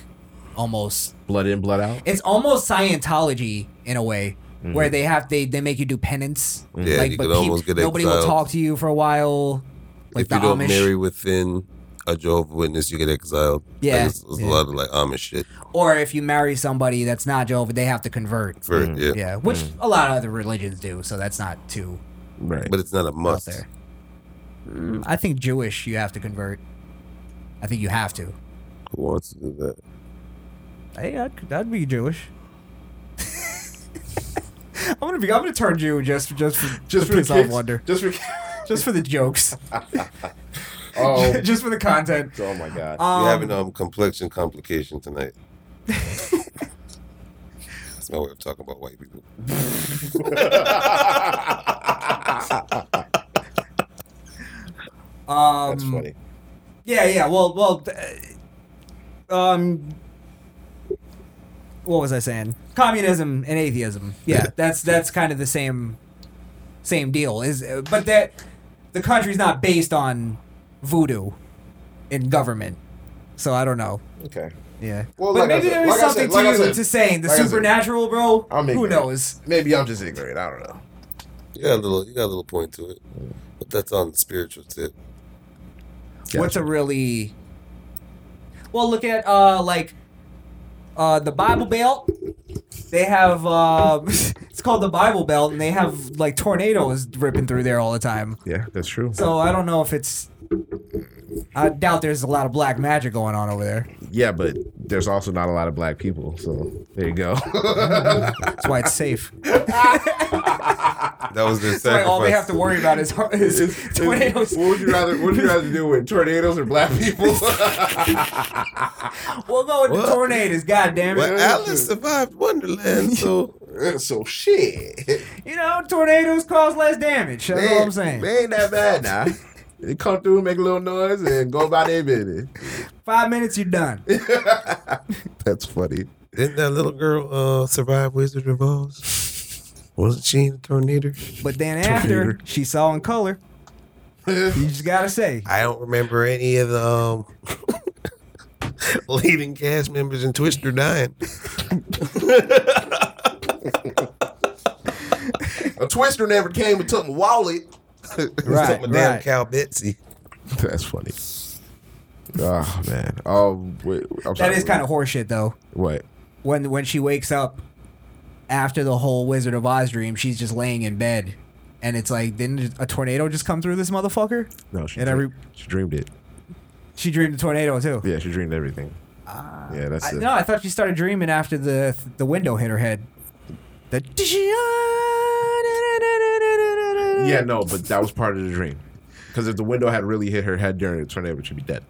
D: almost
B: Blood in, blood out.
D: it's almost scientology in a way where they have they they make you do penance
C: Yeah,
D: like
C: you
D: but
C: could almost
D: peop-
C: get
D: nobody will talk to you for a while like
C: if
D: the
C: you don't
D: Amish
C: marry within a Jehovah Witness, you get exiled.
D: Yeah,
C: Like, it's, it's
D: yeah.
C: a lot of like Amish shit.
D: or if you marry somebody that's not Jehovah they have to convert
C: For,
B: Mm.
C: yeah.
D: yeah which a lot of other religions do so that's not too
B: Right.
C: But it's not a must.
D: there Mm, I think Jewish you have to convert I think you have to
C: Who wants to do that?
D: Hey, I'd, I'd be Jewish. I'm gonna be. I'm gonna turn Jew just just for just for piss off. Wunda.
B: Just for.
D: Just for the jokes.
B: Oh.
D: just for the content.
B: oh my god.
C: You're
D: Um,
C: having um complexion complication tonight. That's my way of talking about white people.
D: Um,
B: That's funny.
D: Yeah, yeah. Well, well. th- um. What was I saying? Communism and atheism. Yeah, that's that's kind of the same, same deal. Is but that the country's not based on voodoo in government, so I don't know.
B: Okay.
D: Yeah.
B: Well,
D: but
B: like
D: maybe there is
B: like
D: something
B: said- like
D: to you
B: said-
D: to saying the
B: like
D: supernatural, bro.
B: I'm
D: Who knows?
B: Maybe I'm just ignorant. I don't know.
C: You got a little, you got a little point to it, but that's on the spiritual tip.
D: What's a really well? Look at uh like uh the Bible Belt. They have uh, it's called the Bible Belt, and they have like tornadoes ripping through there all the time.
B: Yeah, that's true.
D: So I don't know if it's. I doubt there's a lot of black magic going on over there.
B: Yeah, but there's also not a lot of black people, so there you go.
D: That's why it's safe.
C: That was their
D: That's why all they have to worry about is, is tornadoes.
B: what would you rather? What would you rather do with tornadoes or black people?
D: We'll go with the tornadoes. God damn it!
C: Well, Alice survived Wonderland, so
B: so shit.
D: You know, tornadoes cause less damage. That's all I'm saying.
B: They ain't that bad now. They come through, make a little noise, and go about their business.
D: Five minutes, you're done.
B: That's funny.
C: didn't that little girl uh, survive Wizard of Oz? Wasn't she in a tornado?
D: But then after, she saw in color. You just gotta say.
C: I don't remember any of the um, leading cast members in Twister dying.
B: A twister never came and took my wallet.
D: Right,
C: my damn
D: right.
C: cow Betsy.
B: That's funny. Oh man. Oh, wait, I'm sorry.
D: is kind of horseshit, though.
B: what?
D: When when she wakes up after the whole Wizard of Oz dream, she's just laying in bed, and it's like, didn't a tornado just come through this motherfucker?
B: No, she
D: And
B: dream-
D: every-
B: she dreamed it.
D: She dreamed a tornado too.
B: Yeah, she dreamed everything. Uh, yeah, that's.
D: I,
B: it.
D: no, I thought she started dreaming after the the window hit her head. The
B: Yeah, no, but that was part of the dream. Because if the window had really hit her head during the tornado, she'd be dead.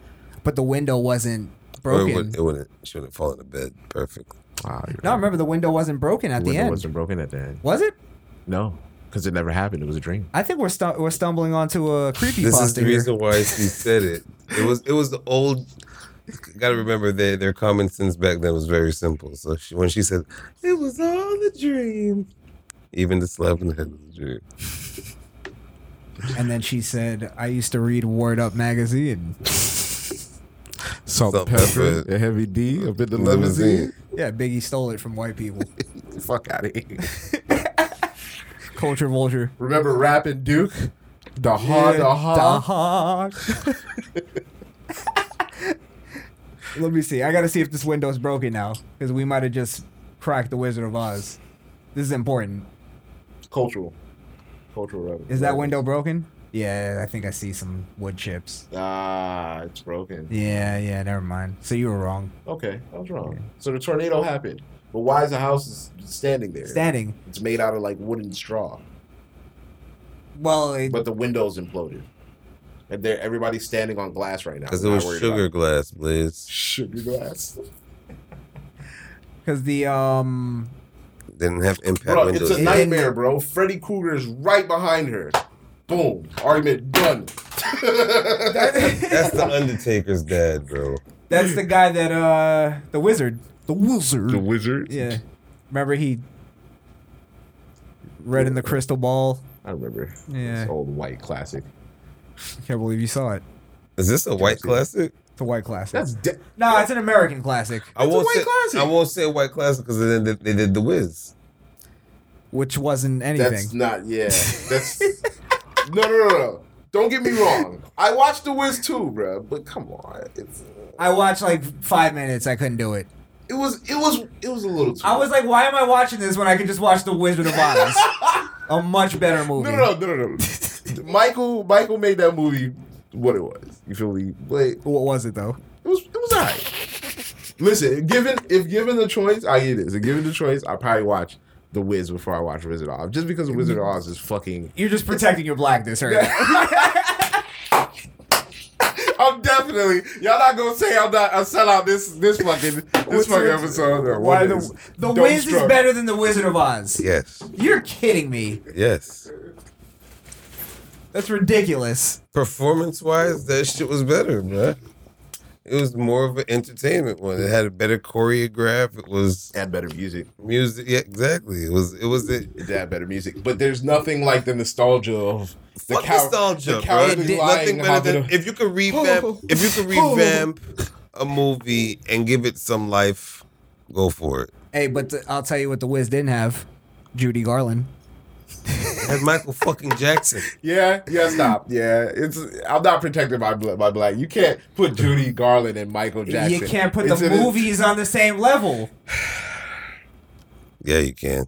D: but the window wasn't
C: Or it,
D: broken.
C: would, it wouldn't. She wouldn't fall into bed. Perfect.
B: Wow, you're
D: no,
B: right.
D: remember the window wasn't broken at
B: the
D: the
B: window
D: end.
B: wasn't broken at the end.
D: Was it?
B: No, because it never happened. It was a dream.
D: I think we're stu- we're stumbling onto a creepy
C: This is the
D: here.
C: reason why she said it. It was it was the old. Got to remember their their common sense back then was very simple. So she, when she said it was all a dream, even the slap in the head was a dream.
D: And then she said, "I used to read Word Up magazine."
B: Salt,
C: Salt,
B: pepper,
C: pepper.
B: a heavy D up in the
C: Limousine.
B: limousine.
D: Yeah, Biggie stole it from white people.
B: Fuck out of here.
D: Culture vulture.
B: Remember rapping Duke? The hard, the hard.
D: Let me see. I gotta see if this window's broken now, because we might have just cracked the Wizard of Oz. This is important.
B: Cultural. Cultural revenue.
D: Is that window broken? Yeah, I think I see some wood chips.
B: Ah, it's broken.
D: Yeah, yeah. Never mind. So you were wrong.
B: Okay, I was wrong. So the tornado happened. But why is the house standing there?
D: Standing.
B: It's made out of like wooden straw.
D: Well, it,
B: But the windows imploded. And there everybody's standing on glass right now.
C: Because it
B: We're
C: was
B: worried
C: sugar
B: about-
C: glass, Blaze.
B: Sugar glass.
D: because the um.
C: Didn't have impact
B: Bro,
C: windows.
B: it's a nightmare, bro. Freddy Krueger is right behind her. Boom. Argument done.
C: That's the Undertaker's dad, bro.
D: That's the guy that uh the wizard.
H: The wizard.
B: The wizard.
D: Yeah. Remember he read in the crystal ball.
B: I remember.
D: Yeah.
B: It's old white classic.
D: I Can't believe you saw it.
C: Is this a white classic?
D: It's a white classic.
B: That's de-
D: no, it's an American classic,
C: I won't
B: white
C: say.
B: classic.
C: I won't say white classic because then they, they did the Wiz.
D: which wasn't anything.
B: that's not. Yeah. That's no, no, no, no. Don't get me wrong. I watched The Wiz too, bro. But come on, it's,
D: I watched like five minutes. I couldn't do it.
B: it was it was it was a little too.
D: I was like, why am I watching this when I could just watch The Wizard of Oz? a much better movie.
B: no, no, no, no, no, no. Michael Michael made that movie what it was. You feel me? But
D: What was it though?
B: It was it was alright. Listen, given if given the choice, I get this. If given the choice, I probably watch The Wiz before I watch Wizard of Oz, just because Wizard of Oz is fucking.
D: You're just protecting your blackness, right?
B: I'm definitely y'all not gonna say I'm not a sellout this this fucking this
D: What's
B: fucking
D: the-
B: episode. or
D: Why the the
B: Don't
D: Wiz is better than the Wizard of Oz?
C: Yes.
D: You're kidding me.
C: Yes.
D: That's ridiculous.
C: Performance wise, that shit was better, bruh. It was more of an entertainment one. It had a better choreograph. It was
B: Had better music.
C: music. Yeah, exactly. It was. It was. It,
B: It had better music, but there's nothing like the nostalgia of the
C: Fuck
B: cow-
C: nostalgia,
B: the
C: bro.
B: cowardly lying
C: Nothing better than
B: of-
C: if you could revamp. if you could revamp a movie and give it some life, go for it.
D: Hey, but the, I'll tell you what the Wiz didn't have: Judy Garland.
C: It had Michael fucking Jackson.
B: Yeah, yeah, stop. Yeah, it's I'm not protected by by black. You can't put Judy Garland and Michael Jackson.
D: You can't put
B: It's
D: the
B: in a-
D: movies on the same level.
C: Yeah, you can.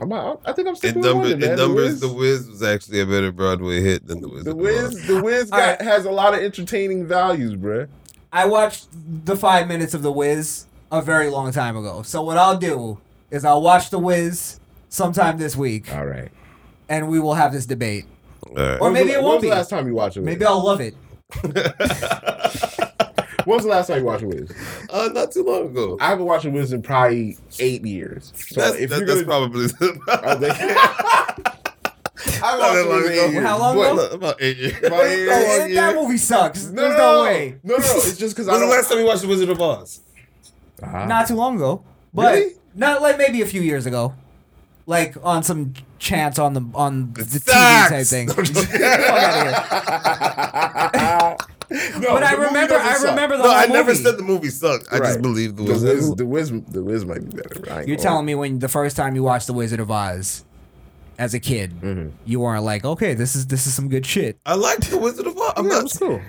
B: I'm not, I think I'm
C: It
B: sticking with
C: number,
B: Wunda, man.
C: it
B: The
C: numbers.
B: Wiz-
C: The Wiz was actually a better Broadway hit than the Wiz.
B: The Wiz, the Wiz got,
D: right.
B: has a lot of entertaining values, bruh.
D: I watched the five minutes of The Wiz a very long time ago. So what I'll do is I'll watch The Wiz sometime this week,
B: All right.
D: and we will have this debate.
C: All right.
D: Or maybe it
B: when
D: won't
B: was
D: be.
B: the last time you watched it?
D: Maybe I'll love it.
B: When was the last time you watched Wiz?
C: Uh, not too long ago.
B: I haven't watched Wiz in probably eight years. So
C: that's
B: if
C: that-
B: you're
C: that's
B: gonna,
C: probably.
B: I think- I
C: Not that
B: watched
C: long
B: Wiz in
C: ago.
B: eight years.
D: How long
B: but-
D: ago?
C: about eight years.
B: About eight years.
D: That,
B: yeah.
D: that movie sucks.
B: No,
D: There's
B: no,
D: no way.
B: No, no, no. It's just because I
C: When was
B: don't.
C: the last time you watched The Wizard of Oz?
D: Not too long ago, but
B: Really?
D: not like maybe a few years ago, like on some chance on the on the TV
C: sucks.
D: type thing. Get the fuck outta here.
B: No,
D: But I
B: the movie
D: remember,
B: doesn't
D: I
B: suck.
D: remember the
C: No,
D: whole
C: I never
D: movie.
C: said the movie sucked. I just
B: Right.
C: believe The
B: The
C: Wiz.
B: Wiz, the Wiz, the Wiz might be better. I ain't
D: You're
B: gonna-
D: telling me when the first time you watched The Wizard of Oz, as a kid,
B: Mm-hmm.
D: you weren't like, okay, this is this is some good shit.
C: I like The Wizard of Oz. I'm
B: Yeah, it
C: not.
B: was cool.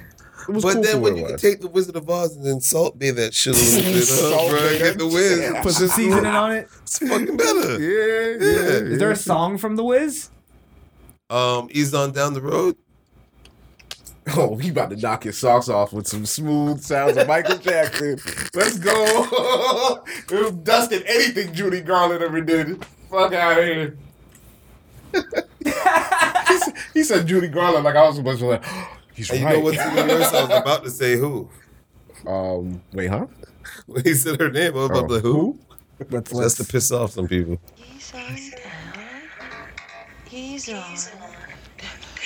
B: It was
C: But
B: cool
C: then when you can take The Wizard of Oz and then Salt Bae that shit a little bit,
B: Salt
C: huh, bro, and get The Wiz.
B: shit.
D: Put some seasoning on it.
C: It's fucking better.
B: Yeah, yeah.
D: Is there a song from The Wiz?
C: Um, Ease on down the road.
B: Oh, he about to knock his socks off with some smooth sounds of Michael Jackson. Let's go. it was dusting anything Judy Garland ever did. Fuck out of here. he, said, he said Judy Garland like I was supposed to like. He's
C: And you
B: right.
C: know what's even worse? I was about to say who.
B: Um, wait, huh?
C: He said her name, I was about to
B: Oh,
C: who?
D: Let's, let's
C: to piss off some people.
A: He's on down. He's on.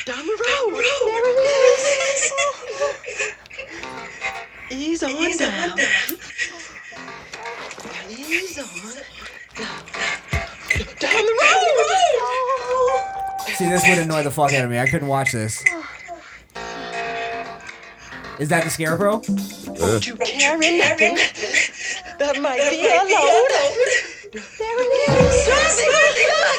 A: Down the road. There it is. He's on down. He's on. Down the road.
D: see. This would annoy the fuck out of me. I couldn't watch this. Is that the Scarecrow?
A: You carry nothing. That might be a load. There it is.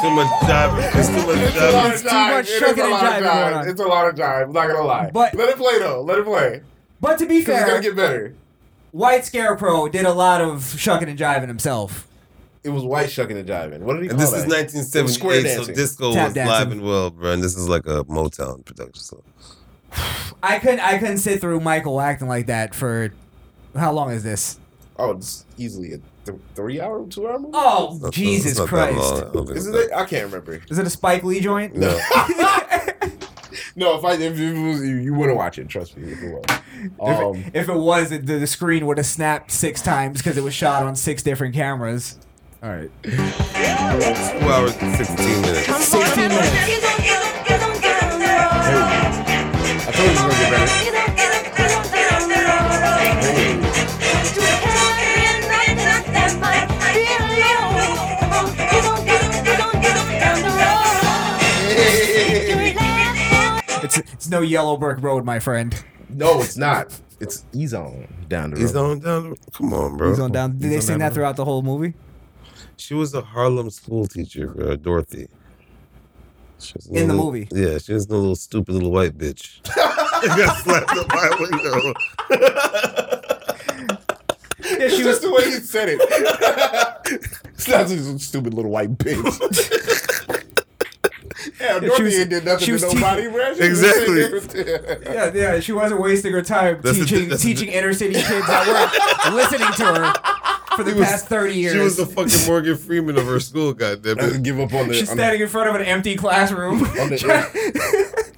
C: Too much jive. It's too much
B: It's a lot
C: jive.
B: of
D: too much
B: It is a lot of
D: jiving
B: jive. It's a lot of jive. I'm not gonna lie.
D: But-
B: let it play though. Let it play.
D: But to be
B: Cause it's gonna
D: fair,
B: get better.
D: White Scarecrow did a lot of shucking and jiving himself.
B: It was white shucking and jiving. What did he
C: And
B: call
C: this is
B: that? It
C: 1978, so disco
D: Tap
C: was
D: dancing.
C: live and well, bro. And this is like a Motown production. So
D: I couldn't. I couldn't sit through Michael acting like that for. How long is this?
B: Oh, it's easily a th- three hour, two hour movie.
D: Oh
C: not-
D: Jesus
C: it's not that
D: Christ!
C: long. I don't think it's
B: Isn't it? I can't remember.
D: Is it a Spike Lee joint?
C: No.
B: no, if I if it was you, you wouldn't watch it. Trust me, if it was. Um,
D: if it was, it, the, the screen would have snapped six times because it was shot on six different cameras.
B: all right.
C: Two hours and 16 minutes.
D: 16 minutes. It's it's no Yellow Brick Road, my friend.
B: No, it's not. It's he's on down the road.
C: He's on down. the- Come on, bro.
D: He's on down. Did they
B: on
D: sing
B: that
D: that throughout the whole movie?
C: She was a Harlem school teacher, uh, Dorothy. She was
D: In the
C: little-
D: movie?
C: Yeah, she was a little stupid little white bitch. got slapped up by a window.
D: Yeah, she
B: It's just the way you said it. it's not just some stupid little white bitch. yeah, Dorothy
D: was-
B: ain't did nothing
D: she
B: to
D: was te-
B: nobody, bro. She was
C: Exactly.
D: Yeah, yeah, she wasn't wasting her time
C: That's the
D: teaching
C: thing- that's the
D: teaching inner city kids that were listening to her for the
C: She was-
D: past thirty years.
C: She was the fucking Morgan Freeman of her school,
B: I could
C: goddammit.
B: give up on the
D: She's
B: on the,
D: standing in front of an empty classroom.
B: on the,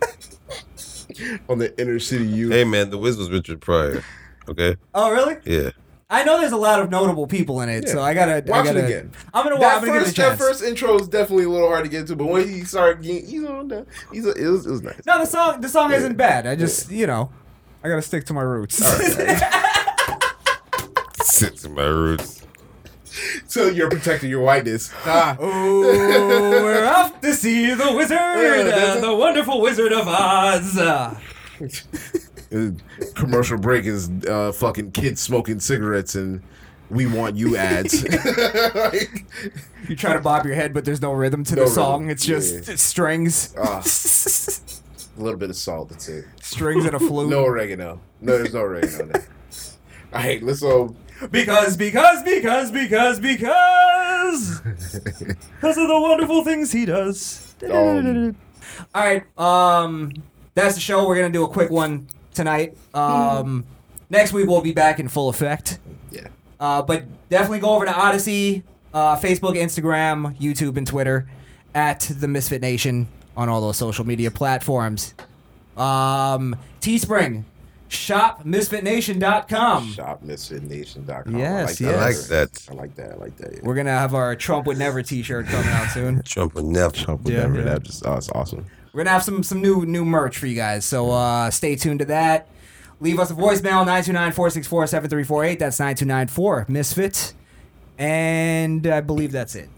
B: on the inner city youth.
C: Hey man, the Wiz was Richard Pryor. Okay?
D: oh, really?
C: Yeah.
D: I know there's a lot of notable people in it, so I gotta
B: Watch
D: I
B: it
D: gotta,
B: again.
D: I'm gonna watch.
B: That
D: I'm gonna
B: first,
D: it a
B: that first intro is definitely a little hard to get to, but when he started getting, he's on that. He's a, it was, it was nice.
D: No, the song the song isn't bad. I just you know, I gotta stick to my roots.
C: Sit to my roots.
B: So you're protecting your whiteness. Ah.
D: oh, we're off to see the wizard,
B: that's
D: uh, the wonderful Wizard of Oz. Uh,
B: Uh, commercial break is uh, fucking kids smoking cigarettes and we want you ads. Like,
D: you try to bob your head, but there's no rhythm to
B: No
D: the song. It's just
B: Yeah.
D: strings,
B: ah, a little bit of salt. That's it.
D: strings and a flute.
B: No oregano. No, there's no oregano there. All right, let's um.
D: Because, because, because, because, because, because of the wonderful things he does.
B: Um,
D: All right, um, that's the show. We're gonna do a quick one tonight. Um, next week we'll be back in full effect.
B: yeah.
D: Uh, but definitely go over to Odysee, uh, Facebook, Instagram, YouTube, and Twitter at the Misfit Nation on all those social media platforms. Um, Teespring, shopmisfitnation.com.
B: Shopmisfitnation.com.
D: Yes,
B: I
C: I
B: like
D: yes.
C: like that.
B: that. I like that. I like that. Yeah.
D: We're gonna have our Trump would never T-shirt coming out soon.
C: Trump would never.
B: Trump
D: Yeah,
B: never.
D: yeah.
B: That just oh, it's awesome.
D: We're gonna have some some new new merch for you guys, so uh, stay tuned to that. Leave us a voicemail 929-464-7348. That's 9294 Misfit, and I believe that's it.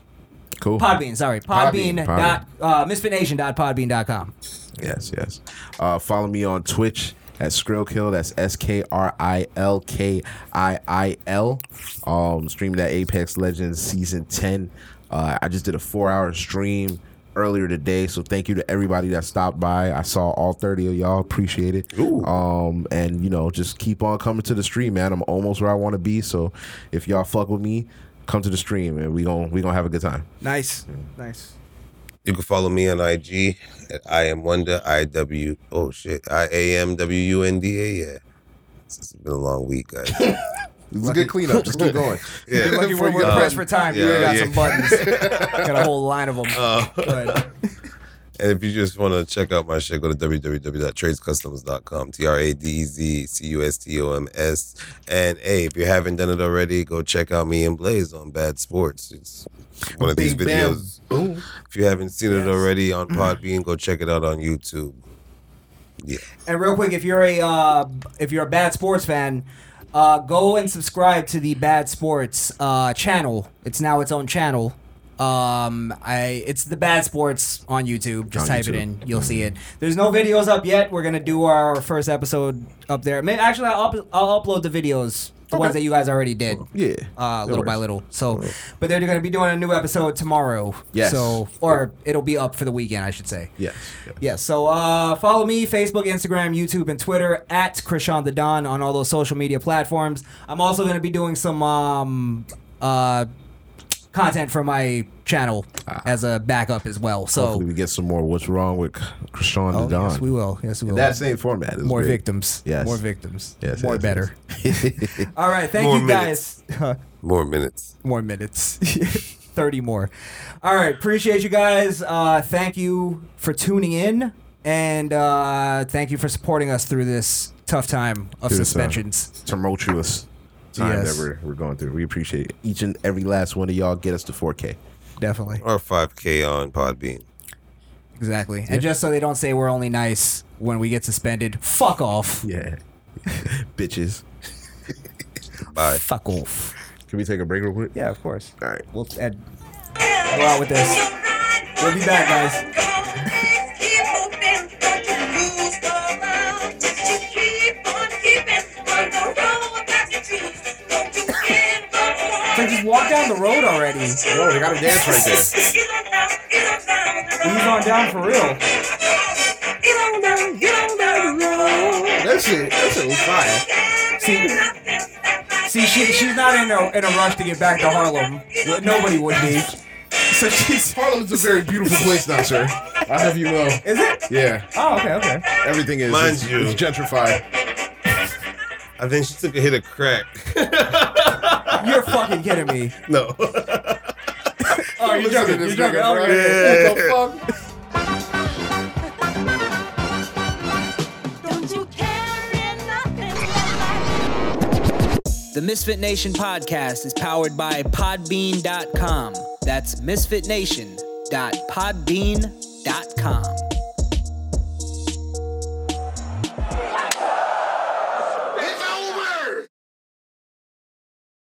B: Cool.
D: Podbean, sorry, Podbean,
B: Podbean,
D: dot uh, misfitnation.podbean.com.
B: Yes, yes. Uh, follow me on Twitch at Skrillkiil. That's S K R I L K I I L. Um, streaming that Apex Legends season ten. Uh, I just did a four-hour stream earlier today, so thank you to everybody that stopped by. I saw all thirty of y'all. Appreciate it. Um, and you know, just keep on coming to the stream, man. I'm almost where I want to be. So if y'all fuck with me, come to the stream, and we gon' we gonna have a good time.
D: Nice, nice.
C: You can follow me on IG at I am Wunda I W oh shit I A M W U N D A yeah. It's been a long week, guys.
B: It's a good cleanup. Just keep going.
C: Yeah.
D: Lucky we're, we're
C: Um,
D: pressed for time.
C: yeah,
D: we got
C: yeah.
D: some buttons. got a whole line of them.
C: Uh,
D: Good.
C: And if you just want to check out my shit, go to www.tradezcustoms.com. T R A D Z C U S T O M S. And hey, if you haven't done it already, go check out me and Blaze on Bad Sports. It's one of these
B: Bing, bam,
C: videos.
B: boom.
C: If you haven't seen it already on Podbean, go check it out on YouTube. Yeah.
D: And real quick, if you're a uh, if you're a Bad Sports fan, uh, go and subscribe to the Bad Sports uh, channel. It's now its own channel. Um, I it's the Bad Sports on YouTube. Just
B: On
D: type it
B: YouTube.
D: in, you'll see it. There's no videos up yet. We're gonna do our first episode up there. Maybe, actually, I'll, up, I'll upload the videos, the ones that you guys already did.
B: Yeah.
D: Uh,
B: That
D: little by little. So, but they're gonna be doing a new episode tomorrow.
B: Yes.
D: So, or it'll be up for the weekend, I should say.
B: Yes. yes.
D: Yeah, so uh, follow me, Facebook, Instagram, YouTube, and Twitter at Crishaun the Don on all those social media platforms. I'm also going to be doing some um, uh, content for my channel as a backup as well. So,
B: Hopefully, we get some more. What's wrong with Crishaun
D: oh,
B: the Don?
D: yes, we will. Yes, we will.
B: that same format. Is
D: more
B: great.
D: victims.
B: Yes.
D: More victims.
B: Yes,
D: More
B: yes,
D: better.
B: yes.
D: All right, thank
C: More
D: you guys.
C: More minutes.
D: more minutes 30 more all right appreciate you guys uh thank you for tuning in And uh, thank you for supporting us through this tough time of
B: Through this, uh,
D: suspensions.
B: tumultuous time
D: Yes.
B: that we're, we're going through. We appreciate it. each and every last one of y'all. Get us to 4K.
D: Definitely.
C: Or 5K on Podbean.
D: Exactly. And just so they don't say we're only nice when we get suspended, fuck off.
B: Yeah, bitches.
C: Bye.
D: Fuck off.
B: Can we take a break real quick?
D: Yeah, of course.
B: All right.
D: We'll add, go out with this. We'll be back, guys.
A: Up.
D: So just walk down the road already.
B: No, they got to dance right there.
A: Get on down, get on down.
D: Ease on down for real.
A: Get on down, get on down the road.
B: That shit, that shit was fire.
D: See, see, she she's not in a in a rush to get back to Harlem. Nobody would be. So she's.
B: Harlem is a very beautiful place now, sir. I have you know.
D: Is it?
B: Yeah,
D: Oh, okay, okay.
B: everything is.
C: Mind
B: it's,
C: you.
B: it's gentrified.
C: I think she took a hit of crack.
D: You're fucking kidding me.
C: no.
D: Oh, you're joking. You're joking.
B: nigga, bro.
D: Okay.
B: What the fuck?
A: Don't you carry nothing
D: The Misfit Nation podcast is powered by Podbean.com. That's misfitnation.podbean.com.